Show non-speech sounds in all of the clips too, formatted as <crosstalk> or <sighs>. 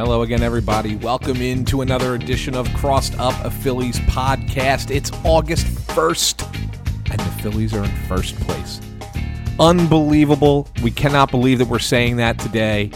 Hello again, everybody. Welcome into another edition of Crossed Up a Phillies podcast. It's August 1st, and the Phillies are in first place. Unbelievable. We cannot believe that we're saying that today,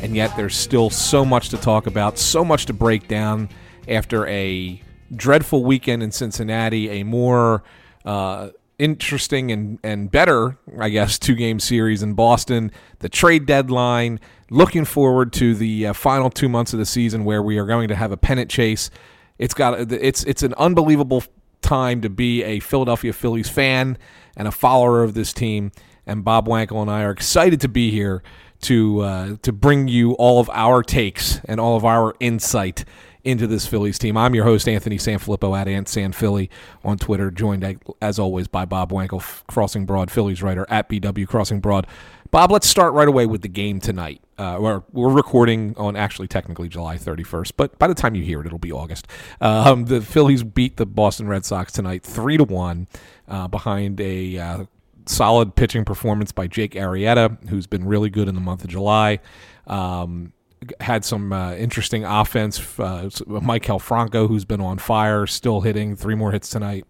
and yet there's still so much to talk about, so much to break down after a dreadful weekend in Cincinnati, a more uh, interesting and, and better, I guess, two game series in Boston, the trade deadline. Looking forward to the uh, final two months of the season where we are going to have a pennant chase. It's got it's it's an unbelievable time to be a Philadelphia Phillies fan and a follower of this team. And Bob Wankel and I are excited to be here to uh, to bring you all of our takes and all of our insight into this Phillies team. I'm your host, Anthony Sanfilippo at Ant San Philly on Twitter, joined as always by Bob Wankel, Crossing Broad Phillies writer at BW Crossing Broad. Bob, let's start right away with the game tonight. Uh, we're, we're recording on actually technically July 31st, but by the time you hear it, it'll be August. Um, the Phillies beat the Boston Red Sox tonight, three to one, uh, behind a uh, solid pitching performance by Jake Arrieta, who's been really good in the month of July. Um, had some uh, interesting offense. Uh, Maikel Franco, who's been on fire, still hitting three more hits tonight.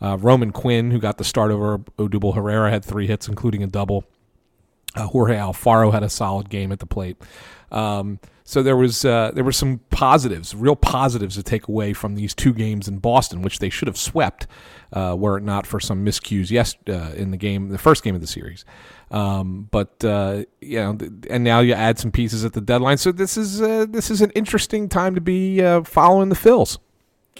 Uh, Roman Quinn, who got the start over Odubel Herrera, had three hits, including a double. Uh, Jorge Alfaro had a solid game at the plate. Um, so there was uh, there were some positives, real positives to take away from these two games in Boston, which they should have swept uh, were it not for some miscues yes uh, in the game, the first game of the series. Um, but uh, you know, and now you add some pieces at the deadline. So this is uh, this is an interesting time to be following the Phils.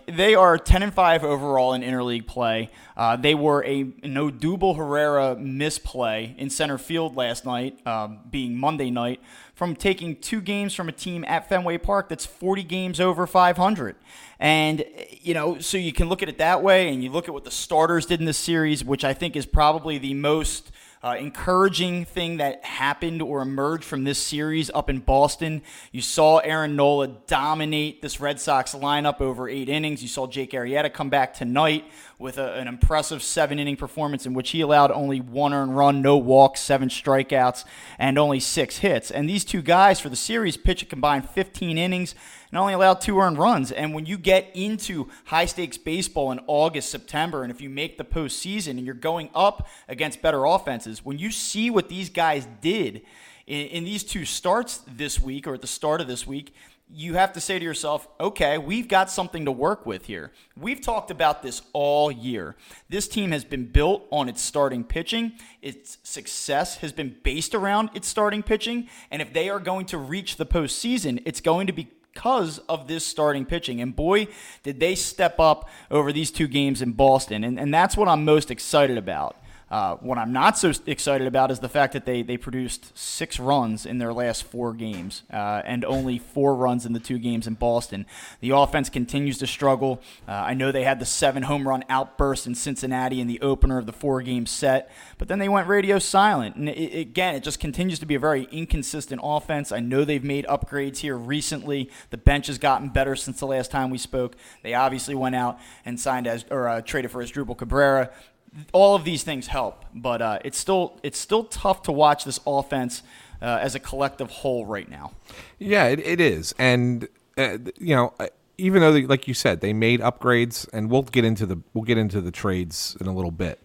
They are 10 and 5 overall in interleague play. Uh, they were a no Odubel Herrera misplay in center field last night, um, being Monday night, from taking two games from a team at Fenway Park that's 40 games over 500. And, you know, so you can look at it that way, and you look at what the starters did in this series, which I think is probably the most uh, encouraging thing that happened or emerged from this series up in Boston. You saw Aaron Nola dominate this Red Sox lineup over eight innings. You saw Jake Arrieta come back tonight with a, an impressive seven inning performance in which he allowed only one earned run, no walks, seven strikeouts, and only six hits. And these two guys for the series pitched a combined 15 innings and only allowed two earned runs. And when you get into high stakes baseball in August, September, and if you make the postseason and you're going up against better offenses, when you see what these guys did in, in these two starts this week or at the start of this week, you have to say to yourself, okay, we've got something to work with here. We've talked about this all year. This team has been built on its starting pitching. Its success has been based around its starting pitching. And if they are going to reach the postseason, it's going to be because of this starting pitching. And boy, did they step up over these two games in Boston. And, and that's what I'm most excited about. Uh, what I'm not so excited about is the fact that they, they produced six runs in their last four games uh, and only four runs in the two games in Boston. The offense continues to struggle. Uh, I know they had the seven home run outburst in Cincinnati in the opener of the four game set, but then they went radio silent. And it, again, it just continues to be a very inconsistent offense. I know they've made upgrades here recently. The bench has gotten better since the last time we spoke. They obviously went out and signed as or uh, traded for Asdrubal Cabrera all of these things help, but uh, it's still it's still tough to watch this offense uh, as a collective whole right now. Yeah, it, it is, and uh, you know, even though they, like you said, they made upgrades, and we'll get into the we'll get into the trades in a little bit.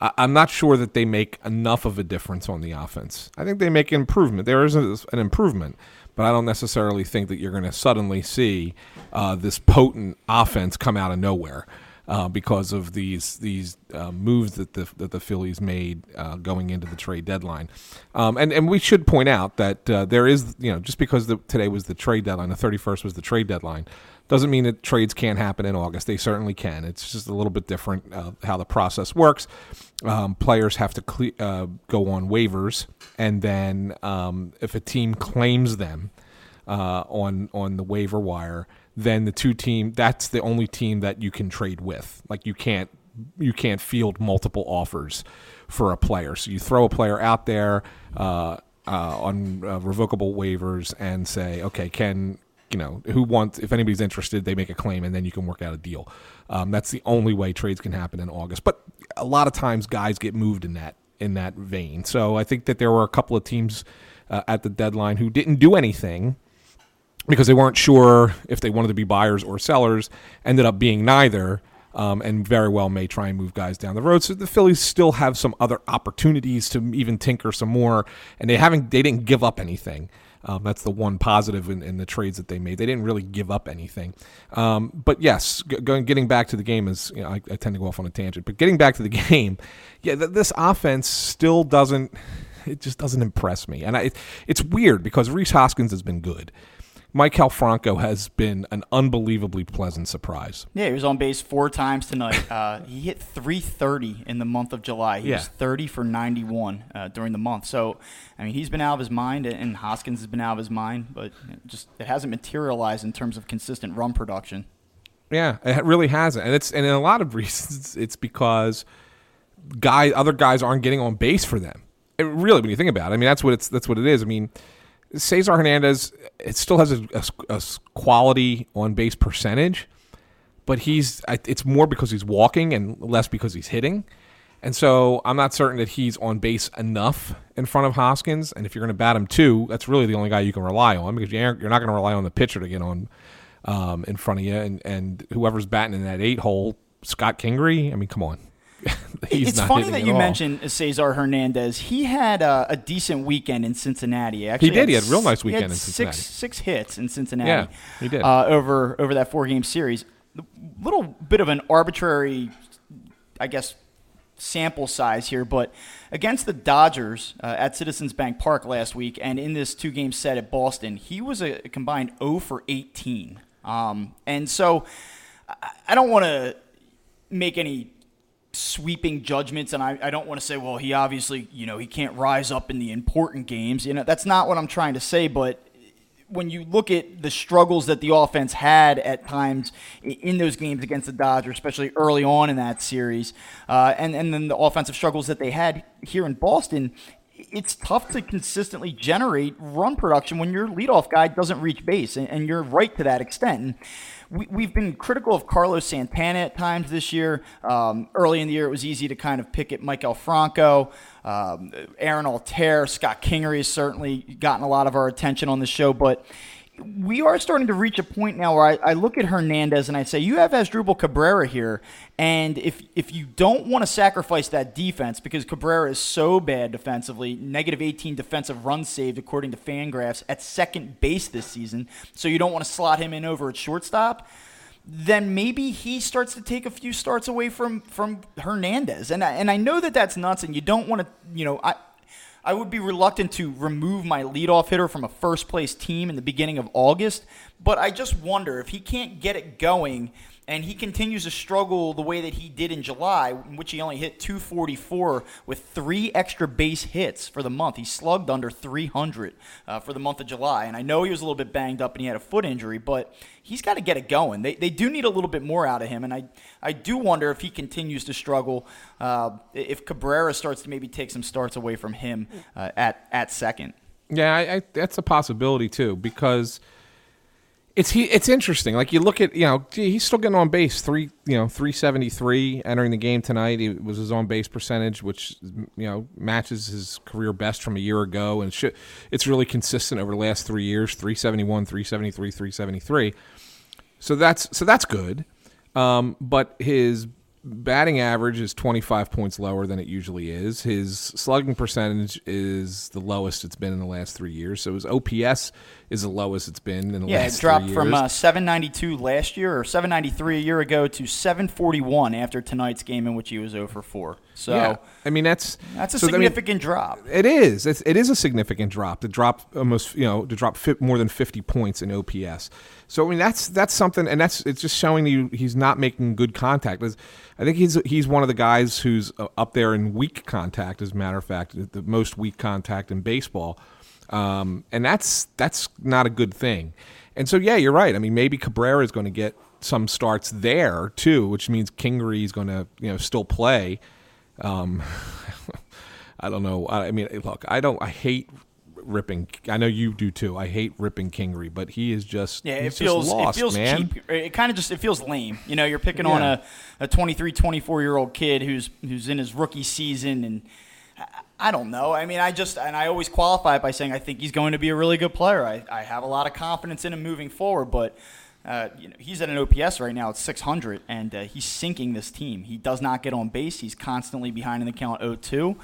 I, I'm not sure that they make enough of a difference on the offense. I think they make an improvement. There is an improvement, but I don't necessarily think that you're going to suddenly see uh, this potent offense come out of nowhere uh, because of these these uh, moves that the that the Phillies made uh, going into the trade deadline. Um, and and we should point out that uh, there is you know just because the, today was the trade deadline, the thirty first was the trade deadline. Doesn't mean that trades can't happen in August. They certainly can. It's just a little bit different uh, how the process works. Um, players have to cle- uh, go on waivers, and then um, if a team claims them on on the waiver wire, then the two team that's the only team that you can trade with. Like you can't you can't field multiple offers for a player. So you throw a player out there uh, uh, on uh, revocable waivers and say, okay, can you know who wants if anybody's interested they make a claim and then you can work out a deal um, that's the only way trades can happen in august but a lot of times guys get moved in that in that vein so i think that there were a couple of teams uh, at the deadline who didn't do anything because they weren't sure if they wanted to be buyers or sellers ended up being neither um, and very well may try and move guys down the road. So the Phillies still have some other opportunities to even tinker some more, and they haven't they didn't give up anything. Um, that's the one positive in, in, the trades that they made. They didn't really give up anything. Um, but yes, going getting back to the game is you know, I, I, tend to go off on a tangent. But getting back to the <laughs> game, yeah, th- this offense still doesn't. It just doesn't impress me, and I, it, it's weird because Rhys Hoskins has been good. Maikel Franco has been an unbelievably pleasant surprise. Yeah, he was on base four times tonight. <laughs> Uh, he hit 330 in the month of July. He yeah. was 30 for 91 uh, during the month. So, I mean, he's been out of his mind, and Hoskins has been out of his mind, but it just it hasn't materialized in terms of consistent run production. Yeah, it really hasn't, and it's and in a lot of <laughs> reasons it's because guy other guys aren't getting on base for them. It really, when you think about it, I mean, that's what it's that's what it is. I mean Cesar Hernandez, it still has a, a, a quality on base percentage, but he's it's more because he's walking and less because he's hitting. And so I'm not certain that he's on base enough in front of Hoskins. And if you're going to bat him too, that's really the only guy you can rely on because you're not going to rely on the pitcher to get on um, in front of you. And, and whoever's batting in that eight hole, Scott Kingery, I mean, come on. <laughs> it's funny that you mentioned Cesar Hernandez. He had a, a, decent weekend in Cincinnati. Actually, he did. He had a real nice weekend in Cincinnati. Six, six hits in Cincinnati. Yeah, he did uh, over over that four game series. A little bit of an arbitrary, I guess, sample size here, but against the Dodgers uh, at Citizens Bank Park last week, and in this two game set at Boston, he was a combined 0 for 18. Um, and so I don't want to make any sweeping judgments and I, I don't want to say well he obviously you know he can't rise up in the important games you know that's not what i'm trying to say but when you look at the struggles that the offense had at times in those games against the Dodgers, especially early on in that series, uh, and and then the offensive struggles that they had here in Boston, it's tough to consistently generate run production when your leadoff guy doesn't reach base, and, and you're right to that extent. And, we, have been critical of Carlos Santana at times this year. Um, early in the year, it was easy to kind of pick at Maikel Franco. Um, Aaron Altherr, Scott Kingery has certainly gotten a lot of our attention on the show, but we are starting to reach a point now where I, I, look at Hernandez and I say, you have Asdrubal Cabrera here, and if if you don't want to sacrifice that defense because Cabrera is so bad defensively, negative 18 defensive runs saved according to Fangraphs at second base this season, so you don't want to slot him in over at shortstop. Then maybe he starts to take a few starts away from from Hernandez, and I, and I know that that's nuts, and you don't want to, you know, I I would be reluctant to remove my leadoff hitter from a first place team in the beginning of August, but I just wonder if he can't get it going and he continues to struggle the way that he did in July, in which he only hit 244 with three extra base hits for the month. He slugged under 300 uh, for the month of July. And I know he was a little bit banged up and he had a foot injury, but he's got to get it going. They, they do need a little bit more out of him. And I, I do wonder if he continues to struggle, uh, if Cabrera starts to maybe take some starts away from him uh, at, at second. Yeah, I, I, that's a possibility too, because – it's he. It's interesting. Like you look at you know gee, he's still getting on base three you know three seventy three entering the game tonight. It was his on base percentage, which you know matches his career best from a year ago, and it's really consistent over the last three years: three seventy one, three seventy three, three seventy three. So that's so that's good. Um, but his batting average is 25 points lower than it usually is. His slugging percentage is the lowest it's been in the last three years. So his OPS is the lowest it's been in the Yeah, last Yeah, it dropped from uh, 792 last year or 793 a year ago to 741 after tonight's game in which he was 0 for 4. So yeah, I mean that's that's a so, I mean, significant drop. It is. It's, it is a significant drop. To drop almost, you know, to drop more than fifty points in OPS. So I mean, that's that's something, and that's it's just showing you he's not making good contact. I think he's he's one of the guys who's uh, up there in weak contact. As a matter of fact, the- most weak contact in baseball, um, and that's that's not a good thing. And so yeah, you're right. I mean, maybe Cabrera is going to get some starts there too, which means Kingery is going to you know still play. Um, <laughs> I don't know. I mean, look, I don't. I hate ripping. I know you do too. I hate ripping Kingery, but he is just Yeah, it feels lost, it feels man. cheap. It kind of just it feels lame. You know, you're picking on a, a 23, 24 year old kid who's who's in his rookie season, and I, I don't know. I mean, I just and I always qualify it by saying I think he's going to be a really good player. I, I have a lot of confidence in him moving forward, but. Uh, you know, he's at an OPS right now at 600, and uh, he's sinking this team. He does not get on base. He's constantly behind in the count 0-2.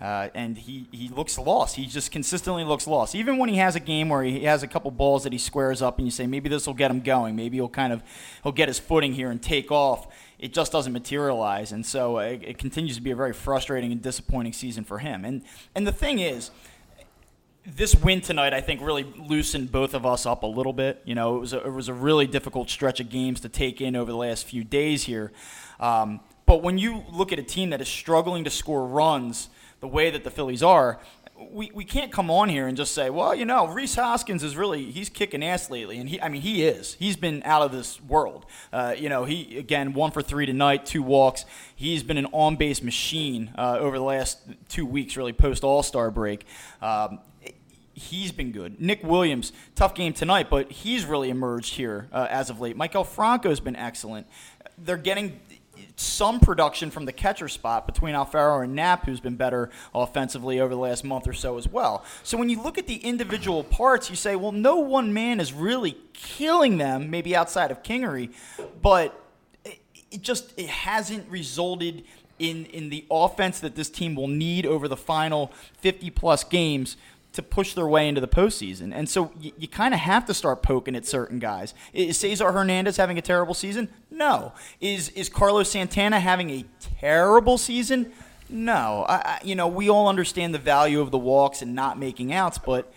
Uh, and he, he looks lost. He just consistently looks lost. Even when he has a game where he has a couple balls that he squares up, and you say maybe this will get him going. Maybe he'll kind of he'll get his footing here and take off. It just doesn't materialize, and so uh, it, it continues to be a very frustrating and disappointing season for him. And and the thing is, this win tonight, I think, really loosened both of us up a little bit. You know, it was a, it was a really difficult stretch of games to take in over the last few days here. Um, but when you look at a team that is struggling to score runs the way that the Phillies are, we, we can't come on here and just say, well, you know, Rhys Hoskins is really he's kicking ass lately, and he I mean he is he's been out of this world. Uh, you know, he again one for three tonight, two walks. He's been an on base machine uh, over the last two weeks, really post All Star break. Um, he's been good. Nick Williams, tough game tonight, but he's really emerged here uh, as of late. Maikel Franco's been excellent. They're getting some production from the catcher spot between Alfaro and Knapp, who's been better offensively over the last month or so as well. So when you look at the individual parts, you say, well, no one man is really killing them, maybe outside of Kingery, but it, it just it hasn't resulted in in the offense that this team will need over the final 50 plus games to push their way into the postseason. And so you, you kind of have to start poking at certain guys. Is Cesar Hernandez having a terrible season? No. Is is Carlos Santana having a terrible season? No. I, I, you know, we all understand the value of the walks and not making outs, but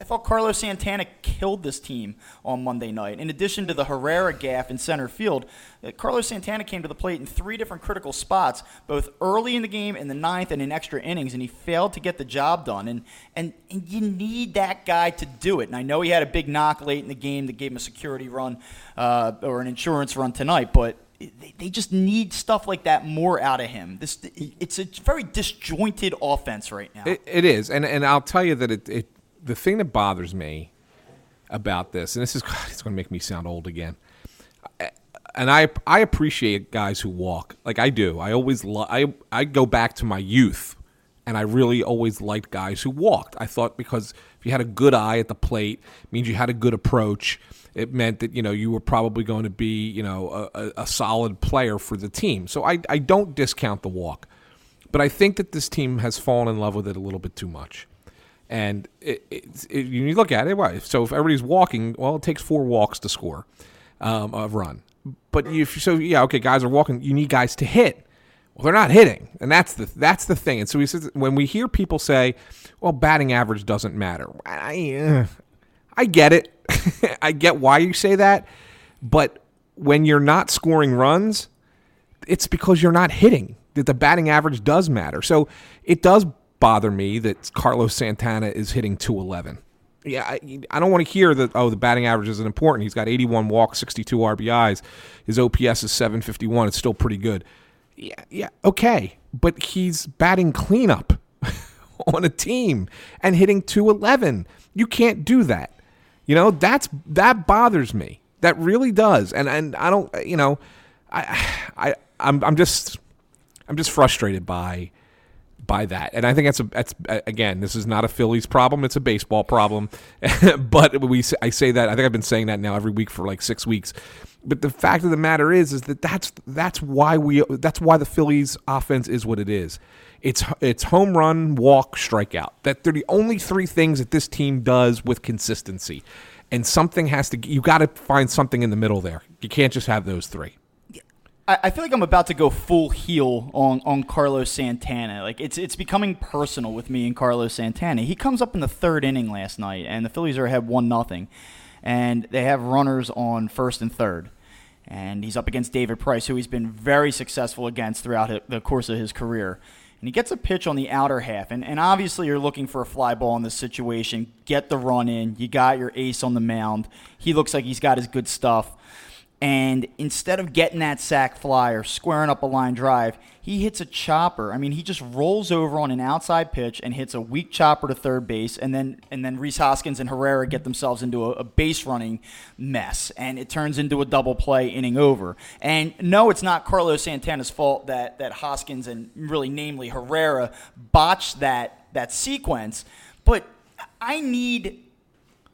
I thought Carlos Santana killed this team on Monday night. In addition to the Herrera gaff in center field, uh, Carlos Santana came to the plate in three different critical spots, both early in the game, in the ninth, and in extra innings, and he failed to get the job done. And, and, and you need that guy to do it. And I know he had a big knock late in the game that gave him a security run uh, or an insurance run tonight, but they, they just need stuff like that more out of him. This it's a very disjointed offense right now. It, it is, and and I'll tell you that it, it the thing that bothers me about this, and this is God, <laughs> it's going to make me sound old again. And I I appreciate guys who walk like I do. I always lo- I I go back to my youth, and I really always liked guys who walked. I thought because if you had a good eye at the plate, means you had a good approach. It meant that you know you were probably going to be you know a, a, a solid player for the team. So I I don't discount the walk, but I think that this team has fallen in love with it a little bit too much. And it, it, it, you look at it, right? So if everybody's walking, well, it takes four walks to score um, a run. But if so, yeah, okay, guys are walking. You need guys to hit. Well, they're not hitting, and that's the that's the thing. And so he says when we hear people say, "Well, batting average doesn't matter," I I get it. <laughs> I get why you say that, but when you're not scoring runs, it's because you're not hitting. That the batting average does matter. So it does bother me that Carlos Santana is hitting 211. Yeah, I, I don't want to hear that. Oh, the batting average isn't important. He's got 81 walks, 62 RBIs. His OPS is 751. It's still pretty good. Yeah, yeah, okay, but he's batting cleanup <laughs> on a team and hitting 211. You can't do that. You know that's that bothers me. That really does. And and I don't. You know, I <sighs> I I'm I'm just I'm just frustrated by by that. And I think that's a that's again, this is not a Phillies problem; it's a baseball problem. <laughs> but we I say that I think I've been saying that now every week for like six weeks. But the fact of the matter is, is that that's that's why we that's why the Phillies offense is what it is. It's it's home run, walk, strikeout. That they're the only three things that this team does with consistency. And something has to you got to find something in the middle there. You can't just have those three. I feel like I'm about to go full heel on, on Carlos Santana. Like it's it's becoming personal with me and Carlos Santana. He comes up in the third inning last night, and the Phillies are ahead one nothing, and they have runners on first and third, and he's up against David Price, who he's been very successful against throughout the course of his career. And he gets a pitch on the outer half, and, and obviously you're looking for a fly ball in this situation. Get the run in. You got your ace on the mound. He looks like he's got his good stuff. And instead of getting that sac fly or squaring up a line drive, he hits a chopper. I mean, he just rolls over on an outside pitch and hits a weak chopper to third base, and then and then Rhys Hoskins and Herrera get themselves into a, a base running mess, and it turns into a double play inning over. And no, it's not Carlos Santana's fault that that Hoskins and really namely Herrera botched that that sequence, but I need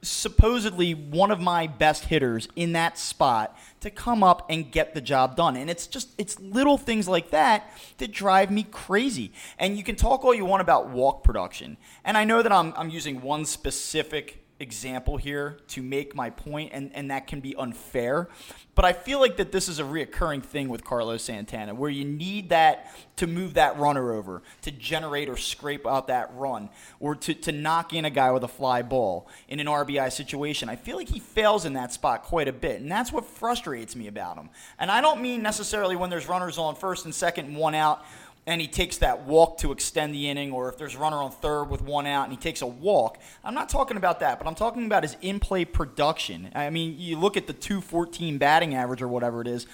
supposedly one of my best hitters in that spot to come up and get the job done. And it's just it's little things like that that drive me crazy. And you can talk all you want about walk production. And I know that I'm I'm using one specific example here to make my point, and, and that can be unfair. But I feel like that this is a reoccurring thing with Carlos Santana, where you need that to move that runner over, to generate or scrape out that run, or to, to knock in a guy with a fly ball in an RBI situation. I feel like he fails in that spot quite a bit, and that's what frustrates me about him. And I don't mean necessarily when there's runners on first and second and one out and he takes that walk to extend the inning, or if there's a runner on third with one out and he takes a walk. I'm not talking about that, but I'm talking about his in play production. I mean, you look at the 214 batting average or whatever it is,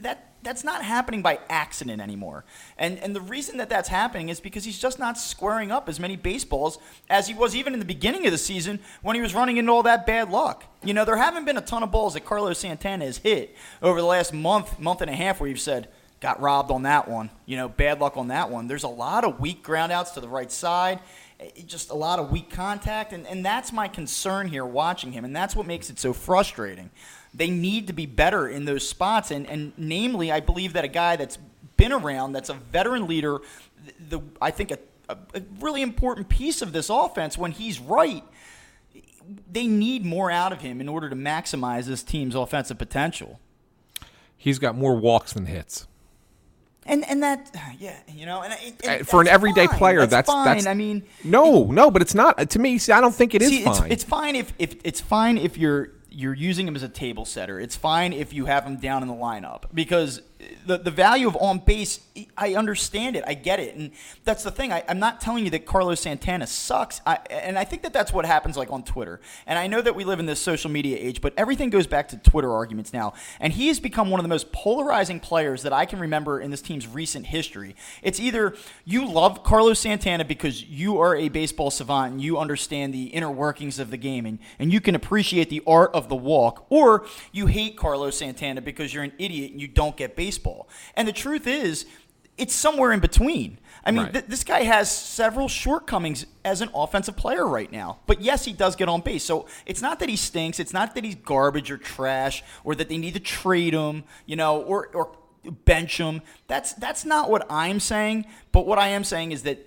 that that's not happening by accident anymore. And and the reason that that's happening is because he's just not squaring up as many baseballs as he was even in the beginning of the season when he was running into all that bad luck. You know, there haven't been a ton of balls that Carlos Santana has hit over the last month, month and a half where you've said, got robbed on that one. You know, bad luck on that one. There's a lot of weak groundouts to the right side. It, just a lot of weak contact, and, and that's my concern here watching him, and that's what makes it so frustrating. They need to be better in those spots, and, and namely, I believe that a guy that's been around, that's a veteran leader, the I think a, a, a really important piece of this offense when he's right they need more out of him in order to maximize this team's offensive potential. He's got more walks than hits. And and that <sighs> yeah, you know, and, and uh, for an everyday fine. player, that's, that's fine. that's. I mean, no, no, but it's not. To me, see, I don't think it is see, fine. It's, it's fine if, if it's fine if you're you're using him as a table setter. It's fine if you have him down in the lineup because the, the value of on base, I understand it. I get it. And that's the thing. I, am not telling you that Carlos Santana sucks. I, and I think that that's what happens like on Twitter. And I know that we live in this social media age, but everything goes back to Twitter arguments now. And he has become one of the most polarizing players that I can remember in this team's recent history. It's either you love Carlos Santana because you are a baseball savant and you understand the inner workings of the game and, and you can appreciate the art of the walk, or you hate Carlos Santana because you're an idiot and you don't get baseball baseball. And the truth is, it's somewhere in between. I mean, right. th- this guy has several shortcomings as an offensive player right now. But yes, he does get on base. So it's not that he stinks. It's not that he's garbage or trash or that they need to trade him, you know, or, or bench him. That's that's not what I'm saying. But what I am saying is that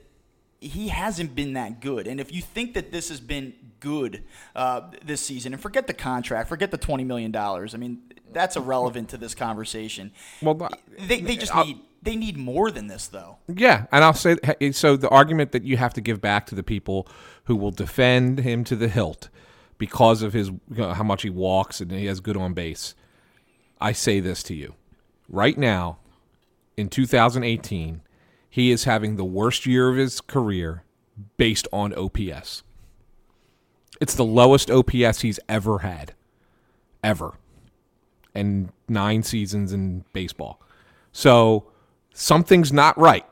he hasn't been that good. And if you think that this has been good uh, this season, and forget the contract, forget the $20 million. I mean, that's irrelevant to this conversation. Well, they, they just I'll, need they need more than this, though. Yeah, and I'll say so. The argument that you have to give back to the people who will defend him to the hilt because of his how much he walks and he has good on base. I say this to you right now, in 2018, he is having the worst year of his career based on OPS. It's the lowest OPS he's ever had, ever and nine seasons in baseball. So something's not right.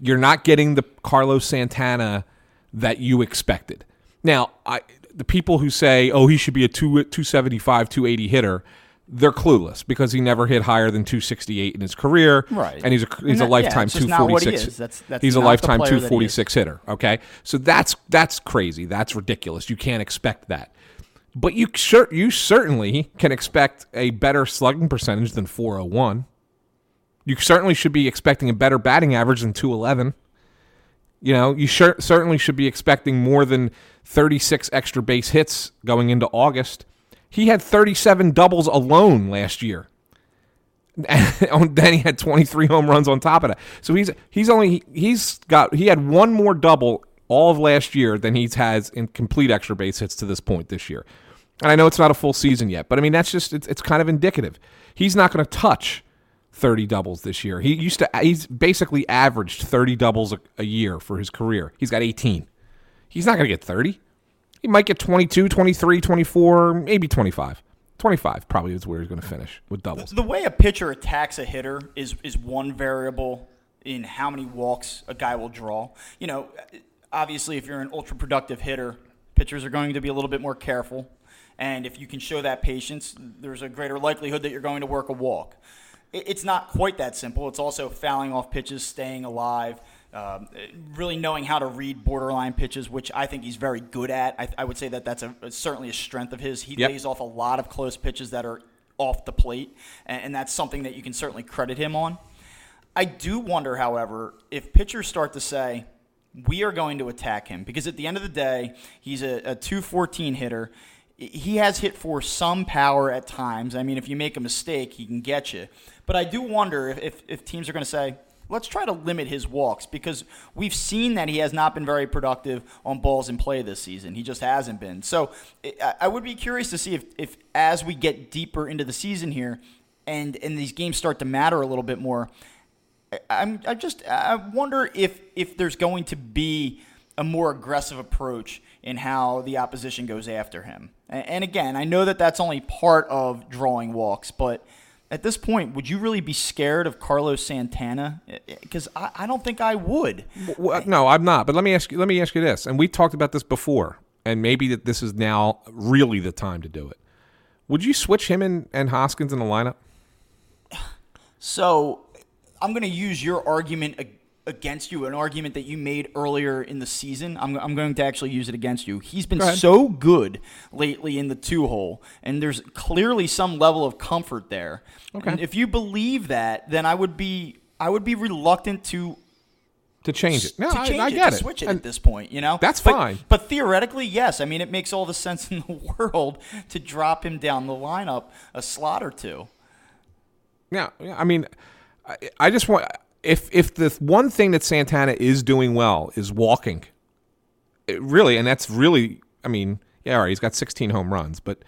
You're not getting the Carlos Santana that you expected. Now, I the people who say, "Oh, he should be a two, 275, 280 hitter," they're clueless because he never hit higher than 268 in his career. Right. And he's a he's And a that- lifetime yeah, it's just not what he 246. is. That's- that's he's a lifetime player that he is. 246 hitter. Okay. So that's that's crazy. That's ridiculous. You can't expect that. But you cer- you certainly can expect a better slugging percentage than 401. You certainly should be expecting a better batting average than 211. You know, you sure, certainly should be expecting more than 36 extra base hits going into August. He had 37 doubles alone last year. <laughs> And then he had 23 home runs on top of that. So he's he's only he's got he had one more double all of last year than he's has in complete extra base hits to this point this year. And I know it's not a full season yet, but I mean that's just it's, it's kind of indicative. He's not going to touch 30 doubles this year. He used to he's basically averaged 30 doubles a, a year for his career. He's got 18. He's not going to get 30. He might get 22, 23, 24, maybe 25. 25 probably is where he's going to finish with doubles. The way a pitcher attacks a hitter is is one variable in how many walks a guy will draw. You know, obviously, if you're an ultra productive hitter, pitchers are going to be a little bit more careful, and if you can show that patience, there's a greater likelihood that you're going to work a walk. It's not quite that simple. It's also fouling off pitches, staying alive. Um, really knowing how to read borderline pitches, which I think he's very good at. I, I would say that that's a, certainly a strength of his. He Yep. lays off a lot of close pitches that are off the plate, and, and that's something that you can certainly credit him on. I do wonder, however, if pitchers start to say, we are going to attack him, because at the end of the day, he's a, a 214 hitter. He has hit for some power at times. I mean, if you make a mistake, he can get you. But I do wonder if, if, if teams are going to say, let's try to limit his walks because we've seen that he has not been very productive on balls in play this season. He just hasn't been. So I- would be curious to see if, if as we get deeper into the season here and, and these games start to matter a little bit more, I'm I just I wonder if if there's going to be a more aggressive approach in how the opposition goes after him. And again, I know that that's only part of drawing walks, but at this point, would you really be scared of Carlos Santana? Because I, I don't think I would. Well, no, I'm not. But let me ask you. Let me ask you this. And we talked about this before, and maybe that this is now really the time to do it. Would you switch him and, and Hoskins in the lineup? So I'm going to use your argument against you, an argument that you made earlier in the season. I'm, I'm going to actually use it against you. He's been Go so good lately in the two hole, and there's clearly some level of comfort there. Okay. And if you believe that, then I would be I would be reluctant to To change it? No, to I, change I it, get to it. switch it And at this point. You know, That's But- fine. But theoretically, yes. I mean, it makes all the sense in the <laughs> world to drop him down the lineup a slot or two. Yeah, yeah, I mean, I, I just want if if the one thing that Santana is doing well is walking, it really, and that's really, I mean, yeah, all right, he's got 16 home runs, but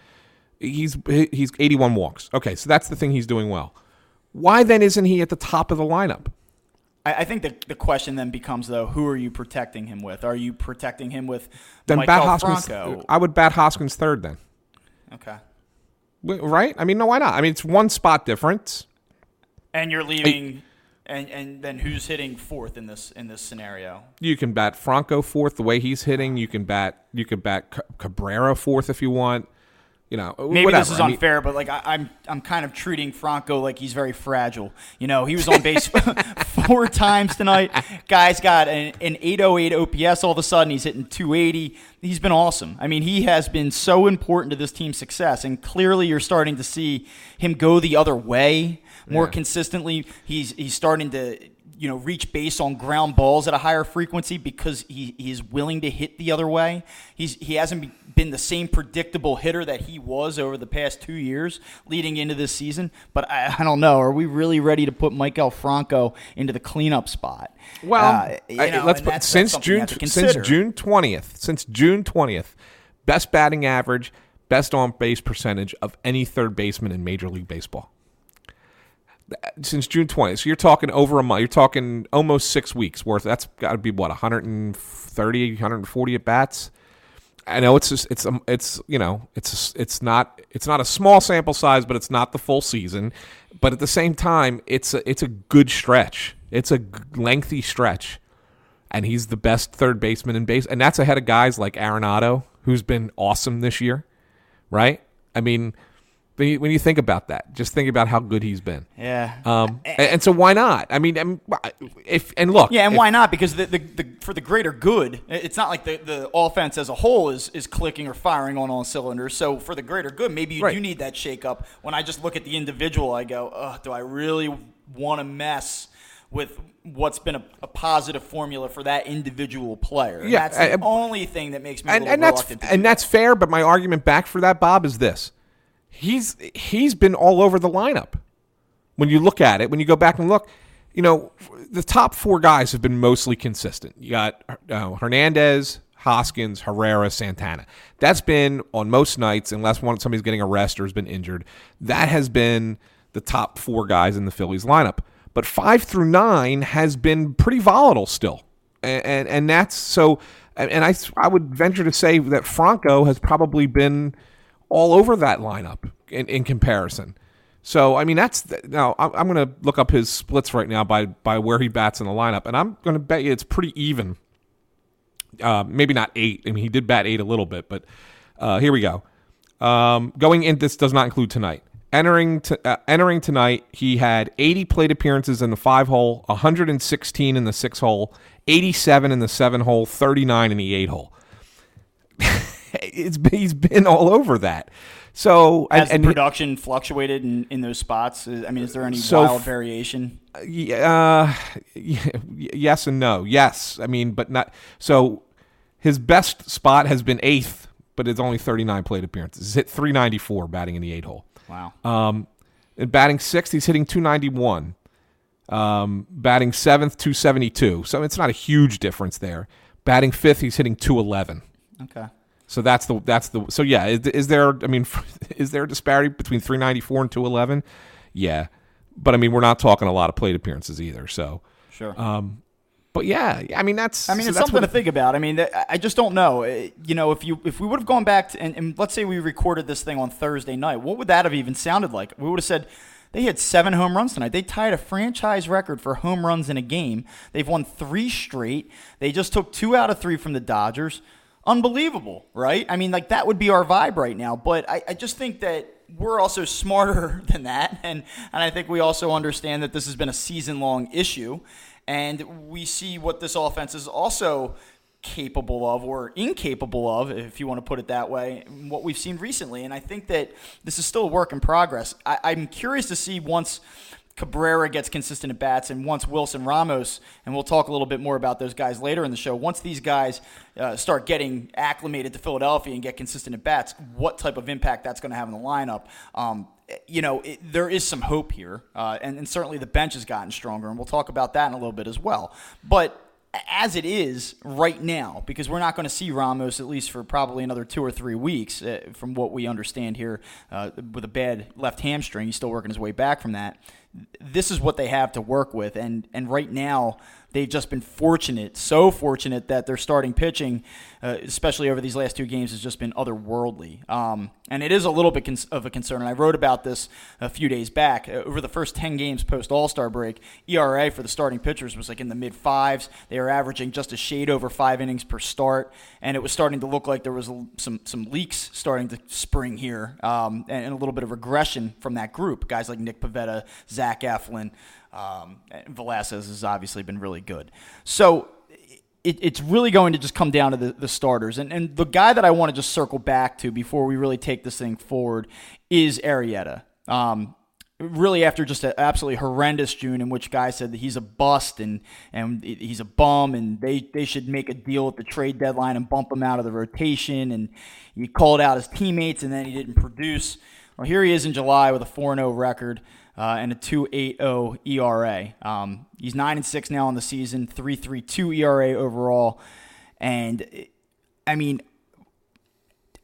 he's he's 81 walks. Okay, so that's the thing he's doing well. Why then isn't he at the top of the lineup? I, I think the, the question then becomes though, who are you protecting him with? Are you protecting him with Then Maikel bat Hoskins. Franco? I would bat Hoskins third then, Okay. Right? I mean, no, why not? I mean, it's one spot difference. And you're leaving, and and then who's hitting fourth in this in this scenario? You can bat Franco fourth the way he's hitting. You can bat you can bat Cabrera fourth if you want. You know, Maybe whatever. this is I mean- unfair, but like I, I'm I'm kind of treating Franco like he's very fragile. You know, he was on base <laughs> four times tonight. Guy's got an, an 808 OPS. All of a sudden, he's hitting 280. He's been awesome. I mean, he has been so important to this team's success, and clearly, you're starting to see him go the other way more Yeah. consistently. He's he's starting to you know reach base on ground balls at a higher frequency because he he's willing to hit the other way. He's he hasn't been the same predictable hitter that he was over the past two years leading into this season. But I, I don't know. Are we really ready to put Maikel Franco into the cleanup spot? Well, Uh, you I- let's put that's- that's since you June since. June twentieth, since June twentieth, best batting average, best on base percentage of any third baseman in Major League Baseball. Since June twentieth, so you're talking over a month. You're talking almost six weeks worth. That's got to be what 130, 140 at bats. I know it's just, it's um, it's you know it's it's not it's not a small sample size, but it's not the full season. But at the same time, it's a it's a good stretch. It's a lengthy stretch, and he's the best third baseman in base, and that's ahead of guys like Arenado, who's been awesome this year, right? I mean, When you, when you think about that, just think about how good he's been. Yeah. Um, and, and so why not? I mean, I if and look, Yeah, and if- why not? Because the, the, the for the greater good, it's not like the, the offense as a whole is, is clicking or firing on all cylinders. So for the greater good, maybe you Right. do need that shakeup. When I just look at the individual, I go, do I really want to mess with what's been a, a positive formula for that individual player? And Yeah, that's the I- only thing that makes me a and, little and that's to and that's fair. But my argument back for that, Bob, is this: he's he's been all over the lineup. When you look at it, when you go back and look, you know, the top four guys have been mostly consistent. You got uh, Hernandez, Hoskins, Herrera, Santana. That's been on most nights, unless one somebody's getting a rest or has been injured. That has been the top four guys in the Phillies lineup. But five through nine has been pretty volatile still, and and, and that's so. And I I would venture to say that Franco has probably been all over that lineup in, in comparison. So I mean that's now I'm, I'm going to look up his splits right now by by where he bats in the lineup, and I'm going to bet you it's pretty even. Uh, maybe not eight. I mean he did bat eight a little bit, but uh, here we go. Um, going in, this does not include tonight. Entering to, uh, entering tonight, he had 80 plate appearances in the five hole, 116 in the six hole, 87 in the seven hole, 39 in the eight hole. <laughs> it's he's been all over that. So Has and, the and production fluctuated in, in those spots? I mean, is there any So wild f- variation? uh, <laughs> yes and no. Yes, I mean, but not. So his best spot has been eighth, but it's only 39 plate appearances. He's hit 394 batting in the eight hole. Wow. Um, in batting sixth, he's hitting 291. Um, batting seventh, 272. So it's not a huge difference there. Batting fifth, he's hitting 211. Okay. So that's the that's the so yeah. Is, is there? I mean, <laughs> is there a disparity between 394 and 211? Yeah, but I mean, we're not talking a lot of plate appearances either. So, Sure. um, but yeah, I mean that's. I mean, so it's that's something to think about. I mean, I just don't know. Uh, You know, if you if we would have gone back to, and, and let's say we recorded this thing on Thursday night, what would that have even sounded like? We would have said they had seven home runs tonight. They tied a franchise record for home runs in a game. They've won three straight. They just took two out of three from the Dodgers. Unbelievable, right? I mean, like that would be our vibe right now. But I, I just think that we're also <laughs> smarter than that, and and I think we also understand that this has been a season long issue, and we see what this offense is also capable of or incapable of, if you want to put it that way, what we've seen recently. And I think that this is still a work in progress. I, I'm curious to see once Cabrera gets consistent at bats, and once Wilson Ramos, and we'll talk a little bit more about those guys later in the show. Once these guys uh, start getting acclimated to Philadelphia and get consistent at bats, what type of impact that's going to have in the lineup? Um, you know, it, there is some hope here, uh, and, and certainly the bench has gotten stronger, and we'll talk about that in a little bit as well. But as it is right now, because we're not going to see Ramos at least for probably another two or three weeks, uh, from what we understand here, uh, with a bad left hamstring. He's still working his way back from that. This is what they have to work with, and and right now they've just been fortunate, so fortunate that their starting pitching, uh, especially over these last two games, has just been otherworldly. Um, and it is a little bit cons- of a concern. And I wrote about this a few days back. Uh, over the first 10 games post All Star break, ERA for the starting pitchers was like in the mid fives. They were averaging just a shade over five innings per start. And it was starting to look like there was some, some leaks starting to spring here um, and, and a little bit of regression from that group. Guys like Nick Pivetta, Zach Eflin. Um, Velasquez has obviously been really good. So it, it's really going to just come down to the, the starters. And, and the guy that I want to just circle back to before we really take this thing forward is Arrieta. Um, really, after just an absolutely horrendous June in which guys said that he's a bust and, and he's a bum and they, they should make a deal at the trade deadline and bump him out of the rotation. And he called out his teammates and then he didn't produce. Well, here he is in July with a 4 0 record uh, and a 2.80 ERA. Um, he's nine and six now on the season, 3.32 ERA overall, and I mean,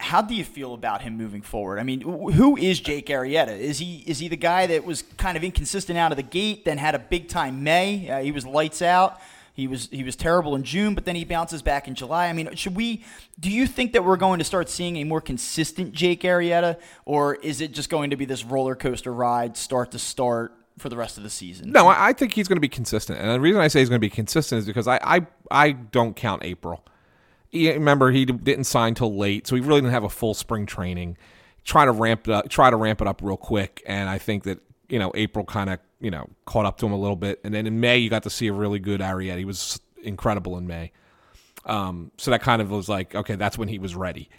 how do you feel about him moving forward? I mean, who is Jake Arrieta? Is he is he the guy that was kind of inconsistent out of the gate, then had a big time May? Uh, he was lights out. He was he was terrible in June, but then he bounces back in July. I mean, should we? Do you think that we're going to start seeing a more consistent Jake Arrieta, or is it just going to be this roller coaster ride, start to start, for the rest of the season? No, I, think he's going to be consistent, and the reason I say he's going to be consistent is because I I, I don't count April. He- remember, he didn't sign till late, so he really didn't have a full spring training. try to ramp it up, try to ramp it up real quick. And I think that you know April kind of you know caught up to him a little bit, and then in May you got to see a really good Arrieta. He was incredible in May. Um, so that kind of was like, okay, that's when he was ready.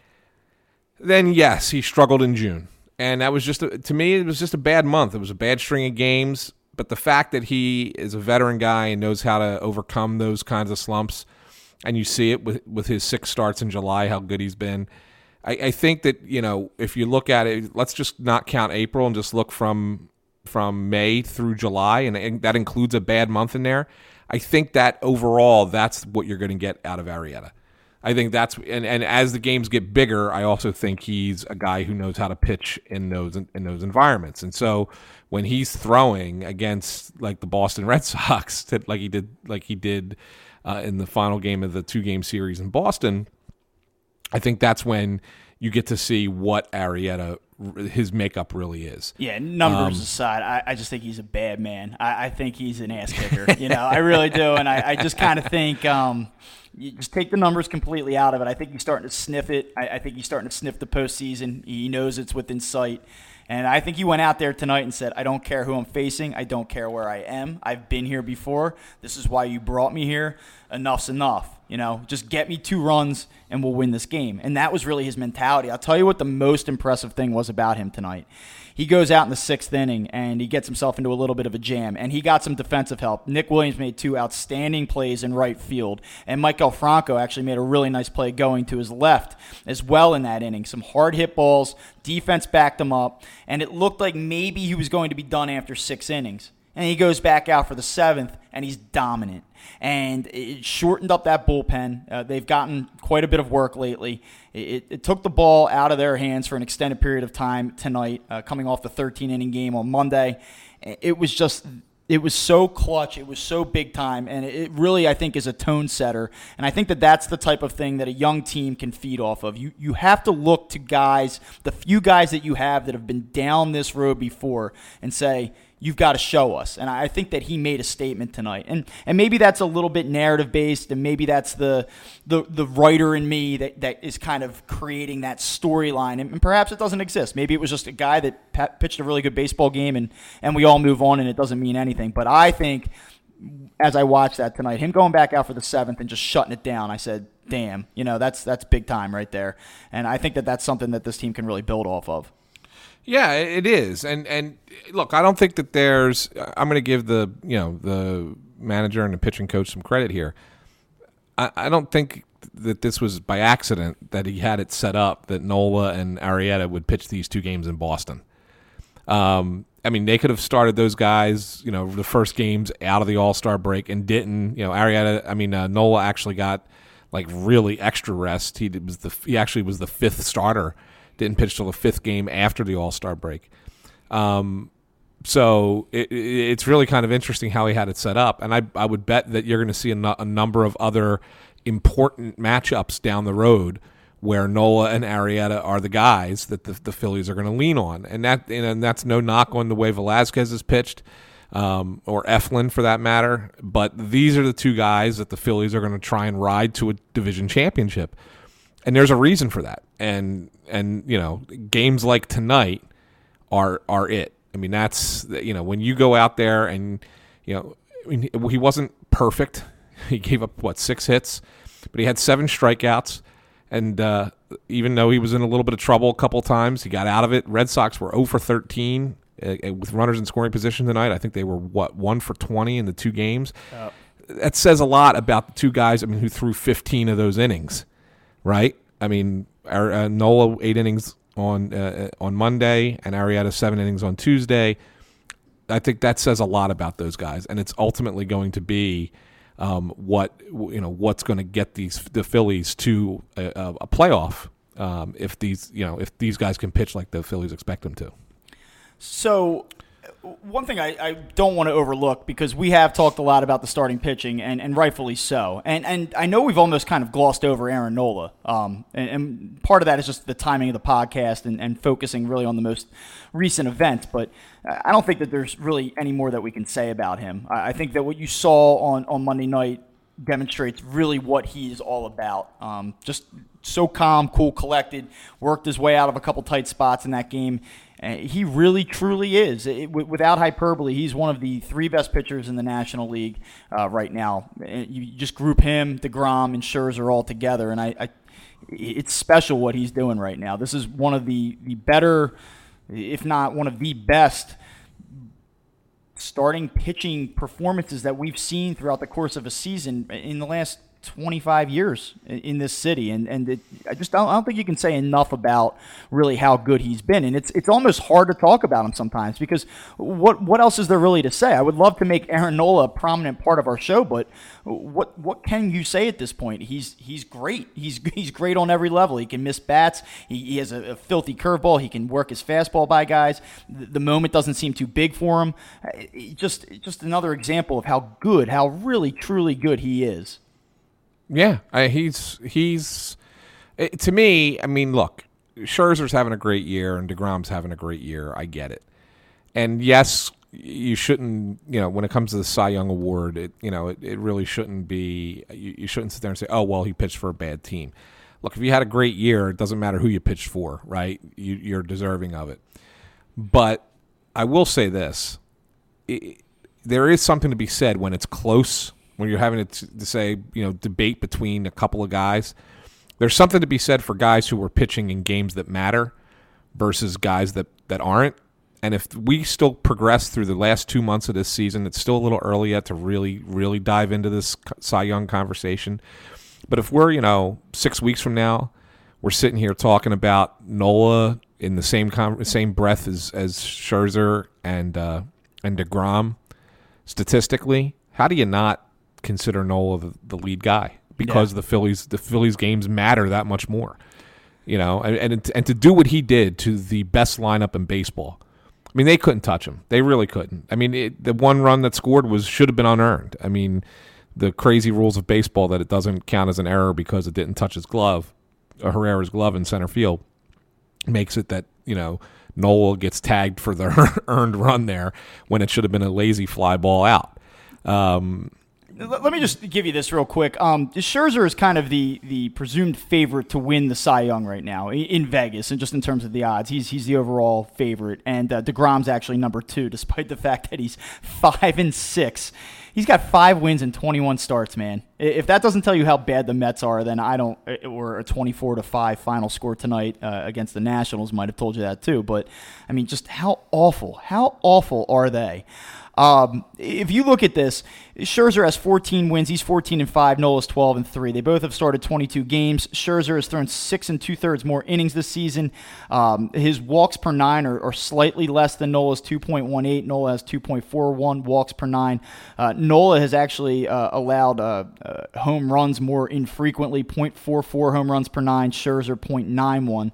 Then yes, he struggled in June, and that was just a, to me it was just a bad month. It was a bad string of games. But the fact that he is a veteran guy and knows how to overcome those kinds of slumps, and you see it with with his six starts in July, how good he's been. I, I think that you know if you look at it, let's just not count April and just look from from May through July, and, that includes a bad month in there. I think that overall, that's what you're going to get out of Arrieta. I think that's and, and as the games get bigger, I also think he's a guy who knows how to pitch in those in those environments. And so when he's throwing against like the Boston Red <laughs> Sox, that like he did like he did uh, in the final game of the two game series in Boston, I think that's when you get to see what Arrieta his makeup really is. Yeah, numbers um, aside, I, I, just think he's a bad man. I, I think he's an ass kicker. you know, I really do, and I, I just kind of think um, you just take the numbers completely out of it. I think he's starting to sniff it. I, I think he's starting to sniff the postseason. He knows it's within sight. And I think he went out there tonight and said, I don't care who I'm facing. I don't care where I am. I've been here before. This is why you brought me here. Enough's enough. You know, just get me two runs and we'll win this game. And that was really his mentality. I'll tell you what the most impressive thing was about him tonight he goes out in the sixth inning and he gets himself into a little bit of a jam. And he got some defensive help. Nick Williams made two outstanding plays in right field. And Maikel Franco actually made a really nice play going to his left as well in that inning. Some hard hit balls. Defense backed him up. And it looked like maybe he was going to be done after six innings. And he goes back out for the seventh, and he's dominant. And it shortened up that bullpen. Uh, they've gotten quite a bit of work lately. It, it, took the ball out of their hands for an extended period of time tonight, uh, coming off the 13 inning game on Monday. It was just it was so clutch. It was so big time, and it really, I think, is a tone setter. And I think that that's the type of thing that a young team can feed off of. You you have to look to guys, the few guys that you have that have been down this road before, and say, you've got to show us. And I think that he made a statement tonight. And and maybe that's a little bit narrative based, and maybe that's the the, the writer in me that, that is kind of creating that storyline. And, and, perhaps it doesn't exist. Maybe it was just a guy that pitched a really good baseball game, and and we all move on, and it doesn't mean anything. But I think. As I watched that tonight, him going back out for the seventh and just shutting it down, I said, "Damn, you know that's that's big time right there." And I think that that's something that this team can really build off of. Yeah, it is. And and look, I don't think that there's. I'm going to give the you know the manager and the pitching coach some credit here. I, I don't think that this was by accident that he had it set up that Nola and Arrieta would pitch these two games in Boston. Um, I mean, they could have started those guys, you know, the first games out of the All Star break and didn't. You know, Arrieta. I mean, uh, Nola actually got like really extra rest. He was the he actually was the fifth starter didn't pitch till the fifth game after the All Star break. Um, so it, it's really kind of interesting how he had it set up, and I I would bet that you're going to see a, a number of other important matchups down the road where Nola and Arrieta are the guys that the, the Phillies are going to lean on, and that and that's no knock on the way Velasquez has pitched, um, or Eflin for that matter. But these are the two guys that the Phillies are going to try and ride to a division championship and there's a reason for that. And and you know, games like tonight are are it. I mean, that's you know, when you go out there and you know, I mean, he wasn't perfect. <laughs> He gave up what six hits, but he had seven strikeouts. And uh, even though he was in a little bit of trouble a couple times, he got out of it. Red Sox were 0 for 13 uh, uh, with runners in scoring position tonight. I think they were what one for 20 in the two games. Yep. That says a lot about the two guys. I mean, who threw 15 of those innings right? I mean, uh, Nola eight innings on uh, on Monday and Arrieta seven innings on Tuesday. I think that says a lot about those guys, and it's ultimately going to be um, what you know what's going to get these the Phillies to a, a playoff um, if these you know if these guys can pitch like the Phillies expect them to. So one thing I, I, don't want to overlook because we have talked a lot about the starting pitching and, and rightfully so. And and I know we've almost kind of glossed over Aaron Nola. Um, and, and, part of that is just the timing of the podcast and, and focusing really on the most recent events. But I don't think that there's really any more that we can say about him. I, I think that what you saw on, on Monday night demonstrates really what he's all about. Um, just so calm, cool, collected. Worked his way out of a couple tight spots in that game. He really, truly is. It, without hyperbole, he's one of the three best pitchers in the National League uh, right now. You just group him, Degrom, and Scherzer all together, and I, I, it's special what he's doing right now. This is one of the the better, if not one of the best starting pitching performances that we've seen throughout the course of a season in the last 25 years in this city, and and it, I just don't, I don't think you can say enough about really how good he's been, and it's it's almost hard to talk about him sometimes because what what else is there really to say? I would love to make Aaron Nola a prominent part of our show, but what what can you say at this point? He's he's great. He's <laughs> he's great on every level. He can miss bats. He, he has a, a filthy curveball. He can work his fastball by guys. The, the moment doesn't seem too big for him. Just just another example of how good, how really truly good he is. Yeah, I, he's he's it, eh, to me. I mean, look, Scherzer's having a great year and Degrom's having a great year. I get it, and yes, you shouldn't. You know, when it comes to the Cy Young Award, it you know it, it really shouldn't be. You, you shouldn't sit there and say, oh well, he pitched for a bad team. Look, if you had a great year, it doesn't matter who you pitched for, right? You, you're deserving of it. But I will say this: it, there is something to be said when it's close when you're having to, to say, you know, debate between a couple of guys. There's something to be said for guys who are pitching in games that matter versus guys that, that aren't. And if we still progress through the last two months of this season, it's still a little early yet to really, really dive into this Cy Young conversation. But if we're, you know, six weeks from now, we're sitting here talking about Nola in the same com- same breath as as Scherzer and uh, and Degrom, statistically, how do you not consider Nola the, the lead guy because yeah. the Phillies the Phillies games matter that much more. You know, and, and and to do what he did to the best lineup in baseball. I mean, they couldn't touch him. They really couldn't. I mean, it, the one run that scored was should have been unearned. I mean, the crazy rules of baseball that it doesn't count as an error because it didn't touch his glove, uh, Herrera's glove in center field, makes it that you know Nola gets tagged for the <laughs> earned run there when it should have been a lazy fly ball out. Um, let me just give you this real quick. Um, Scherzer is kind of the the presumed favorite to win the Cy Young right now in Vegas, and just in terms of the odds, he's he's the overall favorite, and uh, Degrom's actually number two, <laughs> despite the fact that he's five and six. He's got five wins and 21 starts, man. If that doesn't tell you how bad the Mets are, then I don't. Or a 24 to five final score tonight uh, against the Nationals might have told you that too. But I mean, just how awful, how awful are they? Um, if you look at this, Scherzer has 14 wins. He's 14 and five. Nola's 12 and three. They both have started 22 games. Scherzer has thrown six and two thirds more innings this season. Um, his walks per nine are, are, slightly less than Nola's 2.18. Nola has 2.41 walks per nine. Uh, Nola has actually uh, allowed uh, uh home runs more infrequently, 0.44 home runs per nine. Scherzer 0.91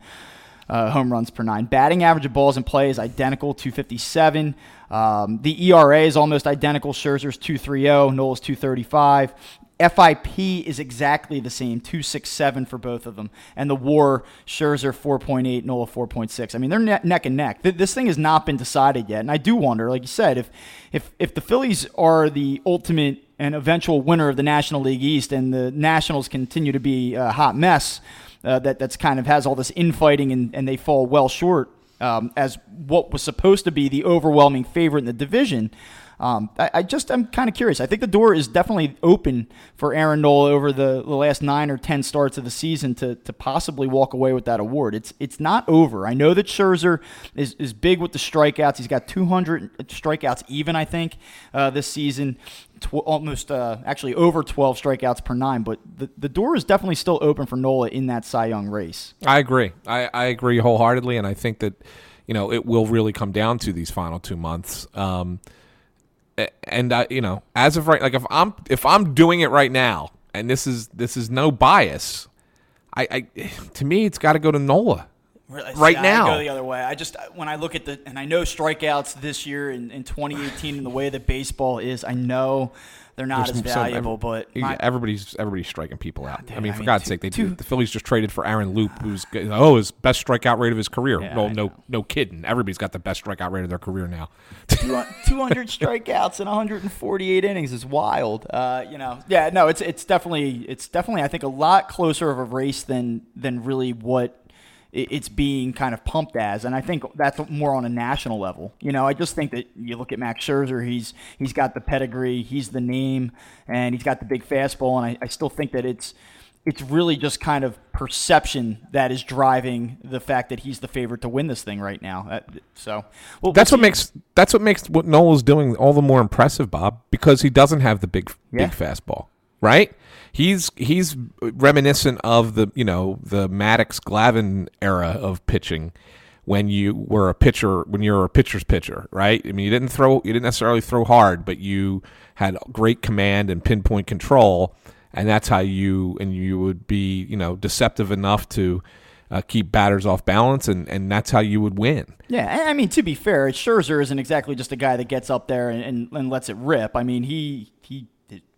uh, home runs per nine. Batting average of balls in play is identical, 257. Um, the ERA is almost identical. Scherzer's 230, Nola's 235. FIP is exactly the same, 267 for both of them. And the war, Scherzer 4.8, Nola 4.6. I mean, they're ne- neck and neck. Th- this thing has not been decided yet. And I do wonder, like you said, if, if, if the Phillies are the ultimate and eventual winner of the National League East and the Nationals continue to be a hot mess, uh, that that's kind of has all this infighting and, and they fall well short um, as what was supposed to be the overwhelming favorite in the division. Um, I, I, just I'm kind of curious. I think the door is definitely open for Aaron Nola over the, the last nine or ten starts of the season to, to possibly walk away with that award. It's it's not over. I know that Scherzer is, is big with the strikeouts. He's got 200 strikeouts even I think uh, this season tw- almost uh, actually over 12 strikeouts per nine. But the, the door is definitely still open for Nola in that Cy Young race. I agree. I, I agree wholeheartedly, and I think that you know it will really come down to these final two months. Um, and I, you know, as of right, like if I'm if I'm doing it right now, and this is this is no bias, I, I <sighs> to me it's got to go to Nola. Really, right now. I go the other way. I just when I look at the and I know strikeouts this year in, in 2018 and the way that baseball is, I know they're not There's as some- valuable. but my- everybody's everybody's striking people out. dude, I mean, I for mean, God's two- sake, they two- the Phillies just traded for Aaron Loup, who's oh his best strikeout rate of his career. Yeah, no, no, no kidding. Everybody's got the best strikeout rate of their career now. 200 strikeouts in 148 innings is wild. Uh, you know, yeah, no, it's it's definitely it's definitely I think a lot closer of a race than than really what it's being kind of pumped as, and I think that's more on a national level. You know, I just think that you look at Max Scherzer, he's he's got the pedigree, he's the name, and he's got the big fastball, and I, I still think that it's it's really just kind of perception that is driving the fact that he's the favorite to win this thing right now. So, well, That's what makes that's what makes what Nola's doing all the more impressive, Bob, because he doesn't have the big Yeah. big fastball, right? He's he's reminiscent of the you know the Maddux Glavine era of pitching when you were a pitcher when you were a pitcher's pitcher, right? I mean, you didn't throw you didn't necessarily throw hard, but you had great command and pinpoint control, and that's how you and you would be you know deceptive enough to. Uh, keep batters off balance, and, and that's how you would win. Yeah, I mean to be fair, Scherzer isn't exactly just a guy that gets up there and, and, and lets it rip. I mean he he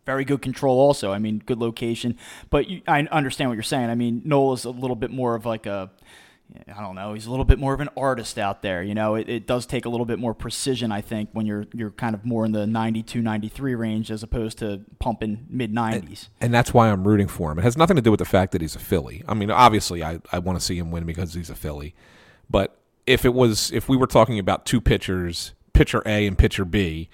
very good control also. I mean good location, but you, I understand what you're saying. I mean Nola is a little bit more of like a I don't know. He's a little bit more of an artist out there. You know, it, it does take a little bit more precision, I think, when you're you're kind of more in the 92, 93 range as opposed to pumping mid 90s. and that's why I'm rooting for him. It has nothing to do with the fact that he's a Philly. I mean, obviously, I, I want to see him win because he's a Philly. But if it was, if we were talking about two pitchers, pitcher A and pitcher B,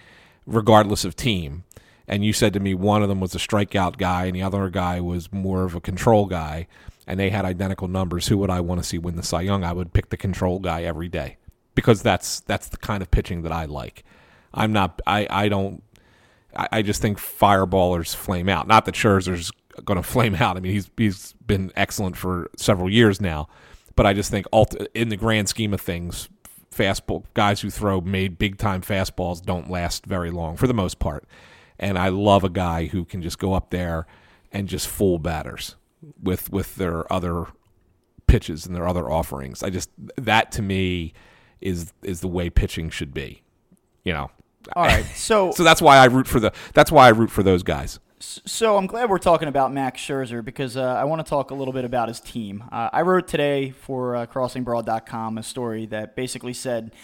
regardless of team, and you said to me one of them was a strikeout guy and the other guy was more of a control guy, and they had identical numbers, who would I want to see win the Cy Young? I would pick the control guy every day because that's that's the kind of pitching that I like. I'm not. I I don't. I, I just think fireballers flame out. Not that Scherzer's going <laughs> to flame out. I mean, he's he's been excellent for several years now, but I just think ult- in the grand scheme of things, fastball guys who throw made big time fastballs don't last very long for the most part. And I love a guy who can just go up there and just fool batters with with their other pitches and their other offerings. I just that to me is is the way pitching should be. You know. All right, <laughs> so So that's why I root for the. That's why I root for those guys. So I'm glad we're talking about Max Scherzer because uh, I want to talk a little bit about his team. Uh, I wrote today for uh, CrossingBroad.com a story that basically said,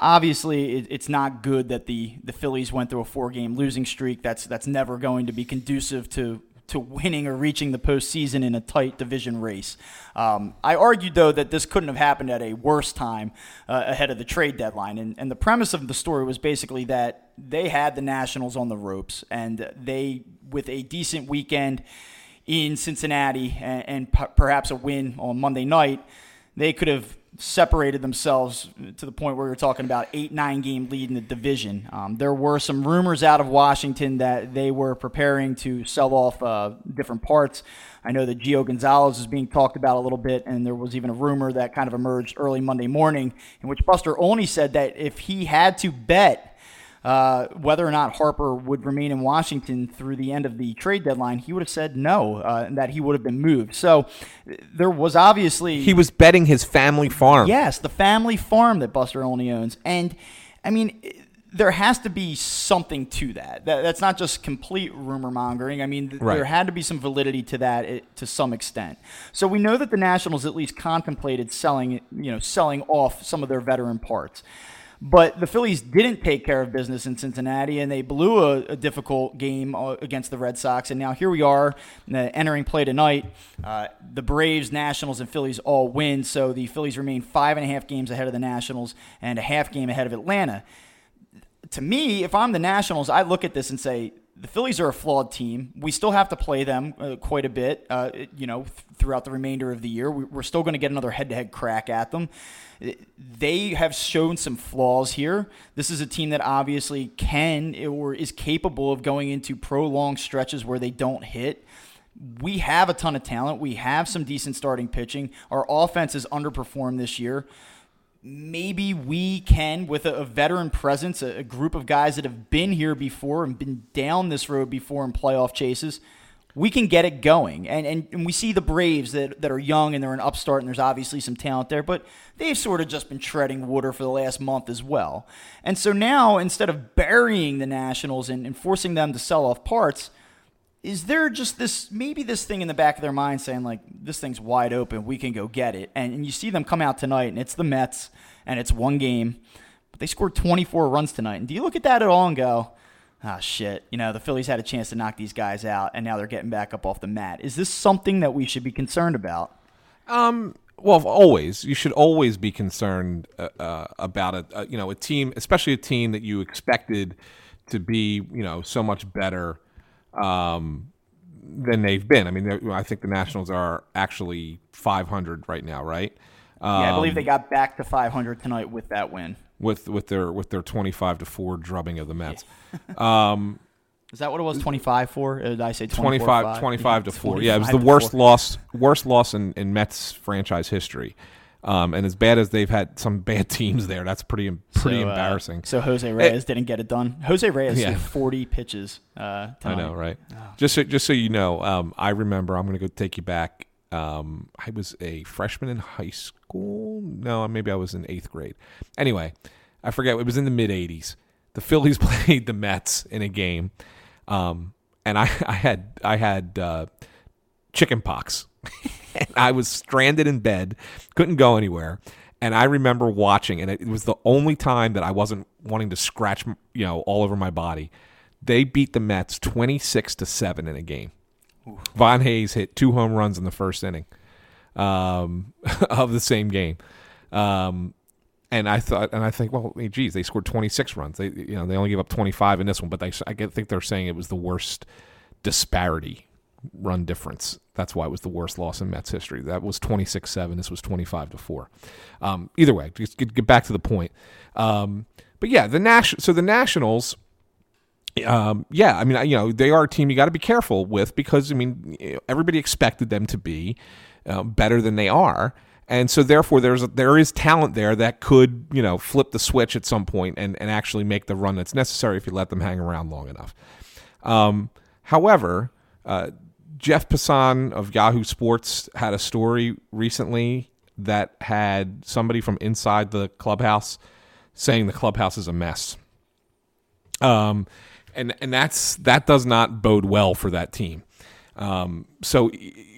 obviously, it, it's not good that the the Phillies went through a four game losing streak. That's that's never going to be conducive to to winning or reaching the postseason in a tight division race. Um, I argued, though, that this couldn't have happened at a worse time uh, ahead of the trade deadline. And, and the premise of the story was basically that they had the Nationals on the ropes, and they, with a decent weekend in Cincinnati and, and p- perhaps a win on Monday night, they could have separated themselves to the point where are talking about eight nine game lead in the division. Um, there were some rumors out of Washington that they were preparing to sell off uh, different parts. I know that Gio Gonzalez is being talked about a little bit, and there was even a rumor that kind of emerged early Monday morning in which Buster Olney said that if he had to bet uh, whether or not Harper would remain in Washington through the end of the trade deadline, he would have said no, uh, and that he would have been moved. So there was obviously He was betting his family farm. Yes, the family farm that Buster Olney owns, and I mean. There has to be something to that. that. That's not just complete rumor mongering. I mean, th- Right. there had to be some validity to that eh, to some extent. So we know that the Nationals at least contemplated selling, you know, selling off some of their veteran parts. But the Phillies didn't take care of business in Cincinnati, and they blew a, a difficult game uh, against the Red Sox. And now here we are uh, entering play tonight. Uh, the Braves, Nationals, and Phillies all win, so the Phillies remain five and a half games ahead of the Nationals and a half game ahead of Atlanta to me, if I'm the Nationals, I look at this and say the Phillies are a flawed team. We still have to play them uh, quite a bit, uh, you know, th- throughout the remainder of the year. We- We're still going to get another head-to-head crack at them. Uh, They have shown some flaws here. This is a team that obviously can or is capable of going into prolonged stretches where they don't hit we have a ton of talent. We have some decent starting pitching. Our offense has underperformed this year. Maybe we can, with a, a veteran presence, a, a group of guys that have been here before and been down this road before in playoff chases, we can get it going. And, and, and we see the Braves that, that are young and they're an upstart, and there's obviously some talent there, but they've sort of just been treading water for the last month as well. And so now, instead of burying the Nationals and, and forcing them to sell off parts, is there just this maybe this thing in the back of their mind saying like this thing's wide open we can go get it and, and you see them come out tonight and it's the mets and it's one game but they scored 24 runs tonight and do you look at that at all and go ah, shit, you know, the Phillies had a chance to knock these guys out, and now they're getting back up off the mat. Is this something that we should be concerned about? Um, well, always. You should always be concerned uh, uh, about a, uh, you know, a team, especially a team that you expected to be, you know, so much better um, than they've been. I mean, I think the Nationals are actually 500 right now, right? Um, yeah, I believe they um, got back to 500 tonight with that win with with their with their 25 to 4 drubbing of the Mets. <laughs> um, is that what it was? 25 4? Did I say 25 25 to 4. Yeah, it was the worst four. loss worst loss in, in Mets franchise history. Um, and as bad as they've had some bad <laughs> teams there, that's pretty pretty so, uh, embarrassing. So Jose Reyes it, didn't get it done. Jose Reyes yeah. 40 pitches. Uh, I know, right? Oh. Just so, just so you know, um, I remember. I'm going to go take you back. Um, I was a freshman in high school. No, maybe I was in eighth grade. Anyway, I forget. It was in the mid '80s. The Phillies <laughs> played the Mets in a game, um, and I, <laughs> I had I had uh, chicken pox. And <laughs> I was stranded in bed, couldn't go anywhere. And I remember watching, and it was the only time that I wasn't wanting to scratch, you know, all over my body. They beat the Mets twenty six to seven in a game. Oof. Von Hayes hit two home runs in the first inning um, <laughs> of the same game. Um, and I thought, and I think, well, geez, they scored 26 runs. They, you know, they only gave up 25 in this one, but they, I think they're saying it was the worst disparity run difference. That's why it was the worst loss in Mets history. That was 26-7. This was 25 to four. Um, either way, just get, get, back to the point. Um, but yeah, the Nash. So the Nationals. Um, yeah, I mean, you know, they are a team you got to be careful with because I mean, everybody expected them to be uh, better than they are and so therefore there's a, there is talent there that could you know flip the switch at some point and, and actually make the run that's necessary if you let them hang around long enough. Um, however, uh, Jeff Passan of Yahoo Sports had a story recently that had somebody from inside the clubhouse saying the clubhouse is a mess. Um, and and that's that does not bode well for that team. Um, so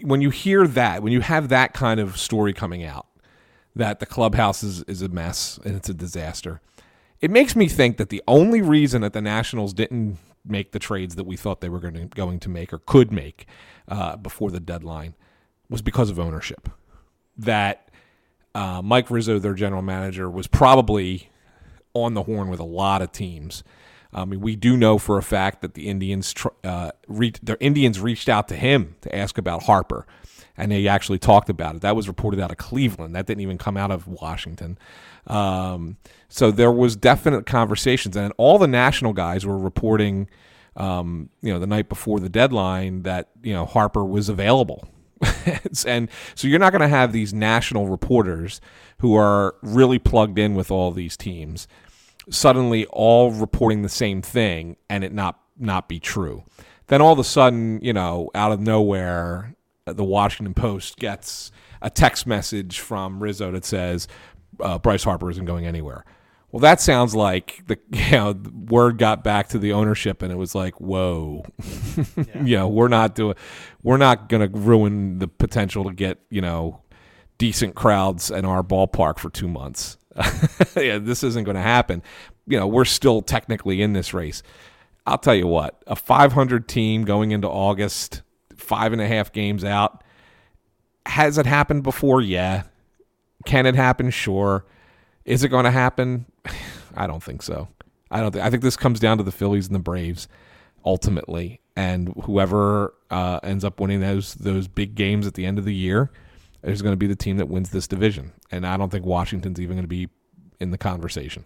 when you hear that, when you have that kind of story coming out, that the clubhouse is, is a mess and it's a disaster, it makes me think that the only reason that the Nationals didn't make the trades that we thought they were going to, going to make or could make uh, before the deadline was because of ownership. That uh, Mike Rizzo, their general manager, was probably on the horn with a lot of teams I mean, we do know for a fact that the Indians, uh, re- Indians reached out to him to ask about Harper, and they actually talked about it. That was reported out of Cleveland. That didn't even come out of Washington. Um, so there was definite conversations, and all the national guys were reporting, um, you know, the night before the deadline that you know Harper was available. <laughs> and so you're not going to have these national reporters who are really plugged in with all these teams suddenly all reporting the same thing and it not not be true. Then all of a sudden, you know, out of nowhere, the Washington Post gets a text message from Rizzo that says uh, Bryce Harper isn't going anywhere. Well, that sounds like the <laughs> you know, word got back to the ownership, and it was like, "Whoa, <laughs> yeah. you know, we're not doing, we're not going to ruin the potential to get you know decent crowds in our ballpark for two months." <laughs> yeah, this isn't going to happen. You know, we're still technically in this race. I'll tell you what, a 500 team going into August, five and a half games out. Has it happened before? Yeah. Can it happen? Sure. Is it going to happen? <sighs> I don't think so. I don't think. I think this comes down to the Phillies and the Braves ultimately, and whoever uh, ends up winning those those big games at the end of the year is going to be the team that wins this division. And I don't think Washington's even going to be in the conversation.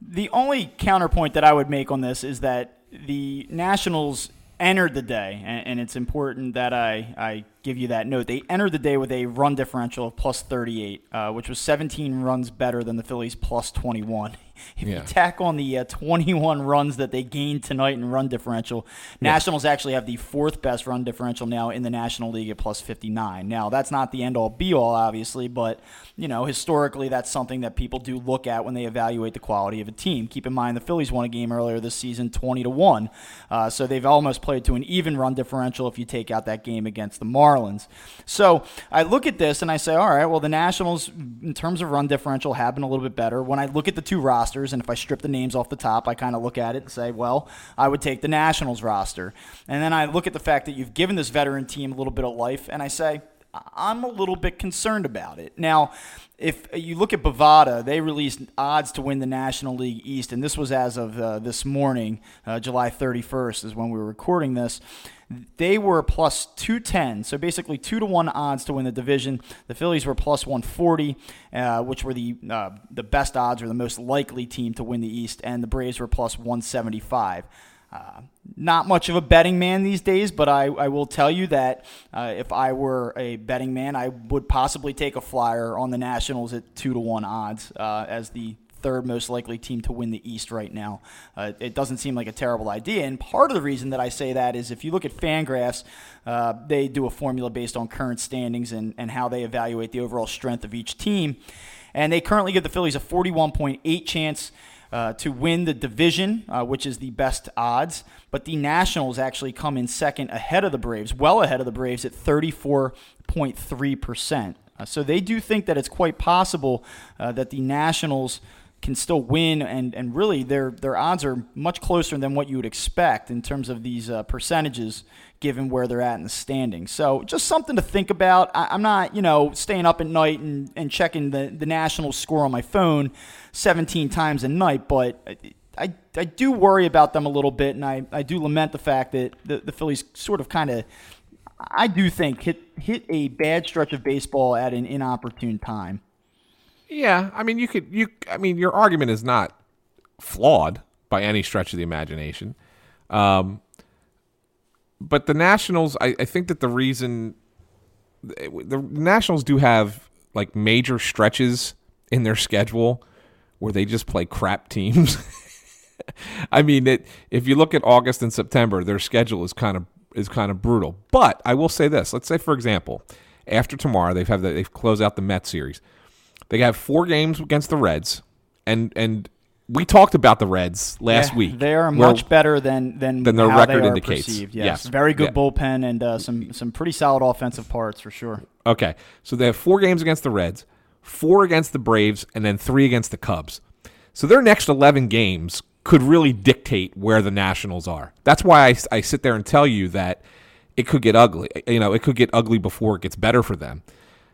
The only counterpoint that I would make on this is that the Nationals entered the day, and, it's important that I, I give you that note. They entered the day with a run differential of plus 38, uh, which was 17 runs better than the Phillies plus 21 <laughs> if Yeah. you tack on the uh, 21 runs that they gained tonight in run differential, Nationals actually have the fourth best run differential now in the National League at plus 59. Now, that's not the end all be all, obviously, but you know historically that's something that people do look at when they evaluate the quality of a team. Keep in mind the Phillies won a game earlier this season, 20 to one, uh, so they've almost played to an even run differential if you take out that game against the Marlins. So I look at this and I say, all right, well the Nationals in terms of run differential have been a little bit better. When I look at the two rosters and if I strip the names off the top, I kind of look at it and say, well, I would take the Nationals roster. And then I look at the fact that you've given this veteran team a little bit of life and I say, I'm a little bit concerned about it. Now, if you look at Bovada, they released odds to win the National League East, and this was as of uh, this morning, uh, July 31st, is when we were recording this. They were plus 210, so basically 2 to 1 odds to win the division. The Phillies were plus 140, uh, which were the, uh, the best odds or the most likely team to win the East, and the Braves were plus 175. Uh, not much of a betting man these days, but I, I will tell you that uh, if I were a betting man, I would possibly take a flyer on the Nationals at two to one odds uh, as the third most likely team to win the East right now. Uh, it doesn't seem like a terrible idea, and part of the reason that I say that is if you look at Fangraphs, uh, they do a formula based on current standings and, and how they evaluate the overall strength of each team, and they currently give the Phillies a 41.8 chance uh, to win the division, uh, which is the best odds. But the Nationals actually come in second ahead of the Braves, well ahead of the Braves at 34.3%. Uh, so they do think that it's quite possible uh, that the Nationals can still win, and, and really their their odds are much closer than what you would expect in terms of these uh, percentages, given where they're at in the standings. So just something to think about. I, I'm not, you know, staying up at night and, and checking the the national score on my phone 17 times a night, but. I, I do worry about them a little bit, and I, I do lament the fact that the, the Phillies sort of kind of, I do think, hit, hit a bad stretch of baseball at an inopportune time. Yeah, I mean, you could you. I mean, your argument is not flawed by any stretch of the imagination. Um, but the Nationals, I, I think that the reason the Nationals do have like major stretches in their schedule where they just play crap teams. <laughs> I mean, it, if you look at August and September, their schedule is kind of is kind of brutal. But I will say this: let's say, for example, after tomorrow, they've have the, they've closed out the Mets series. They have four games against the Reds, and and we talked about the Reds last Yeah, week. They are much better than than, Than their record indicates. Perceived. Yes. Yes. very good Yeah. bullpen and uh, some some pretty solid offensive parts for sure. Okay, so they have four games against the Reds, four against the Braves, and then three against the Cubs. So their next eleven games could really dictate where the Nationals are. That's why I, I sit there and tell you that it could get ugly. You know, it could get ugly before it gets better for them.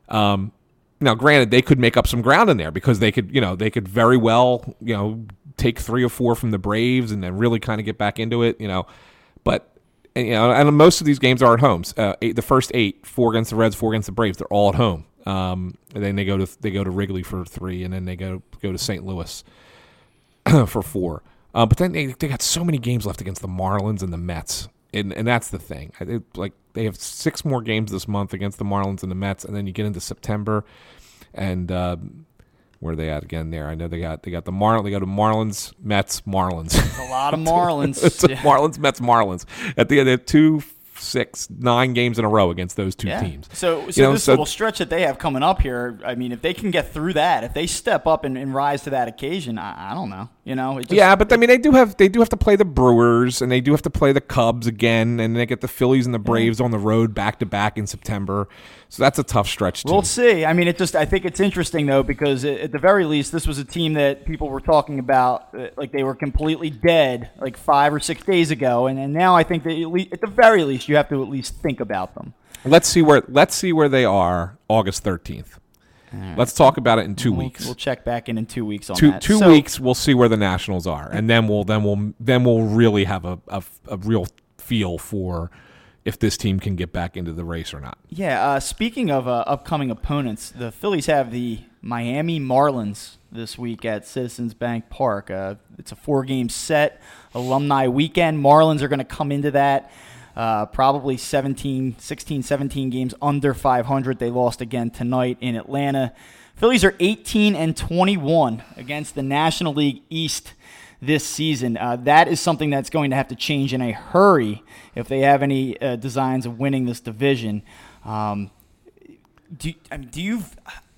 Um, now, granted, they could make up some ground in there because they could, you know, they could very well, you know, take three or four from the Braves and then really kind of get back into it, you know. But and, you know, and most of these games are at homes. Uh, eight, the first eight, four against the Reds, four against the Braves, they're all at home. Um, and then they go to they go to Wrigley for three, and then they go go to St. Louis <clears throat> for four. Uh, but then they, they got so many games left against the Marlins and the Mets, and and that's the thing. I think, like they have six more games this month against the Marlins and the Mets, and then you get into September, and uh, where are they at again? There, I know they got they got the Marlins. They got the Marlins, Mets, Marlins. A lot of Marlins. <laughs> Yeah. Marlins, Mets, Marlins. At the end, they have two, six, nine games in a row against those two Yeah. teams. So, so You know, this so- little stretch that they have coming up here, I mean, if they can get through that, if they step up and, and rise to that occasion, I, I don't know. You know, it just, yeah, but I mean, they do have they do have to play the Brewers and they do have to play the Cubs again, and they get the Phillies and the Braves on the road back to back in September. So that's a tough stretch too. We'll see. I mean, it just I think it's interesting though because it, at the very least, this was a team that people were talking about uh, like they were completely dead like five or six days ago, and, and now I think that at, least, at the very least you have to at least think about them. let's see where let's see where they are August thirteenth. Let's talk about it in 2 We'll, weeks. we'll check back in in two weeks on two that. two So- weeks we'll see where the nationals are and then we'll then we'll then we'll really have a, a, a real feel for if this team can get back into the race or not Yeah. Uh, speaking of uh, upcoming opponents, the Phillies have the Miami Marlins this week at Citizens Bank Park. Uh, it's a four-game set, alumni weekend. Marlins are going to come into that. Uh, probably 17, 16, 17 games under 500. They lost again tonight in Atlanta. Phillies are 18 and 21 against the National League East this season. Uh, that is something that's going to have to change in a hurry if they have any uh, designs of winning this division. Um, do, I mean, do you?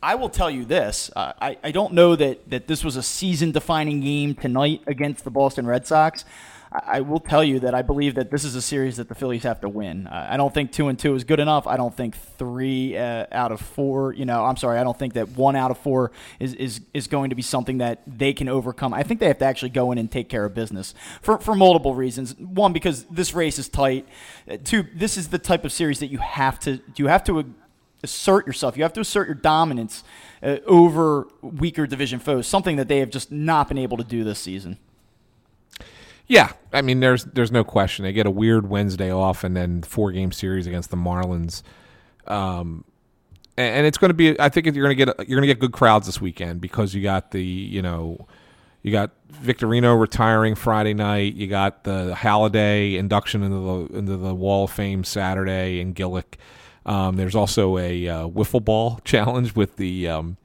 I will tell you this. Uh, I, I don't know that, that this was a season defining game tonight against the Boston Red Sox. I will tell you that I believe that this is a series that the Phillies have to win. Uh, I don't think two and two is good enough. I don't think three uh, out of four. You know, I'm sorry. I don't think that one out of four is, is is going to be something that they can overcome. I think they have to actually go in and take care of business for for multiple reasons. One, because this race is tight. Uh, two, this is the type of series that you have to you have to assert yourself. You have to assert your dominance uh, over weaker division foes. Something that they have just not been able to do this season. Yeah, I mean, there's there's no question. They get a weird Wednesday off, and then four game series against the Marlins. Um, and, and it's going to be. I think you're going to get you're going to get good crowds this weekend because you got the you know. You got Victorino retiring Friday night. You got the Halladay induction into the into the Wall of Fame Saturday in Gillick. Um, there's also a uh, wiffle ball <laughs> challenge with the um,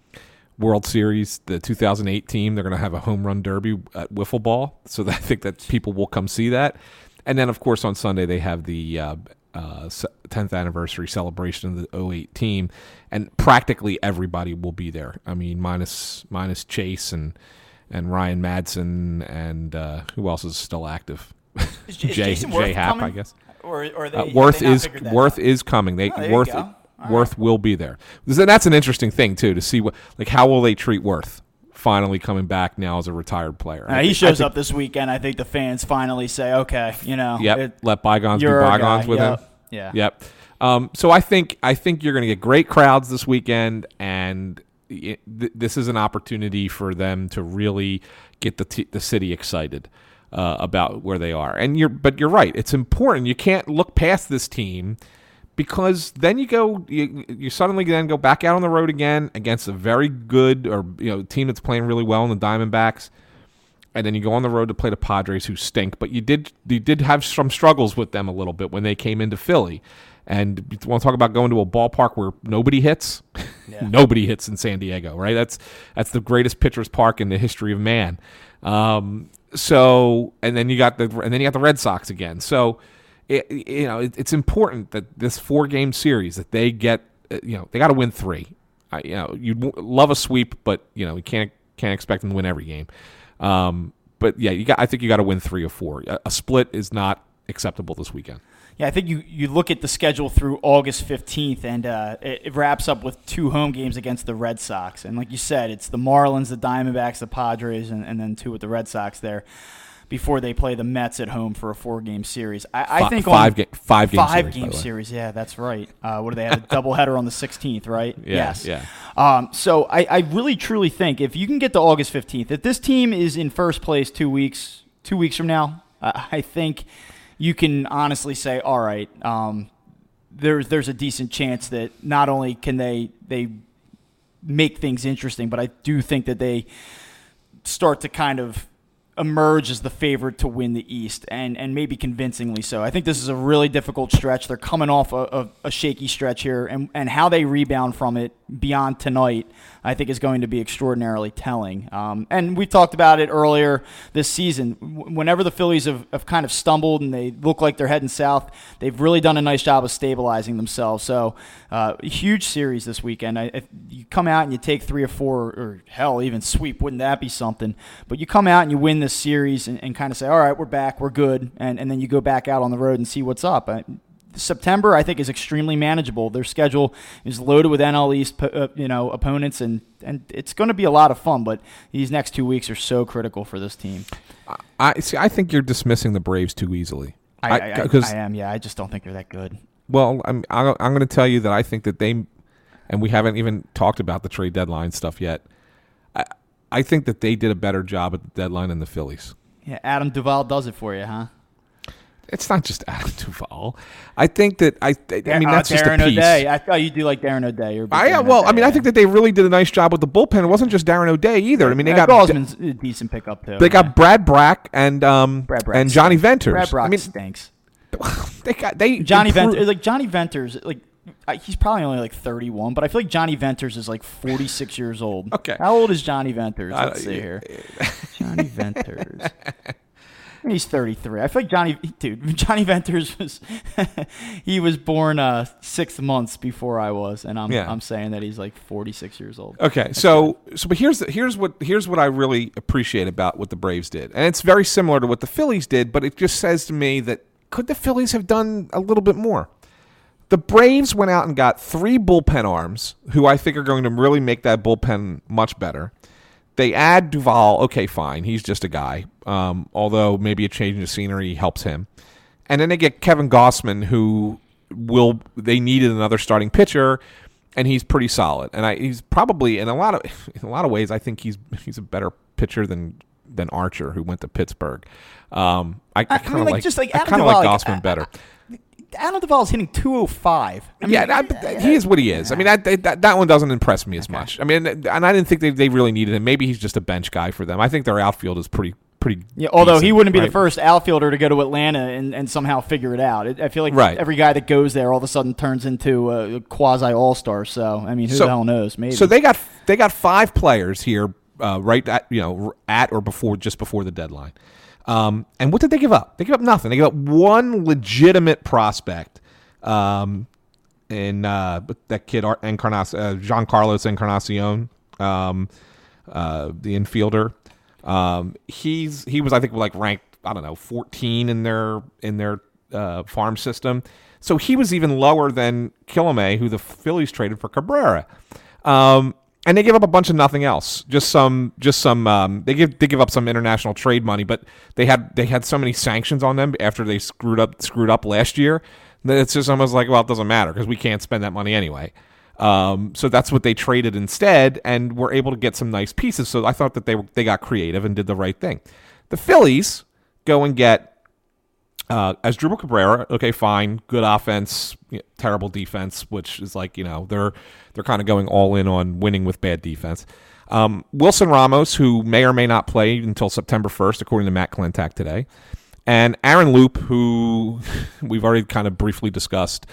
World Series, the 2008 team, they're going to have a home run derby at wiffle ball. So <laughs> I think that people will come see that. And then, of course, on Sunday they have the uh, uh, 10th anniversary celebration of the 08 team, and practically everybody will be there. I mean, minus minus Chase and and Ryan Madson and uh, who else is still active? Is, <laughs> Jay Jay Happ, I guess. Or, or they, uh, Werth is Werth out? is coming. They oh, Werth Werth right. will be there. That's an interesting thing too to see what like how will they treat Werth finally coming back now as a retired player. Uh, he shows think, up this weekend. I think the fans finally say, okay, you know, yep, it, let bygones be bygones with yep. him. Yeah, yep. Um, so I think I think you're going to get great crowds this weekend, and it, th- this is an opportunity for them to really get the t- the city excited. Uh, about where they are, and you're, but you're right. It's important. You can't look past this team because then you go you, you suddenly then go back out on the road again against a very good or you know team that's playing really well in the Diamondbacks. And then you go on the road to play the Padres who stink. But you did you did have some struggles with them a little bit when they came into Philly. And you want to talk about going to a ballpark where nobody hits? <laughs> Yeah. nobody hits in San Diego right? That's that's the greatest pitchers park in the history of man. Um, so and then you got the and then you got the Red Sox again. So it, you know, it, it's important that this four game series that they get, uh, you know, they got to win three. I, you know, you love a sweep, but you know, you can't can't expect them to win every game. Um, but yeah, you got. I think you got to win three or four. A, a split is not acceptable this weekend. Yeah, I think you, you look at the schedule through August 15th, and uh, it, it, wraps up with two home games against the Red Sox. And like you said, it's the Marlins, the Diamondbacks, the Padres, and, and then two with the Red Sox there before they play the Mets at home for a four game series. I, I think five game five game five series, game series. Yeah, that's right. Uh, what do they have? A doubleheader on the 16th, right? <laughs> Yeah, yes. Yeah. Um, so I, I really truly think if you can get to August 15th, if this team is in first place two weeks two weeks from now, uh, I think you can honestly say, all right. Um, there's there's a decent chance that not only can they they make things interesting, but I do think that they start to kind of emerge as the favorite to win the East, and, and maybe convincingly so. I think this is a really difficult stretch. They're coming off a, a, a, shaky stretch here, and, and how they rebound from it beyond tonight, I think, is going to be extraordinarily telling. Um, and we talked about it earlier this season. Whenever the Phillies have, have kind of stumbled and they look like they're heading south, they've really done a nice job of stabilizing themselves. So, uh, huge series this weekend. I, you come out and you take three or four, or hell, even sweep, wouldn't that be something? But you come out and you win this series and, and kind of say, all right, we're back, we're good, and, and then you go back out on the road and see what's up. I, September, I think, is extremely manageable. Their schedule is loaded with NL East, uh, you know, opponents, and and it's going to be a lot of fun. But these next two weeks are so critical for this team. I see. I think you're dismissing the Braves too easily. I, I, I, I am. Yeah, I just don't think they're that good. Well, I'm I'm going to tell you that I think that they, and we haven't even talked about the trade deadline stuff yet. I think that they did a better job at the deadline than the Phillies. Yeah, Adam Duvall does it for you, huh? It's not just Adam <laughs> Duvall. I think that I. I mean, that's uh, just a piece. O'Day. I thought you'd do like Darren O'Day. Or I, Darren well, O'Day, I mean, yeah. I think that they really did a nice job with the bullpen. It wasn't just Darren O'Day either. I mean, they yeah, got Gausman's a decent pickup too. They got Brad Brach and um Brad Brach and Johnny Venters. Brad Brach I mean, stinks. <laughs> they got they Johnny improved. Venters, like Johnny Venters, like he's probably only like 31, but I feel like Johnny Venters is like 46 years old. <laughs> Okay. How old is Johnny Venters? Let's see here. <laughs> Johnny Venters. He's 33. I feel like Johnny, dude, <laughs> Johnny Venters was, he was born uh, six months before I was, and I'm, Yeah. I'm saying that he's like 46 years old. Okay, so so but here's the, here's what here's what I really appreciate about what the Braves did, and it's very similar to what the Phillies did, but it just says to me that could the Phillies have done a little bit more? The Braves went out and got three bullpen arms, who I think are going to really make that bullpen much better. They add Duvall. Okay, fine, he's just a guy. Um, although maybe a change of scenery helps him. And then they get Kevin Gausman, who will they needed another starting pitcher, and he's pretty solid. And I, he's probably in a lot of <laughs> in a lot of ways, I think he's he's a better pitcher than than Archer, who went to Pittsburgh. Um, I, I I kind of mean, like, like, just like I kind of like Gossman better. Adam Duvall is hitting 205. I mean, yeah, he is what he is. I mean, that, that that one doesn't impress me as much. I mean, and I didn't think they, they really needed him. Maybe he's just a bench guy for them. I think their outfield is pretty pretty. Yeah, although he wouldn't be right? the first outfielder to go to Atlanta and, and somehow figure it out. It, I feel like Right. every guy that goes there all of a sudden turns into a quasi all star. So I mean, who So- the hell knows? Maybe. So they got they got five players here, uh, right at you know at or before just before the deadline. Um, and what did they give up? They gave up nothing. They gave up one legitimate prospect, um, in uh, that kid Encarnacion, uh, Jean Carlos Encarnacion, um, uh, the infielder. Um, he's he was I think like ranked I don't know 14 in their in their uh, farm system. So he was even lower than Kilome, who the Phillies traded for Cabrera. Um, and they give up a bunch of nothing else. Just some, just some. Um, they give they give up some international trade money, but they had they had so many sanctions on them after they screwed up screwed up last year that it's just almost like well, it doesn't matter because we can't spend that money anyway. Um, so that's what they traded instead, and were able to get some nice pieces. So I thought that they were, they got creative and did the right thing. The Phillies go and get uh, Asdrubal Cabrera, okay, fine, good offense, terrible defense, which is like you know they're they're kind of going all in on winning with bad defense. Um, Wilson Ramos, who may or may not play until September first, according to Matt Klentak today, and Aaron Loup, who <laughs> we've already kind of briefly discussed,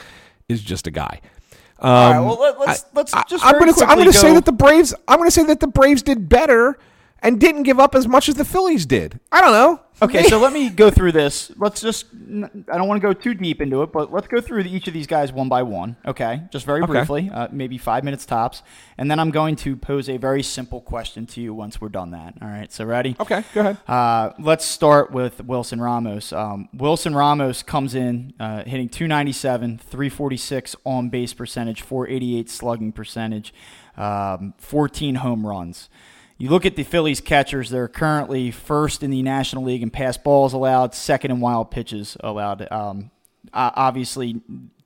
is just a guy. Um, all right, well, let, let's let's I- just I'm very gonna s- I'm gonna say that the Braves I'm gonna say that the Braves did better and didn't give up as much as the Phillies did. I don't know. Okay, so let me go through this. Let's just, I don't want to go too deep into it, but let's go through each of these guys one by one, okay? Just very Okay. briefly, uh, maybe five minutes tops. And then I'm going to pose a very simple question to you once we're done that. All right, so ready? Okay, go ahead. Uh, let's start with Wilson Ramos. Um, Wilson Ramos comes in uh, hitting 297, 346 on base percentage, 488 slugging percentage, um, 14 home runs. You look at the Phillies catchers, they're currently first in the National League in pass balls allowed, second in wild pitches allowed. Um, obviously,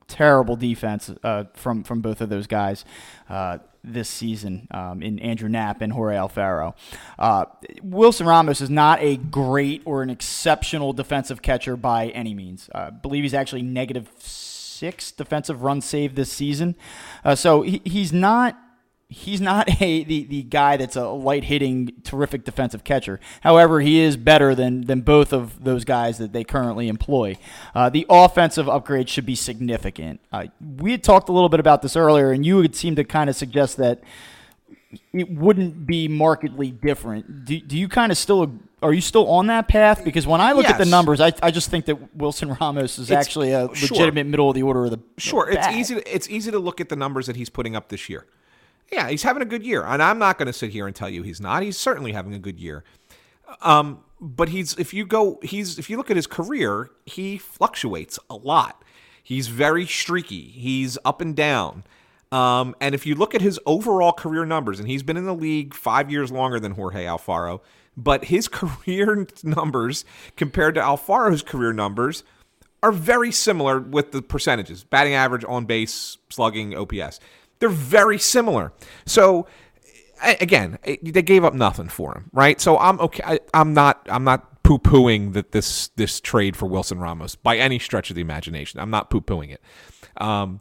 terrible defense uh, from, from both of those guys. Uh, this season um, in Andrew Knapp and Jorge Alfaro. Uh, Wilson Ramos is not a great or an exceptional defensive catcher by any means. Uh, I believe he's actually negative six defensive run save this season. Uh, so he, he's not he's not <laughs> a the, the guy that's a light hitting terrific defensive catcher. However, he is better than than both of those guys that they currently employ. Uh, the offensive upgrade should be significant. Uh, we had talked a little bit about this earlier, and you would seem to kind of suggest that it wouldn't be markedly different. Do, do you kind of still are you still on that path? Because when I look at the numbers, I, I just think that Wilson Ramos is It's- actually a sure. legitimate middle of the order of the Sure, it's easy. To, it's easy to look at the numbers that he's putting up this year. Yeah, he's having a good year, and I'm not going to sit here and tell you he's not. He's certainly having a good year. Um, but he's if you go, he's if you look at his career, he fluctuates a lot. He's very streaky. He's up and down. Um, and if you look at his overall career numbers, and he's been in the league five years longer than Jorge Alfaro, but his <laughs> career numbers compared to Alfaro's career numbers are very similar with the percentages batting average, on base, slugging, OPS. They're very similar. So, again, they gave up nothing for him, right? So I'm okay. I, I'm not. I'm not poo pooing that this this trade for Wilson Ramos by any stretch of the imagination. I'm not poo pooing it. Um,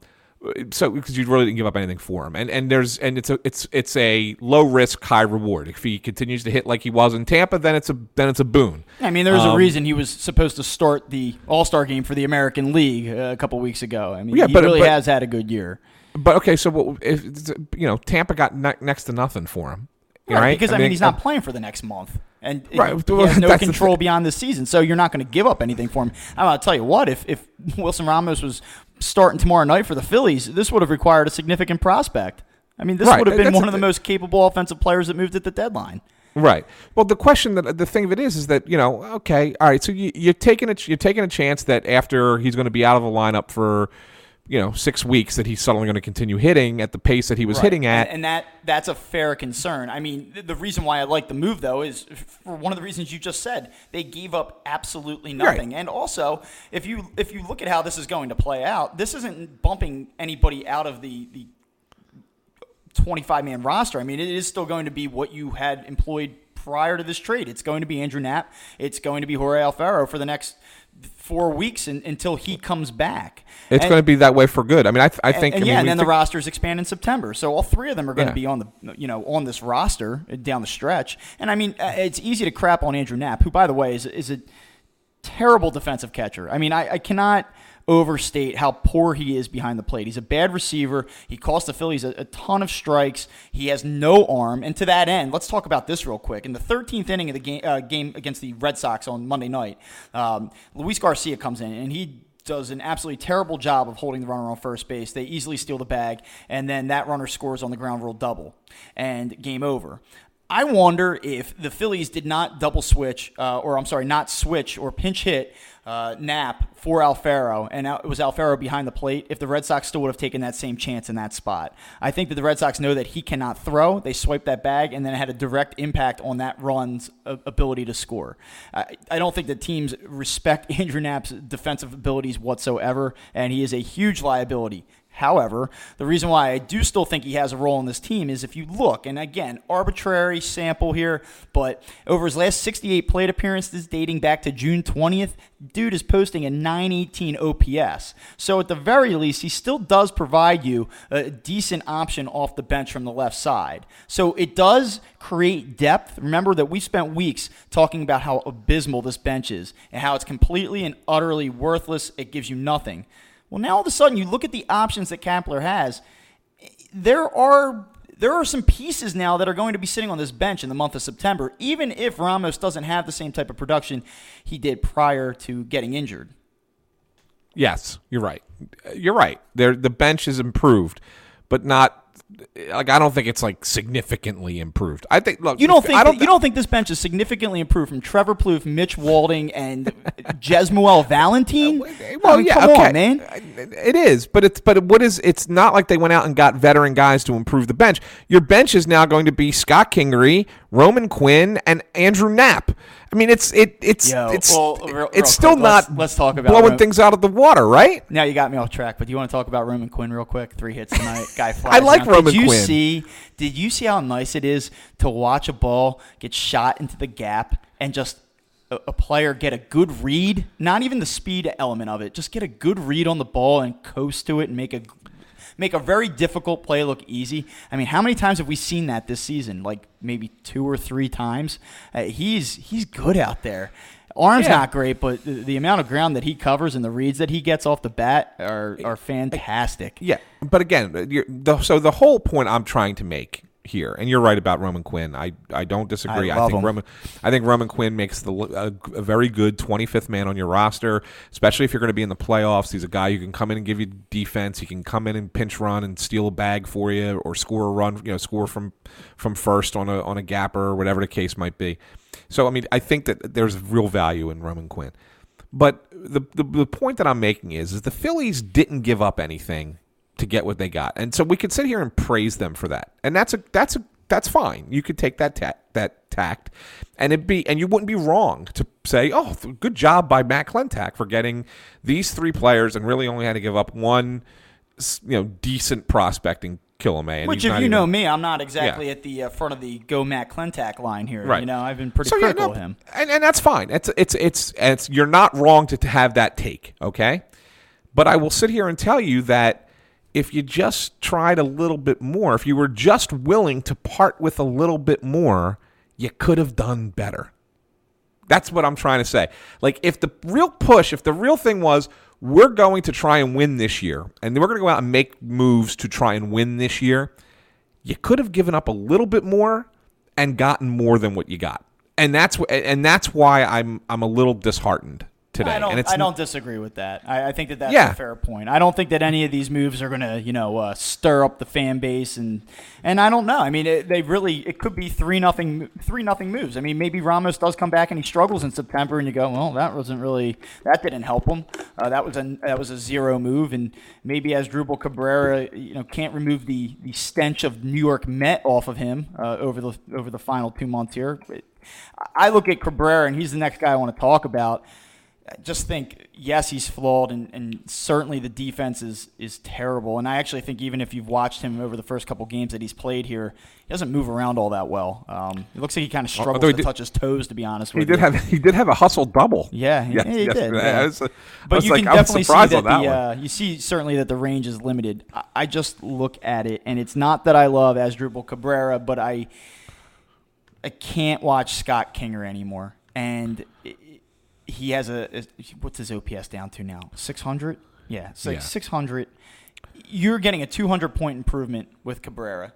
so because you really didn't give up anything for him, and and there's and it's a it's it's a low risk high reward. If he continues to hit like he was in Tampa, then it's a then it's a boon. I mean, there's Um, a reason he was supposed to start the All Star game for the American League uh, a couple weeks ago. I mean, Yeah, he but- really but- has had a good year. But okay, so what if you know Tampa got ne- next to nothing for him, Right, right? because I mean, he's not uh, playing for the next month, and Right, he, he has <laughs> no that's the control thing. beyond this season. So you're not going to give up anything for him. I'm going to tell you what: if if <laughs> Wilson Ramos was starting tomorrow night for the Phillies, this would have required a significant prospect. I mean, this Right, would have been that's one the of the most capable offensive players that moved at the deadline. Right. Well, the question that the thing of it is, is that you know, okay, all right. So you, you're taking a you're taking a chance that after he's going to be out of the lineup for, you know, six weeks, that he's suddenly going to continue hitting at the pace that he was Right. hitting at. and, and that that's a fair concern. I mean, th- the reason why I like the move though is for one of the reasons you just said. They gave up absolutely nothing, and also if you if you look at how this is going to play out, this isn't bumping anybody out of the the 25 man roster. I mean, it is still going to be what you had employed prior to this trade. It's going to be Andrew Knapp. It's going to be Jorge Alfaro for the next four weeks un until he comes back. it's And- going to be that way for good. I mean, I, th- I think. and, I yeah, mean, and then the rosters expand in September, so all three of them are going Yeah. to be on the you know on this roster down the stretch. And I mean, uh, it's easy to crap on Andrew Knapp, who by the way is is a terrible defensive catcher. I mean, I, I cannot overstate how poor he is behind the plate. He's a bad receiver. He cost the Phillies a, a ton of strikes. He has no arm. And to that end, let's talk about this real quick. In the 13th inning of the game, uh, game against the Red Sox on Monday night, um, Luis Garcia comes in and he does an absolutely terrible job of holding the runner on first base. They easily steal the bag, and then that runner scores on the ground rule double, and game over. I wonder if the Phillies did not double switch, uh, or I'm sorry, not switch or pinch hit uh, Knapp for Alfaro, and it was Alfaro behind the plate, if the Red Sox still would have taken that same chance in that spot. I think that the Red Sox know that he cannot throw. They swiped that bag, and then it had a direct impact on that run's uh, ability to score. I, I don't think the teams respect <laughs> Andrew Knapp's defensive abilities whatsoever, and he is a huge liability. However, the reason why I do still think he has a role in this team is if you look, and again, arbitrary sample here, but over his last 68 plate appearances dating back to June 20th, dude is posting a 918 OPS. So at the very least, he still does provide you a decent option off the bench from the left side. So it does create depth. Remember that we spent weeks talking about how abysmal this bench is and how it's completely and utterly worthless. It gives you nothing. Well, now all of a sudden you look at the options that Kapler has. There are there are some pieces now that are going to be sitting on this bench in the month of September, even if Ramos doesn't have the same type of production he did prior to getting injured. Yes, you're right. You're right. The bench is improved, but not like I don't think it's like significantly improved. I think. Look, You don't think I that- you don't think this bench is significantly improved from Trevor Plouffe, Mitch Walding, and <laughs> Jesmuel Valentine? Uh, well, I mean, yeah, come okay. on, man. It is, but it's but what is? It's not like they went out and got veteran guys to improve the bench. Your bench is now going to be Scott Kingery, Roman Quinn, and Andrew Knapp. I mean, it's it it's Yo, it's well, real- real it's still quick, let's- not let's talk about blowing Ro- things out of the water, right? Now you got me off track, but do you want to talk about Roman Quinn real quick? Three hits tonight, <laughs> guy flies. I like down. Roman did you Quinn. See, did you see how nice it is to watch a ball get shot into the gap and just a, a player get a good read? Not even the speed element of it, just get a good read on the ball and coast to it and make a make a very difficult play look easy. I mean, how many times have we seen that this season? Like maybe two or three times. Uh, he's he's good out there. Arm's Yeah. not great, but the, the amount of ground that he covers and the reads that he gets off the bat are are fantastic. Yeah, but again, you're, the, so the whole point I'm trying to make here, and you're right about Roman Quinn. I, I don't disagree. I I, think him. Roman I think Roman Quinn makes the a, a very good 25th man on your roster, especially if you're going to be in the playoffs. He's a guy who can come in and give you defense. He can come in and pinch run and steal a bag for you, or score a run. You know, score from from first on a on a gapper or whatever the case might be. So I mean, I think that there's real value in Roman Quinn. But the, the the point that I'm making is is the Phillies didn't give up anything to get what they got, and so we could sit here and praise them for that, and that's a that's a that's fine. You could take that ta- that tact, and it be and you wouldn't be wrong to say, oh, good job by Matt Klentak for getting these three players, and really only had to give up one, you know, decent prospecting Kilome. Which, if you even- know me, I'm not exactly Yeah. at the uh, front of the go Matt Klentak line here. Right. You know, I've been pretty So, yeah, critical no, of him. and, and that's fine. It's it's it's it's you're not wrong to, to have that take, okay? But I will sit here and tell you that if you just tried a little bit more, if you were just willing to part with a little bit more, you could have done better. That's what I'm trying to say. Like, if the real push, if the real thing was, we're going to try and win this year, and we're going to go out and make moves to try and win this year, you could have given up a little bit more and gotten more than what you got. And that's and that's why I'm I'm a little disheartened today. I don't, I don't disagree with that. I, I think that that's Yeah. a fair point. I don't think that any of these moves are going to, you know, uh, stir up the fan base, and and I don't know. I mean, it, they really it could be three nothing three nothing moves. I mean, maybe Ramos does come back and he struggles in September, and you go, well, that wasn't really that didn't help him. Uh, that was a that was a zero move, and maybe Asdrubal Cabrera, you know, can't remove the the stench of New York Met off of him uh, over the over the final two months here. I look at Cabrera, and he's the next guy I want to talk about. I just think, yes, he's flawed, and, and certainly the defense is, is terrible. And I actually think even if you've watched him over the first couple games that he's played here, he doesn't move around all that well. Um, it looks like he kind of struggles he to did- touch his toes, to be honest he with did you. have he did have a hustle double. Yeah, he- yes, yeah, he yes. did, yeah. was, I but was you like, can definitely see that that the uh, you see certainly that the range is limited. I, I just look at it, and it's not that I love Asdrubal Cabrera, but I I can't watch Scott Kinger anymore, and he has a, a what's his OPS down to now? Six hundred. Yeah, like Yeah. six hundred. You're getting a 200 point improvement with Cabrera.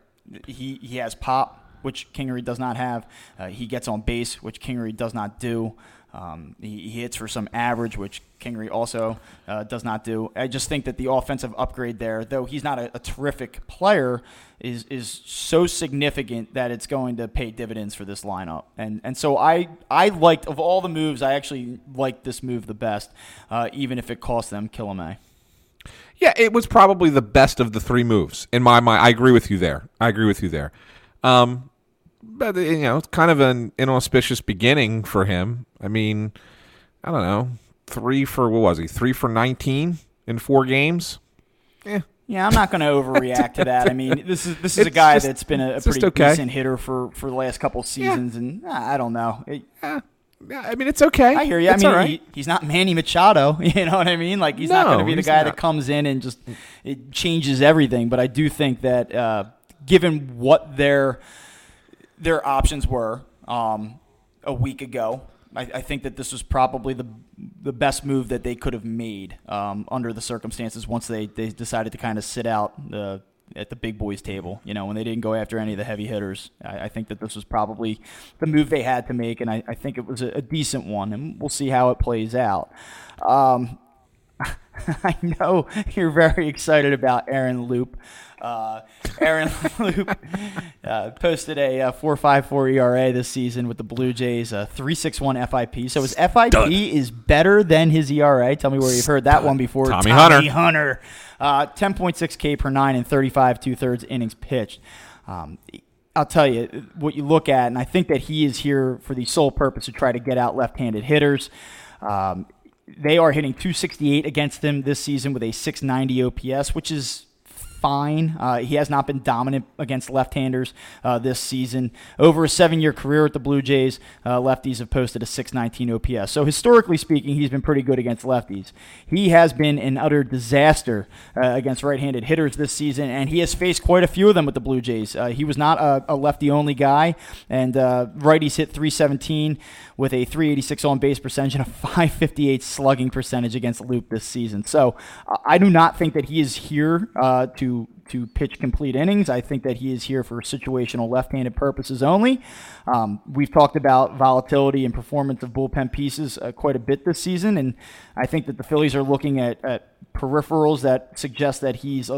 He he has pop, which Kingery does not have. Uh, he gets on base, which Kingery does not do. Um, he, he hits for some average, which Kingery also uh, does not do. I just think that the offensive upgrade there, though he's not a, a terrific player, is is so significant that it's going to pay dividends for this lineup. And and so I I liked of all the moves, I actually liked this move the best, uh, even if it cost them Kilome. Yeah, it was probably the best of the three moves in my mind. I agree with you there. I agree with you there. Um, but you know, it's kind of an inauspicious beginning for him. I mean, I don't know, three for what was he? Three for nineteen in four games. Yeah, Yeah, I'm not going <laughs> to overreact to that. I mean, this is this is a guy just- that's been a, a pretty okay. decent hitter for, for the last couple seasons, and uh, I don't know. It- yeah. I mean, it's okay. I hear you. It's I mean, right. he, he's not Manny Machado. <laughs> You know what I mean? Like he's not going to be the guy not. that comes in and just it changes everything. But I do think that uh, given what their their options were um, a week ago, I, I think that this was probably the the best move that they could have made um, under the circumstances once they, they decided to kind of sit out the at the big boys table. You know, when they didn't go after any of the heavy hitters, I, I think that this was probably the move they had to make, and I, I think it was a, a decent one, and we'll see how it plays out. Um, <laughs> I know you're very excited about Aaron Loup. Uh, Aaron <laughs> Loup uh, posted a uh, 4.54 ERA this season with the Blue Jays, a 3.61 FIP. So his FIP is better than his ERA. Tell me where you've heard that one before. Tommy Hunter. Hunter. Uh, 10.6 K per nine and 35 two thirds innings pitched. Um, I'll tell you what you look at, and I think that he is here for the sole purpose to try to get out left-handed hitters. Um, they are hitting 268 against him this season with a 690 OPS, which is fine. Uh, he has not been dominant against left-handers uh, this season. Over a seven-year career at the Blue Jays, uh, lefties have posted a 619 OPS. So historically speaking, he's been pretty good against lefties. He has been an utter disaster uh, against right-handed hitters this season, and he has faced quite a few of them with the Blue Jays. Uh, he was not a, a lefty-only guy, and uh, righties hit 317 with a 386 on base percentage and a <laughs> 558 slugging percentage against Loup this season. So uh, I do not think that he is here uh, to to pitch complete innings. I think that he is here for situational left-handed purposes only. Um, we've talked about volatility and performance of bullpen pieces uh, quite a bit this season, and I think that the Phillies are looking at, at peripherals that suggest that he's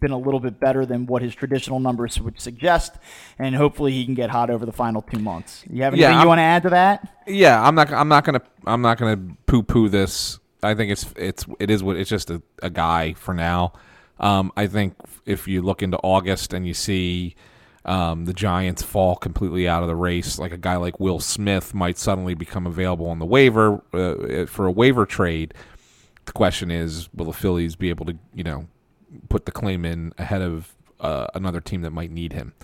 been a little bit better than what his traditional numbers would suggest, and hopefully he can get hot over the final two months. You have Yeah, anything you want to add to that? Yeah, I'm not. I'm not gonna. I'm not gonna poo poo this. I think it's it's it is what it's just a, a guy for now. Um, I think if you look into August and you see um, the Giants fall completely out of the race, like a guy like Will Smith might suddenly become available on the waiver uh, for a waiver trade. The question is, will the Phillies be able to, you know, put the claim in ahead of uh, another team that might need him?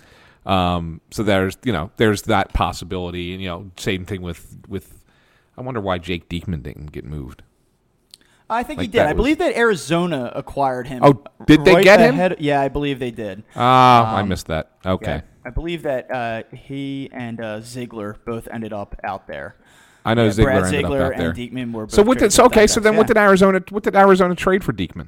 Um, so there's, you know, there's that possibility, and you know, same thing with with. I wonder why Jake Diekman didn't get moved. I think he did. I was- believe that Arizona acquired him. Oh, did they right get him? ahead- Yeah, I believe they did. Ah, I Um, missed that. Okay. Yeah, I believe that uh, he and uh, Ziegler both ended up out there. I know Yeah, Ziegler Brad ended Ziegler up out there. and Diekman were both so what did so okay, so then what did Arizona what did Arizona trade for Diekman?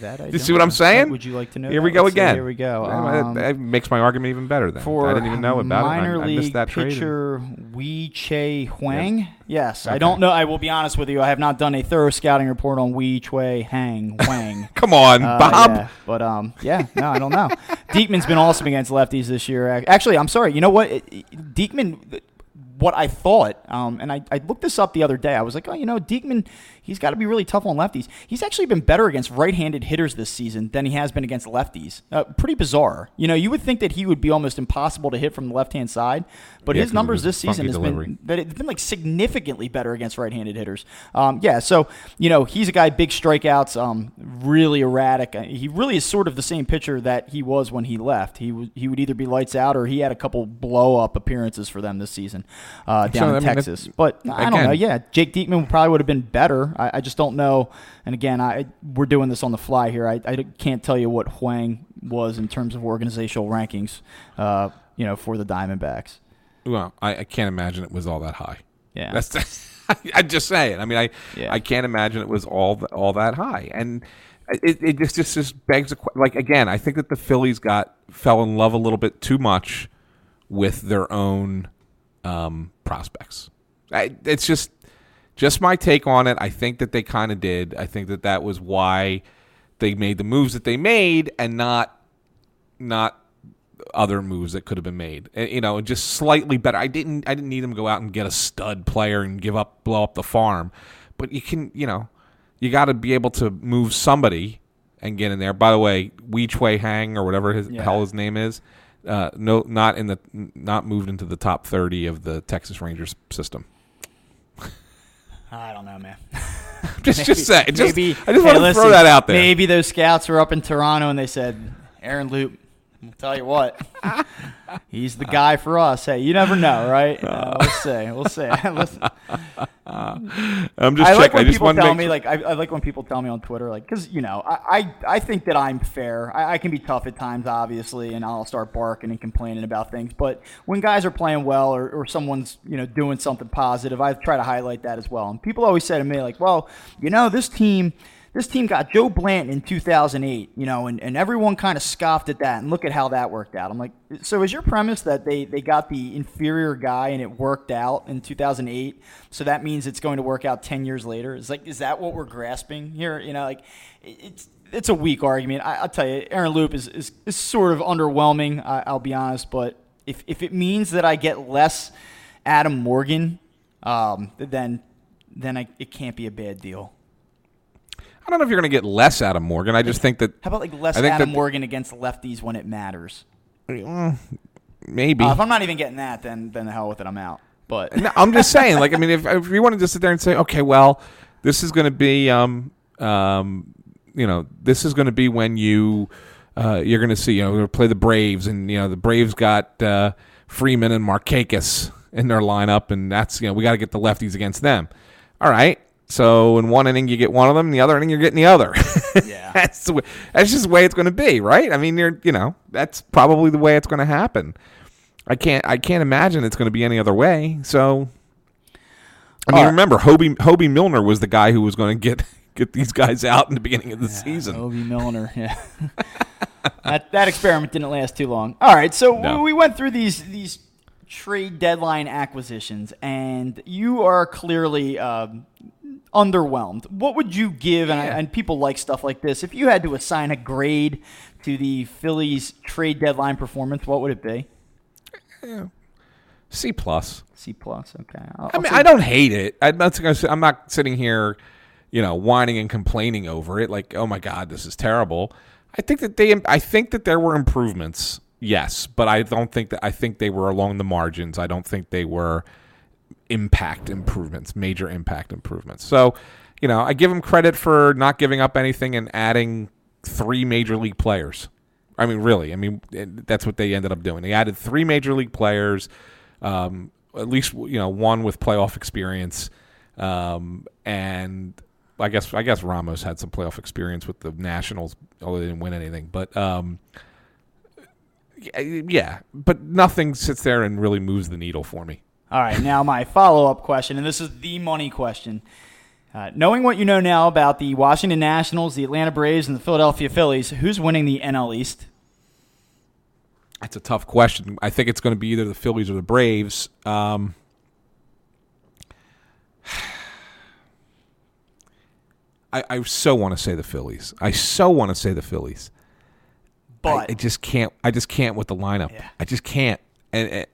That I <laughs> You see what I'm saying? Would you like to know? Here we go Let's see. again. Here we go. That- Um, that makes my argument even better then. for I didn't even know about minor it. and I, I league missed that trade. pitcher Wei-Chieh Huang. Yes, I don't know. I will be honest with you. I have not done a thorough scouting report on Wee Choi Hang Huang. <laughs> Come on, Uh, Bob. yeah, but um, yeah, no, I don't know. Diekman's been awesome against lefties this year. Actually, I'm sorry. You know what? Diekman, what I thought, um, and I, I looked this up the other day. I was like, oh, you know, Diekman, he's got to be really tough on lefties. He's actually been better against right-handed hitters this season than he has been against lefties. Uh, pretty bizarre. You know, you would think that he would be almost impossible to hit from the left-hand side, but Yeah, his numbers this season has delivery. been that it's been like significantly better against right-handed hitters. Um, yeah, so you know he's a guy big strikeouts, um, really erratic. Uh, He really is sort of the same pitcher that he was when he left. He was he would either be lights out or he had a couple blow-up appearances for them this season uh, down So, I in mean, Texas. But I don't know. Yeah, Jake Diekman probably would have been better. I, I just don't know. And again, I we're doing this on the fly here. I, I can't tell you what Huang was in terms of organizational rankings. Uh, you know, for the Diamondbacks. Well, I, I can't imagine it was all that high. Yeah. That's <laughs> I just say it. I mean, I Yeah. I can't imagine it was all all that high, and it, it just just just begs a like again. I think that the Phillies got fell in love a little bit too much with their own um, prospects. I, it's just just my take on it. I think that they kind of did. I think that that was why they made the moves that they made, and not not other moves that could have been made. And, you know, just slightly better. I didn't I didn't need them to go out and get a stud player and give up blow up the farm. But you can, you know, you got to be able to move somebody and get in there. By the way, Wee Choi Hang or whatever his Yeah. hell his name is, uh, no, not in the not moved into the top thirty of the Texas Rangers system. I don't know, man. <laughs> Just just say, just, maybe, I just hey, want to listen, throw that out there. Maybe those scouts were up in Toronto and they said, Aaron Loup, I'll tell you what, <laughs> he's the guy for us. Hey, you never know, right? <laughs> Uh, we'll see. We'll see. <laughs> I'm just I like checking. I when just people tell me, sure- like, I, I like when people tell me on Twitter, like, because, you know, I, I, I think that I'm fair. I, I can be tough at times, obviously, and I'll start barking and complaining about things. But when guys are playing well or, or someone's, you know, doing something positive, I try to highlight that as well. And people always say to me, like, well, you know, this team. This team got Joe Blanton in 2008, you know, and, and everyone kind of scoffed at that. And look at how that worked out. I'm like, so is your premise that they, they got the inferior guy and it worked out in 2008? So that means it's going to work out 10 years later? Is like, is that what we're grasping here? You know, like, it's it's a weak argument. I, I'll tell you, Aaron Loup is, is, is sort of underwhelming. I, I'll be honest, but if if it means that I get less Adam Morgan, um, then then I, it can't be a bad deal. I don't know if you're going to get less out of Morgan. I just think that How about like less I think Adam that- Morgan against lefties when it matters? maybe. Uh, if I'm not even getting that, then then the hell with it, I'm out. But No, I'm just saying. Like, I mean, if, if you wanted to sit there and say, okay, well, this is going to be, um, um, you know, this is going to be when you, uh, you're going to see, you know, we're gonna play the Braves, and you know, the Braves got uh, Freeman and Markakis in their lineup, and that's, you know, we got to get the lefties against them. All right. So in one inning you get one of them, in the other inning you're getting the other. <laughs> Yeah. that's that's just the way it's going to be, right? I mean, you're, you know, that's probably the way it's going to happen. I can't I can't imagine it's going to be any other way. So I mean, right. remember Hoby Hoby Milner was the guy who was going to get <laughs> get these guys out in the beginning of the season. Obi <laughs> Milner, yeah. that that experiment didn't last too long. All right, so No. we went through these these trade deadline acquisitions, and you are clearly um, underwhelmed. What would you give? And, and people like stuff like this. If you had to assign a grade to the Phillies trade deadline performance, what would it be? C plus. C plus. Okay. I'll, I mean, I don't hate it. I'm not, I'm not sitting here, you know, whining and complaining over it. Like, oh my god, this is terrible. I think that they, I think that there were improvements, yes, but I don't think that. I think they were along the margins. I don't think they were impact improvements, major impact improvements. So, you know, I give them credit for not giving up anything and adding three major league players. I mean, really, I mean, that's what they ended up doing. They added three major league players, um, at least you know one with playoff experience. Um, and I guess I guess Ramos had some playoff experience with the Nationals, although they didn't win anything. But um, yeah, but nothing sits there and really moves the needle for me. All right, now my follow up question, and this is the money question. Uh, knowing what you know now about the Washington Nationals, the Atlanta Braves, and the Philadelphia Phillies, who's winning the NL East? That's a tough question. I think it's going to be either the Phillies or the Braves. Um, <sighs> I, I so want to say the Phillies. I so want to say the Phillies. But I, I just can't. I just can't with the lineup. Yeah. I just can't. And, and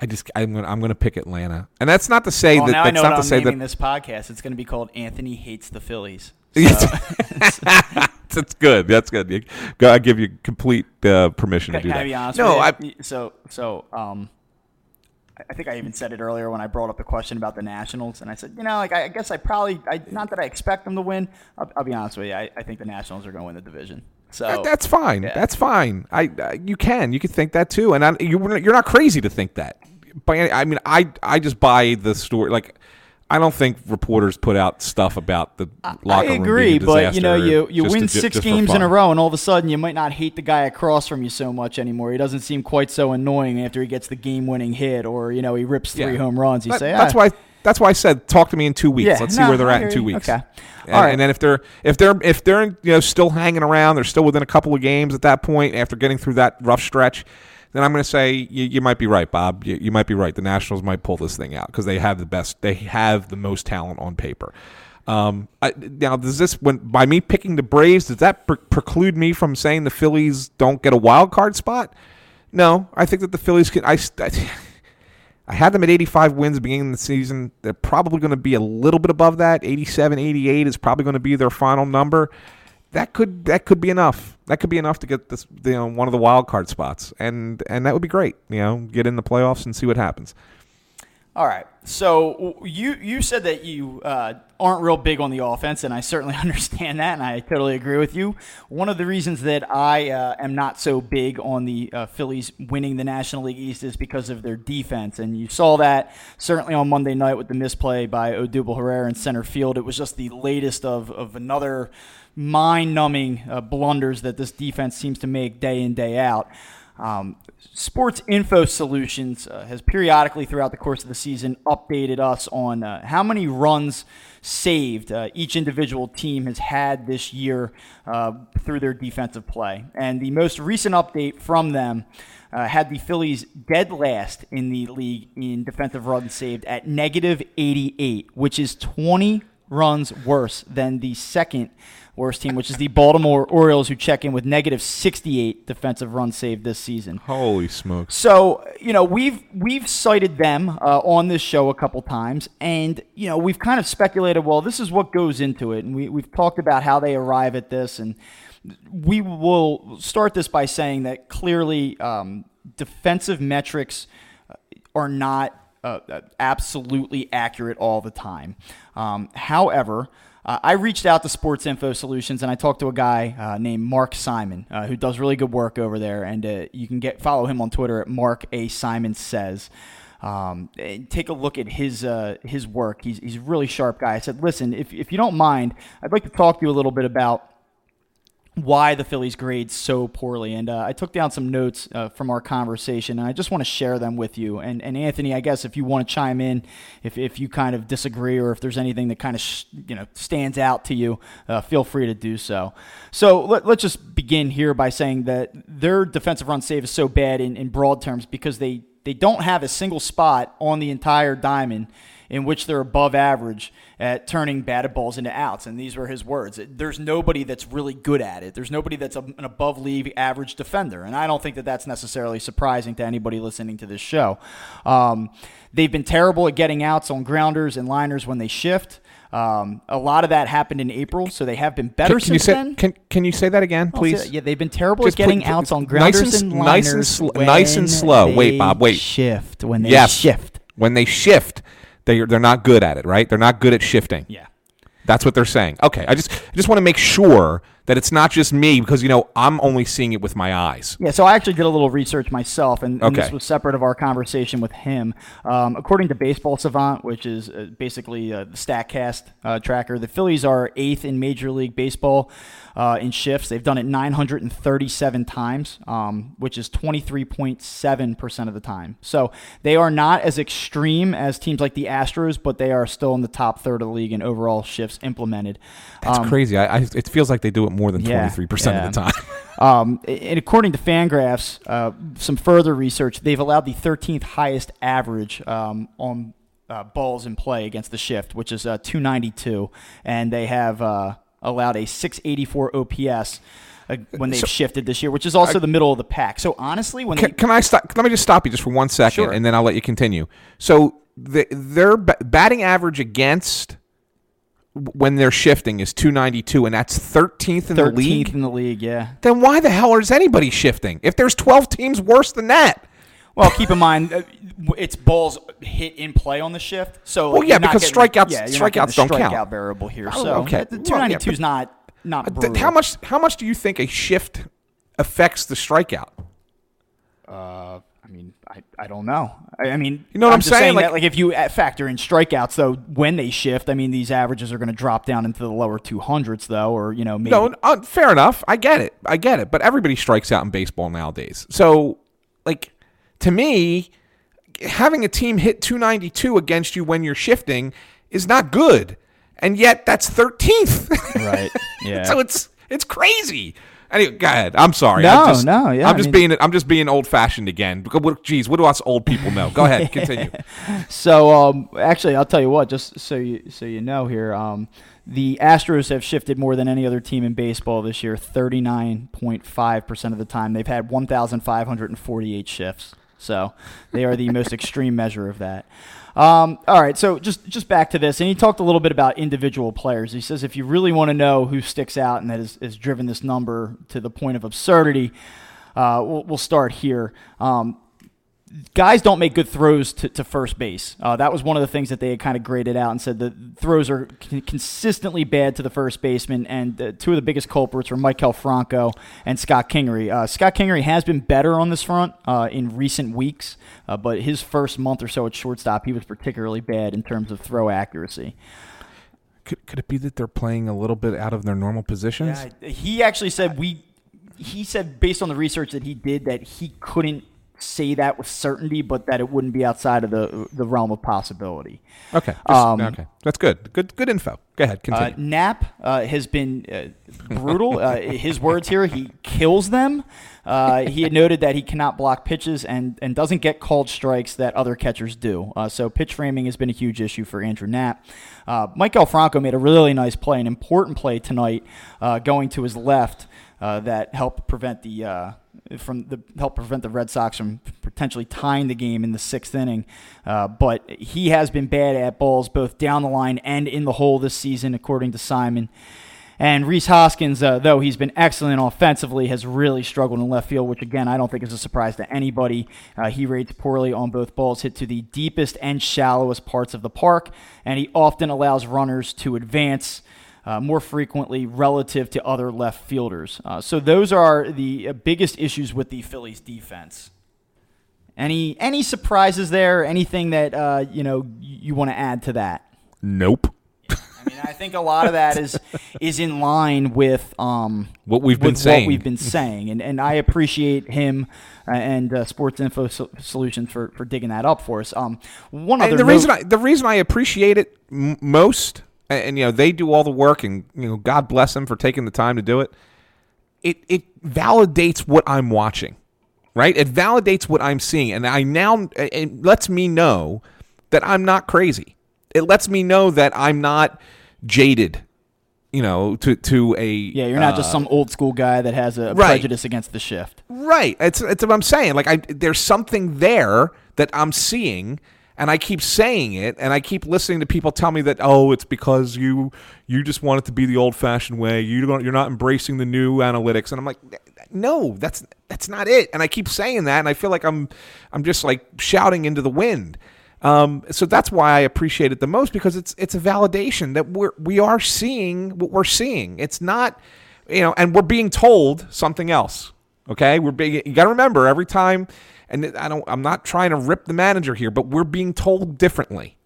I just I'm gonna I'm gonna pick Atlanta. And that's not to say well, that now I know not what to I'm say naming that this podcast. It's going to be called Anthony Hates the Phillies. <laughs> that's good. That's good. I give you complete uh, permission to do Can I that. be honest no, I, with you? So, so, um, I- I think I even said it earlier when I brought up the question about the Nationals, and I said, you know, like I, I guess I probably, I, not that I expect them to win. I'll, I'll be honest with you, I, I think the Nationals are going to win the division. So That- That's fine. That's fine. I uh, you can you can think that too, and I, you you're not crazy to think that. By any- I mean, I I just buy the story. Like, I don't think reporters put out stuff about the locker I room. agree, being a but you know, you, you win to- six games in a row, and all of a sudden you might not hate the guy across from you so much anymore. He doesn't seem quite so annoying after he gets the game-winning hit, or you know, he rips three Yeah. home runs. You That- say, that's "Ah, why. That's why I said talk to me in two weeks. Yeah, Let's see no, where they're at in two weeks. Okay. And, All right. and then if they're if they're if they're you know still hanging around, they're still within a couple of games at that point after getting through that rough stretch. Then I'm going to say you, you might be right, Bob. You, you might be right. The Nationals might pull this thing out because they have the best. They have the most talent on paper. Um, I, now, does this when by me picking the Braves does that pre- preclude me from saying the Phillies don't get a wild card spot? No, I think that the Phillies can. I, st- I had them at 85 wins beginning of the season. They're probably going to be a little bit above that. 87, 88 is probably going to be their final number. That could that could be enough. That could be enough to get this you know one of the wild card spots, and and that would be great. You know, get in the playoffs and see what happens. All right. So you you said that you uh, aren't real big on the offense, and I certainly <laughs> understand that, and I totally agree with you. One of the reasons that I uh, am not so big on the uh, Phillies winning the National League East is because of their defense, and you saw that certainly on Monday night with the misplay by Odubel Herrera in center field. It was just the latest of of another mind-numbing uh, blunders that this defense seems to make day in day out. Um, Sports Info Solutions uh, has periodically throughout the course of the season updated us on uh, how many runs saved uh, each individual team has had this year uh, through their defensive play. And the most recent update from them uh, had the Phillies dead last in the league in defensive runs saved at negative 88, which is 20 runs worse than the second worst team, which is the Baltimore Orioles, who check in with negative 68 defensive runs saved this season. Holy smokes! So you know we've we've cited them uh, on this show a couple times, and you know we've kind of speculated. Well, this is what goes into it, and we we've talked about how they arrive at this, and we will start this by saying that clearly um, defensive metrics are not uh, absolutely accurate all the time. Um, however. Uh, I reached out to Sports Info Solutions and I talked to a guy uh, named Mark Simon uh, who does really good work over there, and uh, you can get follow him on Twitter at Mark A Simon Says. Um, take a look at his uh, his work. He's he's a really sharp guy. I said, listen, if if you don't mind, I'd like to talk to you a little bit about why the Phillies grade so poorly. And uh, I took down some notes uh, from our conversation, and I just want to share them with you. And, and Anthony, I guess if you want to chime in, if, if you kind of disagree or if there's anything that kind of sh- you know stands out to you, uh, feel free to do so. So let, let's just begin here by saying that their defensive run save is so bad in, in broad terms because they, they don't have a single spot on the entire diamond in which they're above average at turning batted balls into outs. And these were his words. There's nobody that's really good at it. There's nobody that's an above league average defender. And I don't think that that's necessarily surprising to anybody listening to this show. Um, they've been terrible at getting outs on grounders and liners when they shift. Um, a lot of that happened in April, so they have been better Can, can you since say then. can can you say that again, please? that. Yeah, they've been terrible Just at getting put- outs on nice grounders and and, sl- nice and liners sl- nice and slow. Wait, Bob, wait. Shift when they yes, shift. when they shift, they they're not good at it, right? They're not good at shifting. Yeah. That's what they're saying. Okay, I just I just want to make sure that it's not just me because you know I'm only seeing it with my eyes. Yeah, so I actually did a little research myself, and, and this was separate of our conversation with him. Um, according to Baseball Savant, which is uh, basically uh, the Statcast uh, tracker, the Phillies are eighth in Major League Baseball uh, in shifts. They've done it 937 times, um, which is 23.7% of the time. So they are not as extreme as teams like the Astros, but they are still in the top third of the league in overall shifts implemented. That's Um, crazy. I, I it feels like they do it more than Yeah, 23 percent of the time. <laughs> Um, and according to Fangraphs, uh, some further research, they've allowed the 13th highest average um, on uh, balls in play against the shift, which is uh, 292, and they have uh, allowed a 684 OPS. Uh, when they've So- shifted this year, which is also the middle of the pack. So honestly, when Can, they, can I stop? Let me just stop you just for one second, Sure. and then I'll let you continue. So the, their ba- batting average against when they're shifting is 292, and that's 13th in the 13th league. in the league, yeah. Then why the hell is anybody shifting? If there's 12 teams worse than that. Well, keep in mind, uh, it's balls hit in play on the shift. So, Well, like, yeah, because getting- strikeouts- yeah, strikeouts don't count. strikeout variable here. Oh, So, okay. the Well, 292 is not not brutal. how much? How much do you think a shift affects the strikeout? Uh, I mean, I, I don't know. I, I mean, You know what I'm just saying? that, Like- like if you uh, factor in strikeouts, though, when they shift, I mean, these averages are going to drop down into the lower 200s, though, or you know, maybe. No, uh, fair enough. I get it. I get it. But everybody strikes out in baseball nowadays. So, like, to me, having a team hit 292 against you when you're shifting is not good. And yet, that's 13th. <laughs> Right. Yeah. so it's it's crazy. Anyway, go ahead. I'm sorry. No, I'm just, no, yeah, I'm I just mean- being I'm just being old fashioned again. Because what, geez, what do us old people know? Go ahead, <laughs> continue. So, um, actually, I'll tell you what, just so you so you know here, um, the Astros have shifted more than any other team in baseball this year, 39.5 percent of the time. They've had 1,548 shifts. So they are the most extreme measure of that. Um, all right, so just just back to this, and he talked a little bit about individual players. He says if you really want to know who sticks out and that has, has driven this number to the point of absurdity, uh, we'll, we'll start here. Um, guys don't make good throws to, to first base. Uh, that was one of the things that they had kind of graded out and said the throws are con- consistently bad to the first baseman. And uh, two of the biggest culprits were Maikel Franco and Scott Kingery. Uh, Scott Kingery has been better on this front uh, in recent weeks, uh, but his first month or so at shortstop, he was particularly bad in terms of throw accuracy. Could, could it be that they're playing a little bit out of their normal positions? Yeah, he actually said we. He said based on the research that he did that he couldn't say that with certainty, but that it wouldn't be outside of the the realm of possibility. Okay. just- Um, okay. That's good. Good. Good info. Go ahead. Uh, Continue. Knapp uh, has been uh, brutal. uh, his words here: he kills them. Uh, he had noted that he cannot block pitches and, and doesn't get called strikes that other catchers do. Uh, so pitch framing has been a huge issue for Andrew Knapp. Uh, Maikel Franco made a really nice play, an important play tonight, uh, going to his left uh, that helped prevent the uh, from the help prevent the Red Sox from potentially tying the game in the sixth inning. Uh, but he has been bad at balls both down the line and in the hole this season, according to Simon. And Rhys Hoskins, uh, though he's been excellent offensively, has really struggled in left field, which again I don't think is a surprise to anybody. Uh, he rates poorly on both balls hit to the deepest and shallowest parts of the park, and he often allows runners to advance uh, more frequently relative to other left fielders. Uh, so those are the uh, biggest issues with the Phillies defense. Any any surprises there? Anything that uh, you know you, want to add to that? nope. I mean, I think a lot of that is is in line with um, What we've been saying. What we've been saying, and and I appreciate him uh, and uh, Sports Info so- Solutions for, for digging that up for us. Um, one other And the note- reason I, the reason I appreciate it m- most, and, and, you know they do all the work, and you know God bless them for taking the time to do it. It it validates what I'm watching, right? It validates what I'm seeing, and I now it lets me know that I'm not crazy. It lets me know that I'm not jaded, you know, to to a yeah, you're not just some old school guy that has a Uh, right. prejudice against the shift. Right. It's it's what I'm saying. Like I there's something there that I'm seeing and I keep saying it and I keep listening to people tell me that oh it's because you you just want it to be the old fashioned way. You don't you're not embracing the new analytics and I'm like no, that's that's not it. And I keep saying that and I feel like I'm I'm just like shouting into the wind. Um, so that's why I appreciate it the most because it's it's a validation that we're we are seeing what we're seeing. It's not you know, and we're being told something else. Okay, we're being. You got to remember every time, and I don't. I'm not trying to rip the manager here, but we're being told differently,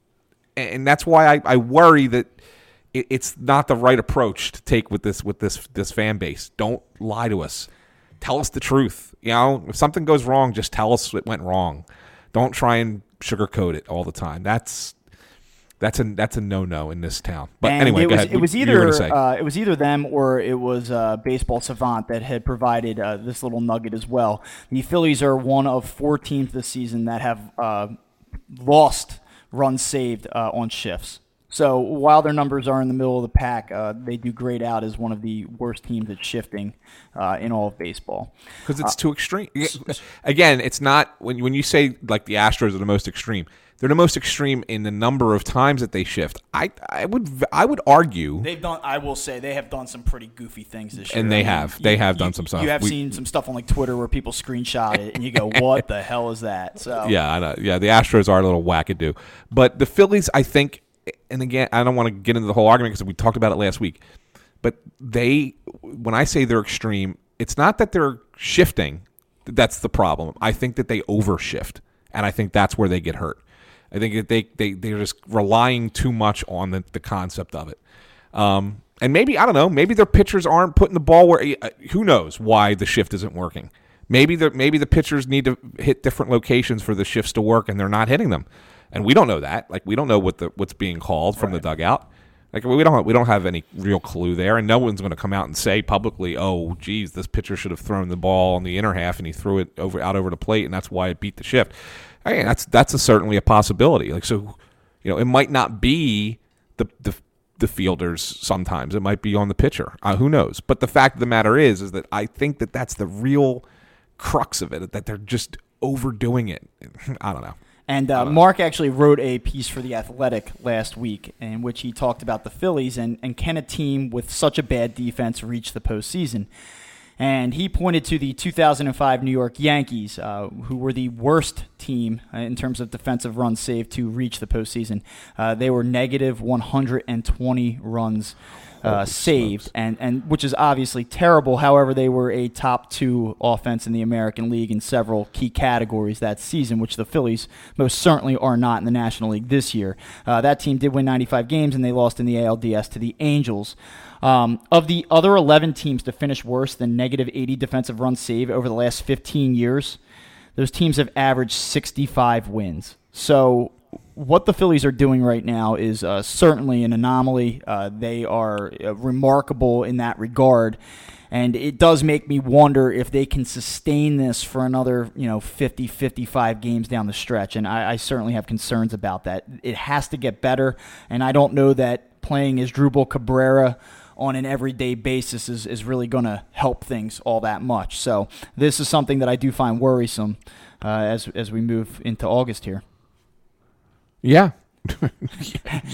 and that's why I, I worry that it, it's not the right approach to take with this with this this fan base. Don't lie to us. Tell us the truth. You know, if something goes wrong, just tell us it went wrong. Don't try and sugarcoat it all the time. That's that's a that's a no no in this town. But And anyway, it go was, ahead. It was You- you were either uh, it was either them or it was uh, Baseball Savant that had provided uh, this little nugget as well. The Phillies are one of four teams this season that have uh, lost runs saved uh, on shifts. So while their numbers are in the middle of the pack, uh, they do grade out as one of the worst teams at shifting uh, in all of baseball. because it's too extreme. Again, it's not when when you say like the Astros are the most extreme. They're the most extreme in the number of times that they shift. I I would I would argue, They've done. I will say they have done some pretty goofy things this year. And they I mean, have. They have done you- some stuff. You have We- seen some stuff on like Twitter where people screenshot it and you go, <laughs> "What the hell is that?" So yeah, I know, yeah, the Astros are a little wackadoo, but the Phillies, I think, and again, I don't want to get into the whole argument because we talked about it last week, but they, when I say they're extreme, it's not that they're shifting. That's the problem. I think that they overshift, and I think that's where they get hurt. I think they they they're just relying too much on the, the concept of it. Um, and maybe I don't know. Maybe their pitchers aren't putting the ball where. uh, Who knows why the shift isn't working? Maybe the maybe the pitchers need to hit different locations for the shifts to work, and they're not hitting them. And we don't know that. Like we don't know what the what's being called from the dugout. Like we don't we don't have any real clue there, and no one's going to come out and say publicly, "Oh, geez, this pitcher should have thrown the ball on the inner half, and he threw it over out over the plate, and that's why it beat the shift." I mean, that's that's a, certainly a possibility. Like so, you know, it might not be the the the fielders sometimes. It might be on the pitcher. Uh, who knows? But the fact of the matter is, is that I think that that's the real crux of it. That they're just overdoing it. <laughs> I don't know. And uh, Mark actually wrote a piece for The Athletic last week in which he talked about the Phillies and, and can a team with such a bad defense reach the postseason? And he pointed to the 2005 New York Yankees, uh, who were the worst team uh, in terms of defensive runs saved to reach the postseason. Uh, they were negative 120 runs uh, saved, and, and which is obviously terrible. However, they were a top two offense in the American League in several key categories that season, which the Phillies most certainly are not in the National League this year. Uh, that team did win 95 games, and they lost in the ALDS to the Angels. Um, of the other 11 teams to finish worse than negative 80 defensive run save over the last 15 years, those teams have averaged 65 wins. So what the Phillies are doing right now is uh, certainly an anomaly. Uh, they are uh, remarkable in that regard. And it does make me wonder if they can sustain this for another, you know, 50, 55 games down the stretch. And I, I certainly have concerns about that. It has to get better. And I don't know that playing Asdrubal Cabrera on an everyday basis is, is really going to help things all that much. So this is something that I do find worrisome uh, as, as we move into August here. Yeah. <laughs>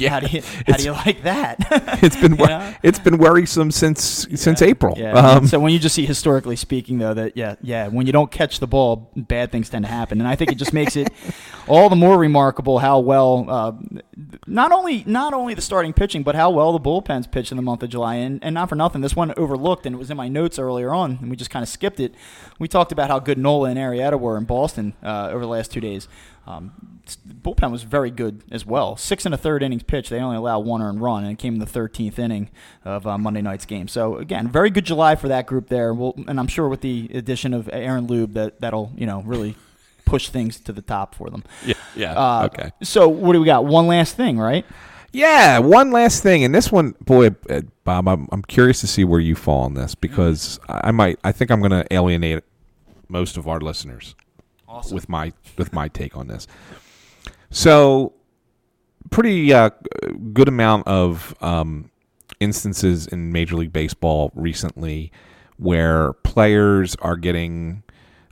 How do you, how do you like that? <laughs> it's been <laughs> wor- Yeah. it's been worrisome since since April. Yeah. Um, so when you just see historically speaking, though, that yeah, yeah, when you don't catch the ball, bad things tend to happen, and I think it just makes it all the more remarkable how well uh, not only not only the starting pitching, but how well the bullpens pitched in the month of July. And, and not for nothing, this one overlooked, and it was in my notes earlier on, and we just kind of skipped it. We talked about how good Nola and Arrieta were in Boston uh, over the last two days. Um, bullpen was very good as well. Six and a third innings pitched. They only allowed one earned run, and it came in the 13th inning of uh, Monday night's game. So again, very good July for that group there. We'll, and I'm sure with the addition of Aaron Loup, that that'll you know really <laughs> push things to the top for them. yeah. Yeah. Uh, okay. So what do we got? One last thing, right? Yeah, one last thing, and this one, boy, uh, Bob, I'm, I'm curious to see where you fall on this because I I might, I think I'm going to alienate most of our listeners Awesome. with my with my take on this. So, pretty uh, good amount of um, instances in Major League Baseball recently where players are getting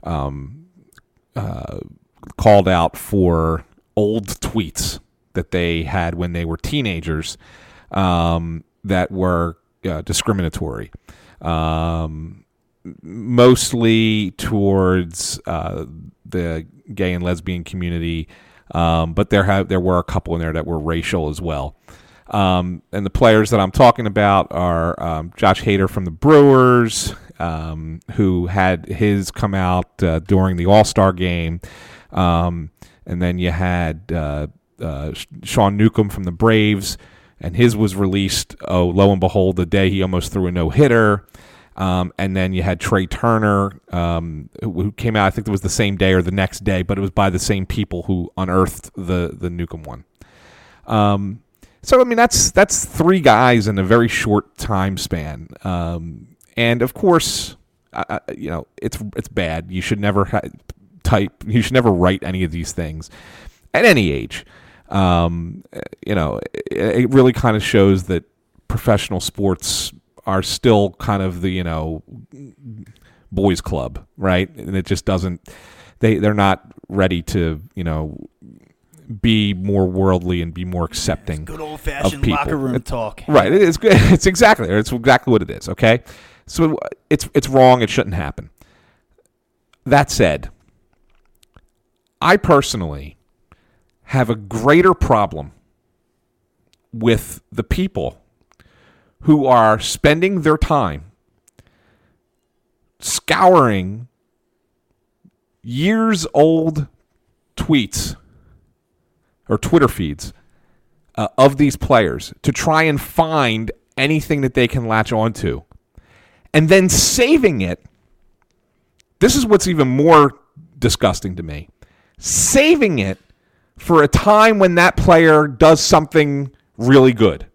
um, uh, called out for old tweets that they had when they were teenagers um, that were uh, discriminatory. Um, mostly towards uh, the gay and lesbian community, um, but there have there were a couple in there that were racial as well. Um, and the players that I'm talking about are um, Josh Hader from the Brewers, um, who had his come out uh, during the All Star game. Um, and then you had uh, uh, Sean Newcomb from the Braves, and his was released, oh, lo and behold, the day he almost threw a no hitter. Um, and then you had Trey Turner, um, who came out. I think it was the same day or the next day, but it was by the same people who unearthed the the Newcomb one. Um, so I mean, that's that's three guys in a very short time span, um, and of course, I, you know, it's it's bad. You should never ha- type. You should never write any of these things at any age. Um, you know, it, it really kind of shows that professional sports are still kind of the you know boys club, right? And it just doesn't. They they're not ready to you know be more worldly and be more accepting. Good old fashioned locker room talk. Right. It is. <laughs> It's exactly. It's exactly what it is. Okay. So it's it's wrong. It shouldn't happen. That said, I personally have a greater problem with the people who are spending their time scouring years old tweets or Twitter feeds uh, of these players to try and find anything that they can latch onto and then saving it. This is what's even more disgusting to me. Saving it for a time when that player does something really good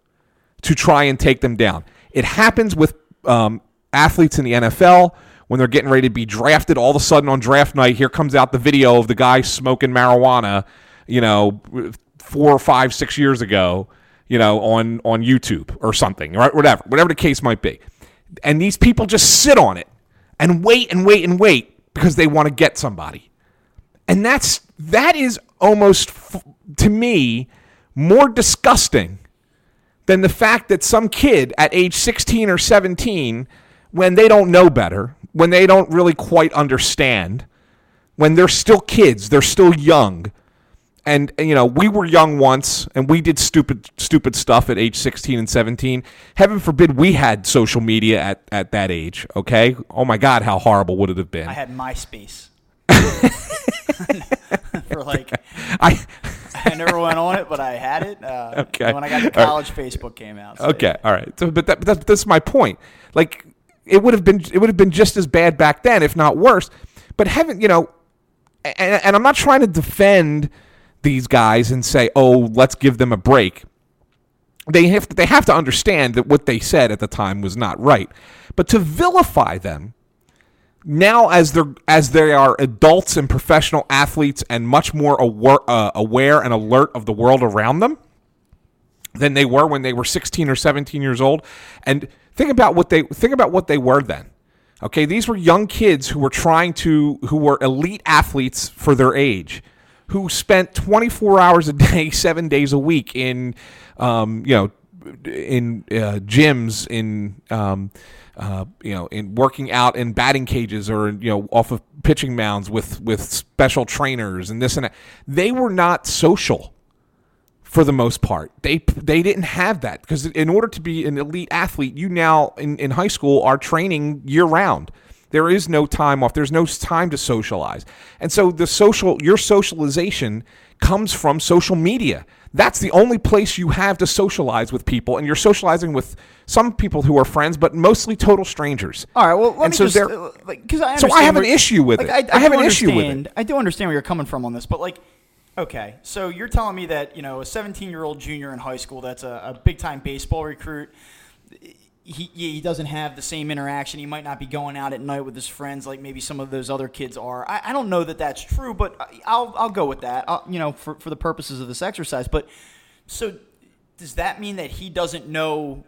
to try and take them down. It happens with um, athletes in the NFL when they're getting ready to be drafted. All of a sudden on draft night, here comes out the video of the guy smoking marijuana, you know, four or five, six years ago, you know, on on YouTube or something, right? Whatever, whatever the case might be. And these people just sit on it and wait and wait and wait because they want to get somebody. And that's that is almost to me more disgusting than the fact that some kid at age 16 or 17, when they don't know better, when they don't really quite understand, when they're still kids, they're still young. And, you know, we were young once and we did stupid stupid stuff at age 16 and 17. Heaven forbid we had social media at, at that age, okay? Oh my God, how horrible would it have been? I had MySpace. <laughs> <laughs> For like, I I never went on it, but I had it. Uh, okay. When I got to college, right. Facebook came out. So okay. Yeah. All right. So, but, that, but that's, that's my point. Like, it would have been it would have been just as bad back then, if not worse. But heaven, you know, and, and I'm not trying to defend these guys and say, oh, let's give them a break. They have to, they have to understand that what they said at the time was not right. But to vilify them now as they're as they are adults and professional athletes and much more aware, uh, aware and alert of the world around them than they were when they were 16 or 17 years old. And think about what they think about what they were then. Okay these were young kids who were trying to who were elite athletes for their age who spent 24 hours a day <laughs> 7 days a week in um, you know in uh, gyms in um, uh, you know, in working out in batting cages or you know off of pitching mounds with with special trainers and this and that. They were not social for the most part. They they didn't have that because in order to be an elite athlete, you now in, in high school are training year round. There is no time off. There's no time to socialize. And so the social your socialization comes from social media. That's the only place you have to socialize with people, and you're socializing with some people who are friends, but mostly total strangers. All right, well, let and me so just uh, like, I so I have an issue with like, it. I, I, I have an issue with it. I do understand where you're coming from on this, but like, okay, so you're telling me that you know a 17 year old junior in high school that's a, a big time baseball recruit he he doesn't have the same interaction. He might not be going out at night with his friends like maybe some of those other kids are. I, I don't know that that's true, but I'll I'll go with that. I'll, you know, for for the purposes of this exercise. But so does that mean that he doesn't know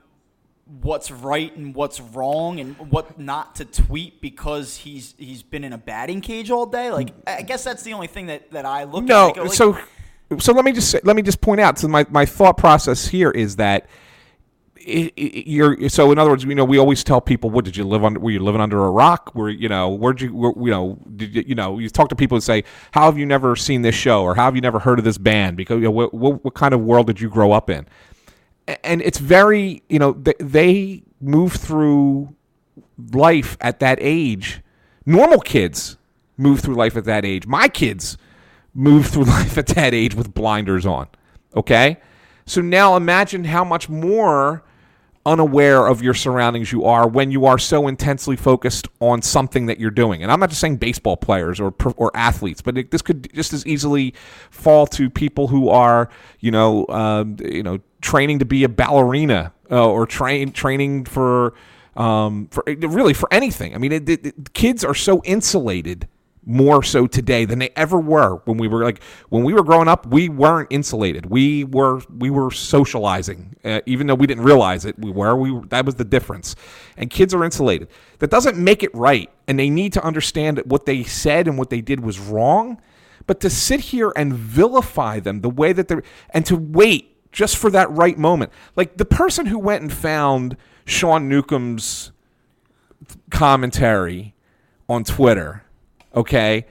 what's right and what's wrong and what not to tweet because he's he's been in a batting cage all day? Like I guess that's the only thing that that I look no, at. No, like, so so let me just say, let me just point out. So my my thought process here is that you're so in other words, you know, we always tell people, "What did you live under? Were you living under a rock? Were you know, where'd you, where, you know, did you, you know, you talk to people and say, "How have you never seen this show?" or "How have you never heard of this band?" Because you know, what, what, what kind of world did you grow up in? and it's very you know they move through life at that age. Normal kids move through life at that age. My kids move through <laughs> life at that age with blinders on. Okay? So now imagine how much more unaware of your surroundings you are when you are so intensely focused on something that you're doing. And I'm not just saying baseball players or or athletes, but it, this could just as easily fall to people who are, you know, um, you know, training to be a ballerina uh, or train training for um, for really for anything. I mean, it, it, kids are so insulated more so today than they ever were when we were like when we were growing up we weren't insulated. We were we were socializing uh, even though we didn't realize it. We were we that was the difference. And kids are insulated. That doesn't make it right and they need to understand that what they said and what they did was wrong but to sit here and vilify them the way that they're and to wait just for that right moment. Like the person who went and found Sean Newcomb's commentary on Twitter okay,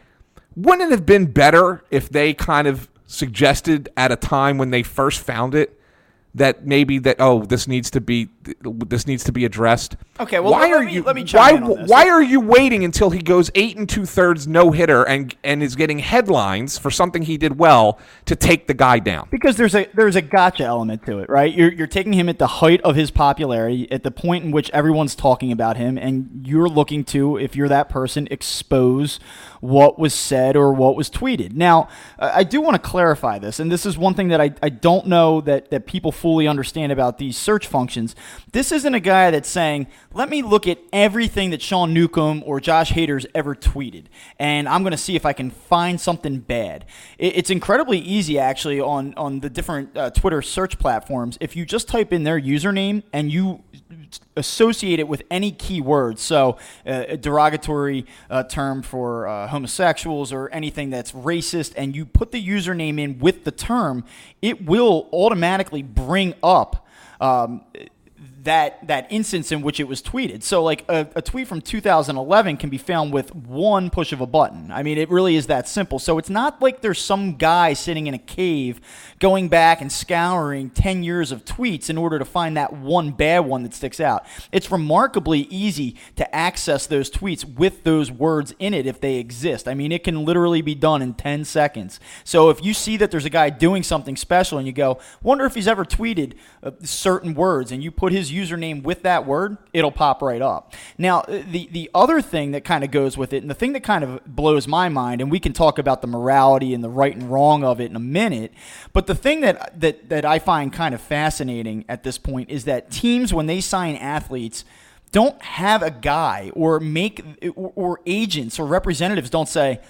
wouldn't it have been better if they kind of suggested at a time when they first found it that maybe that oh this needs to be this needs to be addressed. Okay, well why are me, you let me why why why are you waiting until he goes eight and two thirds no hitter and and is getting headlines for something he did well to take the guy down? Because there's a there's a gotcha element to it, right? You're you're taking him at the height of his popularity, at the point in which everyone's talking about him, and you're looking to, if you're that person, expose what was said or what was tweeted. Now, I do want to clarify this, and this is one thing that I, I don't know that, that people fully understand about these search functions. This isn't a guy that's saying, let me look at everything that Sean Newcomb or Josh Hader's ever tweeted, and I'm going to see if I can find something bad. It, it's incredibly easy, actually, on, on the different uh, Twitter search platforms. If you just type in their username and you associate it with any keyword. So, uh, a derogatory uh, term for uh, homosexuals or anything that's racist, and you put the username in with the term, it will automatically bring up. Um, that that instance in which it was tweeted. So like a, a, tweet from 2011 can be found with one push of a button. I mean, it really is that simple. So it's not like there's some guy sitting in a cave going back and scouring 10 years of tweets in order to find that one bad one that sticks out. It's remarkably easy to access those tweets with those words in it if they exist. I mean, it can literally be done in 10 seconds. So if you see that there's a guy doing something special and you go, wonder if he's ever tweeted uh, certain words and you put his username with that word, it'll pop right up. Now, uh, the, the other thing that kind of goes with it, and the thing that kind of blows my mind, and we can talk about the morality and the right and wrong of it in a minute, but the thing that, that, that I find kind of fascinating at this point is that teams, when they sign athletes, don't have a guy or make or agents or representatives don't say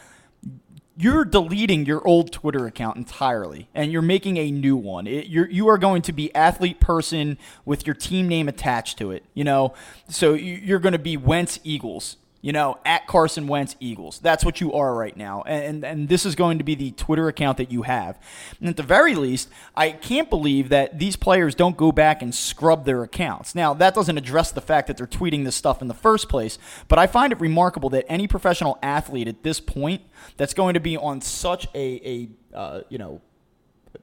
you're deleting your old Twitter account entirely and you're making a new one. It, you're, you are going to be athlete person with your team name attached to it, you know? So you're going to be Wentz Eagles you know, at Carson Wentz Eagles. That's what you are right now. And, and this is going to be the Twitter account that you have. And at the very least, I can't believe that these players don't go back and scrub their accounts. Now, that doesn't address the fact that they're tweeting this stuff in the first place, but I find it remarkable that any professional athlete at this point that's going to be on such a, a uh, you know,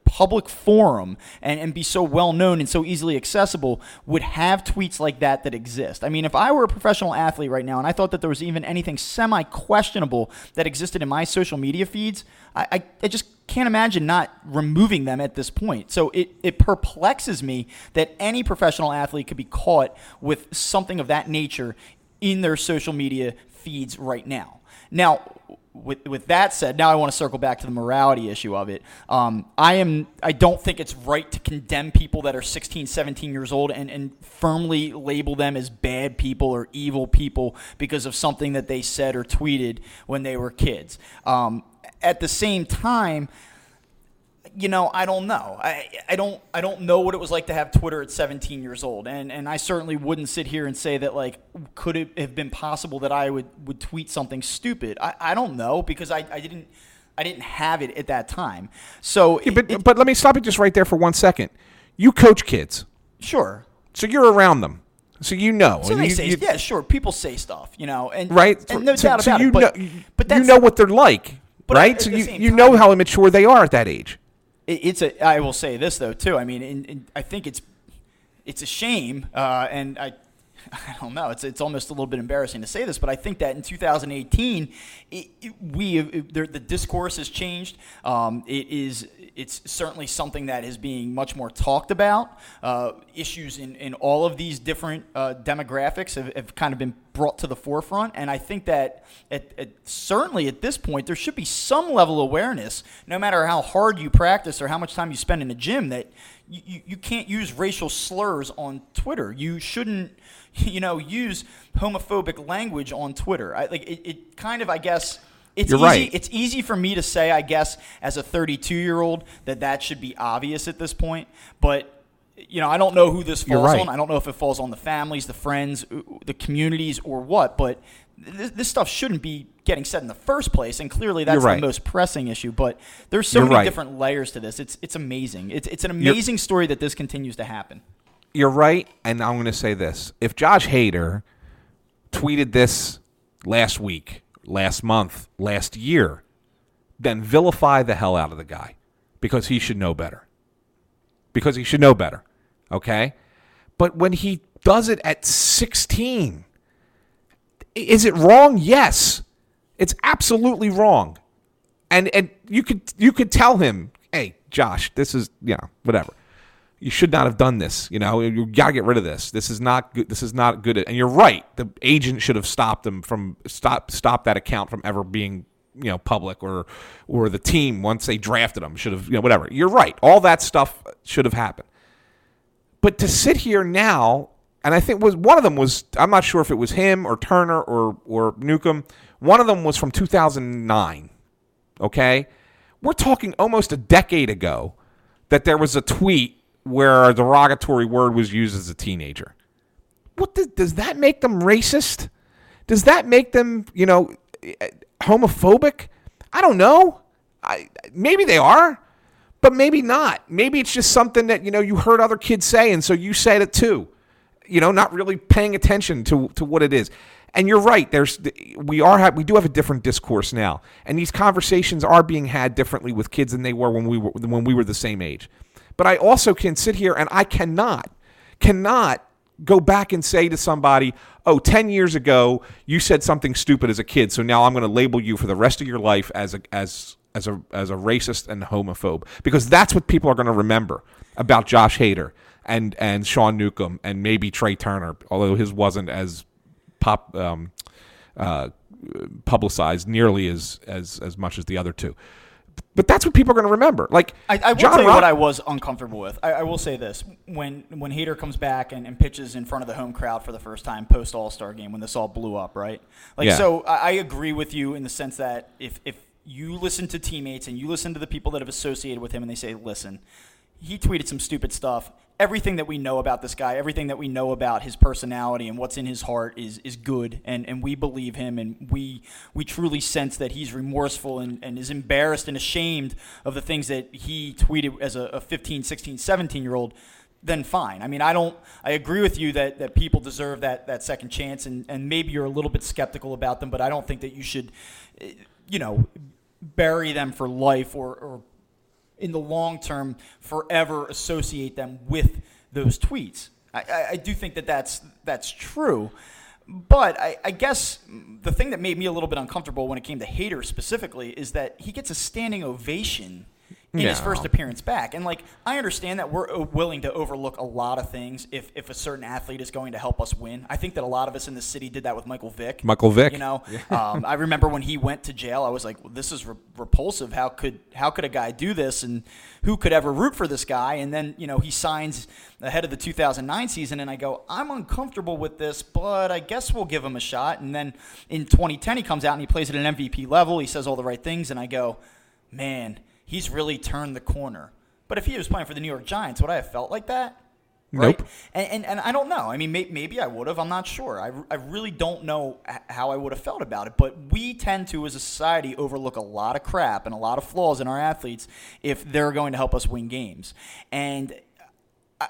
public forum and, and be so well known and so easily accessible would have tweets like that that exist. I mean, if I were a professional athlete right now and I thought that there was even anything semi questionable that existed in my social media feeds, I, I, I, just can't imagine not removing them at this point. So it, it perplexes me that any professional athlete could be caught with something of that nature in their social media feeds right now. Now, with with that said, now I want to circle back to the morality issue of it. Um, I am I don't think it's right to condemn people that are 16, 17 years old and, and firmly label them as bad people or evil people because of something that they said or tweeted when they were kids. Um, at the same time, you know, I don't know. I, I don't I don't know what it was like to have Twitter at 17 years old, and and I certainly wouldn't sit here and say that like could it have been possible that I would would tweet something stupid. I, I don't know because I, I didn't I didn't have it at that time. So, yeah, but it, but let me stop you just right there for one second. You coach kids, sure. So you're around them. So you know, so you, say, you, yeah, sure. People say stuff, you know, and right, and no so, doubt so about you it. But, know, but you know what they're like, right? So you, you time, know how immature they are at that age it's a. I will say this though too. I mean, in, in, I think it's it's a shame, uh, and I <laughs> I don't know. It's it's almost a little bit embarrassing to say this, but I think that in 2018, it, it, we it, the discourse has changed. Um, it is it's certainly something that is being much more talked about. Uh, issues in, in all of these different uh, demographics have, have, kind of been brought to the forefront, and I think that at, at, certainly at this point there should be some level of awareness, no matter how hard you practice or how much time you spend in the gym, that you, you can't use racial slurs on Twitter. You shouldn't <laughs> you know, use homophobic language on Twitter. I, like it, it kind of, I guess. It's You're easy. Right. It's easy for me to say, I guess, as a 32 year old, that that should be obvious at this point. But you know, I don't know who this falls right. on. I don't know if it falls on the families, the friends, uh, the communities, or what. But this, this stuff shouldn't be getting said in the first place, and clearly that's right. the most pressing issue. But there's so You're many right. different layers to this. It's it's amazing. It's it's an amazing story that this continues to happen you're right, and I'm going to say this: if Josh Hader tweeted this last week, last month, last year, then vilify the hell out of the guy because he should know better. Because he should know better, okay? But when he does it at 16, is it wrong? Yes, it's absolutely wrong. And and you could you could tell him, hey, Josh, this is you know whatever you should not have done this. You know, you got to get rid of this. This is not good. This is not good. And you're right. The agent should have stopped them from stop stop that account from ever being you know public or or the team once they drafted him should have you know whatever. You're right. All that stuff should have happened. But to sit here now, and I think was one of them was I'm not sure if it was him or Turner or or Newcomb. One of them was from 2009. Okay, we're talking almost a decade ago that there was a tweet where a derogatory word was used as a teenager. What does, does that make them racist? Does that make them, you know, eh, homophobic? I don't know. I, maybe they are, but maybe not. Maybe it's just something that, you know, you heard other kids say and so you said it too. You know, not really paying attention to, to what it is. And you're right. There's we are we do have a different discourse now, and these conversations are being had differently with kids than they were when we were when we were the same age. But I also can sit here and I cannot, cannot go back and say to somebody, oh, 10 years ago, you said something stupid as a kid, so now I'm going to label you for the rest of your life as a, as, as a, as a racist and homophobe. Because that's what people are going to remember about Josh Hader and, and Sean Newcomb and maybe Trey Turner, although his wasn't as pop, um, uh, publicized nearly as, as, as much as the other two but that's what people are going to remember. Like I, I will John tell you Rock- what I was uncomfortable with. I, I will say this: when when Hader comes back and, and pitches in front of the home crowd for the first time post All Star game, when this all blew up, right? Like, Yeah. so I, I agree with you in the sense that if if you listen to teammates and you listen to the people that have associated with him, and they say, "Listen, he tweeted some stupid stuff." Everything that we know about this guy, everything that we know about his personality and what's in his heart is is good, and, and we believe him, and we we truly sense that he's remorseful and, and is embarrassed and ashamed of the things that he tweeted as a, a 15, 16, 17 year old then fine. I mean, I don't. I agree with you that, that people deserve that, that second chance, and, and maybe you're a little bit skeptical about them, but I don't think that you should, eh, you know, bury them for life or, or in the long term forever associate them with those tweets. I, I, I do think that that's that's true. But I, I guess the thing that made me a little bit uncomfortable when it came to Hader specifically is that he gets a standing ovation in his first appearance back. And like I understand that we're uh, willing to overlook a lot of things if, if a certain athlete is going to help us win. I think that a lot of us in the city did that with Michael Vick. Michael Vick. You know, <laughs> um, I remember when he went to jail, I was like, well, "This is re- repulsive. How could how could a guy do this? And who could ever root for this guy?" And then you know he signs ahead of the 2009 season, and I go, "I'm uncomfortable with this, but I guess we'll give him a shot." And then in 2010, he comes out and he plays at an MVP level. He says all the right things, and I go, "Man, he's really turned the corner." But if he was playing for the New York Giants, would I have felt like that? right? Nope. And, and, and I don't know. I mean, may, maybe I would have. I'm not sure. I, I really don't know how I would have felt about it. But we tend to, as a society, overlook a lot of crap and a lot of flaws in our athletes if they're going to help us win games. And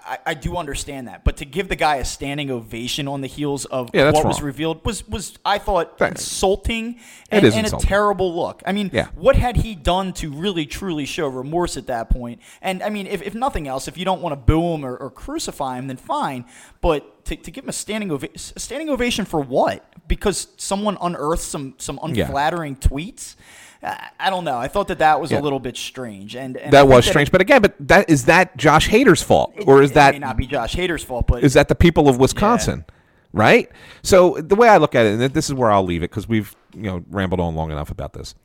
I, I do understand that, but to give the guy a standing ovation on the heels of Yeah, what was revealed was was I thought That- insulting and, and a terrible look. I mean, Yeah. what had he done to really truly show remorse at that point? And I mean, if, if nothing else, if you don't want to boo him or, or crucify him, then fine. But to, to give him a standing ova- a standing ovation for what? Because someone unearthed some some Yeah. unflattering tweets. I, don't know. I thought that that was Yeah. a little bit strange, and, and That was it- strange, but again, but that is that Josh Hader's fault, it- or is it that may not be Josh Hader's fault? But is that the people of Wisconsin, right? So the way I look at it, and this is where I'll leave it because we've you know rambled on long enough about this.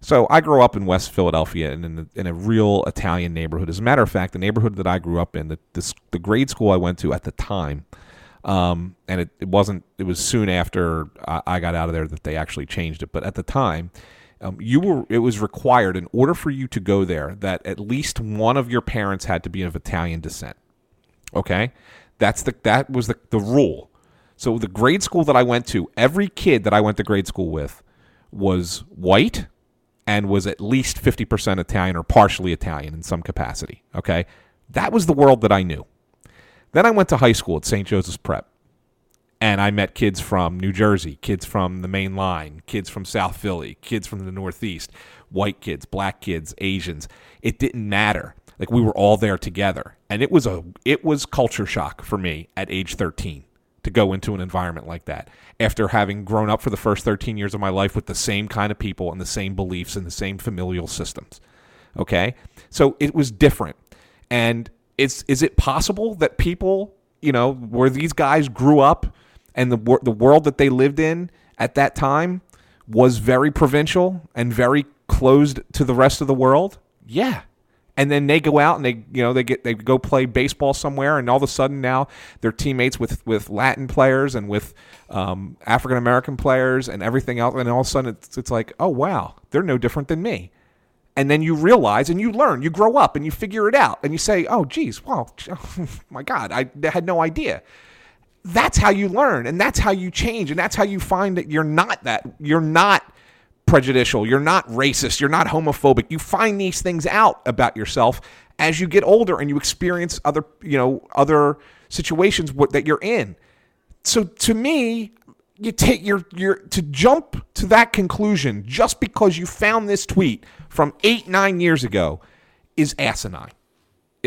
So I grew up in West Philadelphia and in, a- in a real Italian neighborhood. As a matter of fact, the neighborhood that I grew up in, the this, the grade school I went to at the time, um, and it, it wasn't. It was soon after I, I got out of there that they actually changed it. But at the time, um, you were. It was required in order for you to go there that at least one of your parents had to be of Italian descent. Okay, that's the that was the the rule. So the grade school that I went to, every kid that I went to grade school with was white and was at least 50% Italian or partially Italian in some capacity. Okay, that was the world that I knew. Then I went to high school at St. Joseph's Prep, and I met kids from New Jersey, kids from the main line, kids from South Philly, kids from the Northeast, white kids, black kids, Asians. It didn't matter. Like we were all there together, and it was a it was culture shock for me at age 13 to go into an environment like that after having grown up for the first 13 years of my life with the same kind of people and the same beliefs and the same familial systems. Okay? So it was different. And is is it possible that people, you know, where these guys grew up and the wor- the world that they lived in at that time was very provincial and very closed to the rest of the world? Yeah. And then they go out and they, you know, they get they go play baseball somewhere, and all of a sudden now they're teammates with with Latin players and with um, African American players and everything else, and all of a sudden it's it's like, oh wow, they're no different than me and then you realize and you learn you grow up and you figure it out and you say oh geez well <laughs> my god i had no idea that's how you learn and that's how you change and that's how you find that you're not that you're not prejudicial you're not racist you're not homophobic. You find these things out about yourself as you get older and you experience other you know other situations that you're in. So to me you take your your to jump to that conclusion just because you found this tweet from eight nine years ago is asinine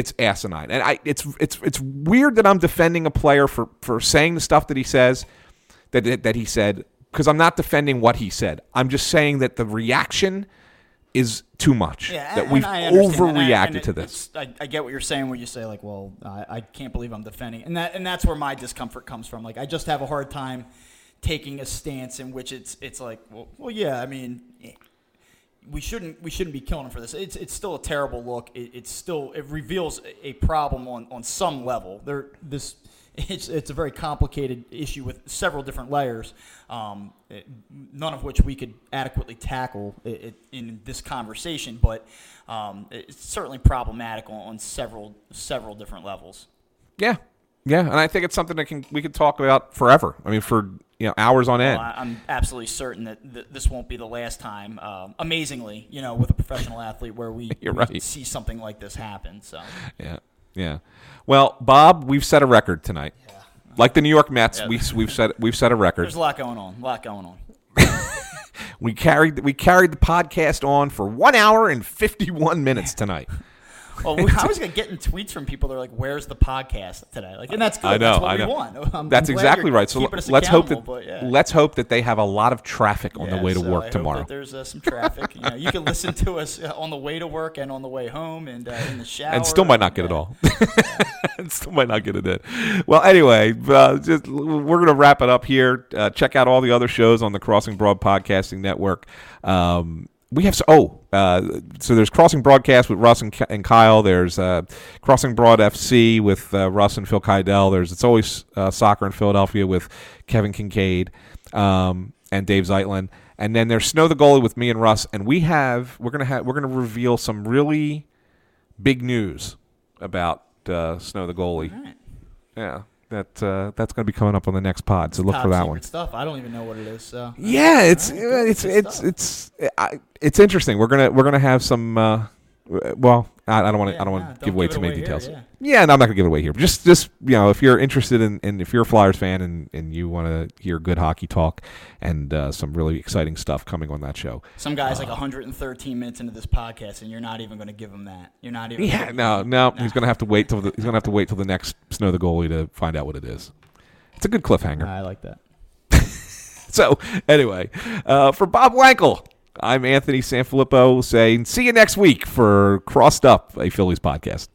it's asinine and i it's it's it's weird that i'm defending a player for for saying the stuff that he says that that, he said because i'm not defending what he said i'm just saying that the reaction is too much Yeah, that we've that. And I- overreacted and to this I, I get what you're saying, when you say like, "Well, I, I can't believe I'm defending," and that and that's where my discomfort comes from. Like, I just have a hard time taking a stance in which it's it's like, well, well yeah, I mean, we shouldn't we shouldn't be killing him for this. It's it's still a terrible look. It, it's still it reveals a problem on on some level. There this. <laughs> It's, it's a very complicated issue with several different layers, um, it- none of which we could adequately tackle i i in this conversation. But um, it's certainly problematic on, on several several different levels. yeah yeah and i think it's something that can we could talk about forever i mean for you know hours on end Well, I'm absolutely certain that th- this won't be the last time. Um, amazingly, you know, with a professional athlete, where we, <laughs> we right. see something like this happen. So Yeah, yeah. Well, Bob, we've set a record tonight. Like the New York Mets, we, we've set we've set a record. there's a lot going on. A lot going on. <laughs> We carried we carried the podcast on for one hour and fifty one minutes tonight. <laughs> Well, <laughs> we, <laughs> I was gonna getting tweets from people. They're like, "Where's the podcast today?" Like, and that's good. I know, That's what I we know. want. <laughs> I'm- That's exactly right. So let's hope that yeah. let's hope that they have a lot of traffic on the way to so I work hope tomorrow. that there's uh, some traffic. you know, you can listen to us uh, on the way to work and on the way home and uh, in the shower. and still might not get it all. and still might not get it in. Well, anyway, uh, just we're gonna wrap it up here. Uh, check out all the other shows on the Crossing Broad Podcasting Network. Um, we have so, oh, uh, so there's Crossing Broadcast with Russ and, and Kyle. There's uh, Crossing Broad FC with uh, Russ and Phil Kydell. There's It's Always uh, Soccer in Philadelphia with Kevin Kinkead um, and Dave Zeitlin. And then there's Snow the Goalie with me and Russ. And we have we're gonna have we're gonna reveal some really big news about uh, Snow the Goalie. Right. Yeah, that uh, that's going to be coming up on the next pod. So look Top for that one. Stuff. I don't even know what it is. So Yeah, it's good, it's it's it's it's interesting. We're gonna we're gonna have some. Uh, well, I, I don't want to. Yeah, I don't want to don't give away give it too many away here, details. yeah. Yeah, no, I'm not gonna give it away here. Just, just you know, if you're interested in, and if you're a Flyers fan and and you want to hear good hockey talk and uh, some really exciting stuff coming on that show. Some guy's Uh, like 113 minutes into this podcast, and you're not even going to give him that. You're not even. Yeah, no, no, he's gonna have to wait till the, he's gonna have to wait till the next snow the goalie to find out what it is. It's a good cliffhanger. I like that. <laughs> So anyway, uh, for Bob Wankel, I'm Anthony Sanfilippo saying see you next week for Crossed Up, a Phillies podcast.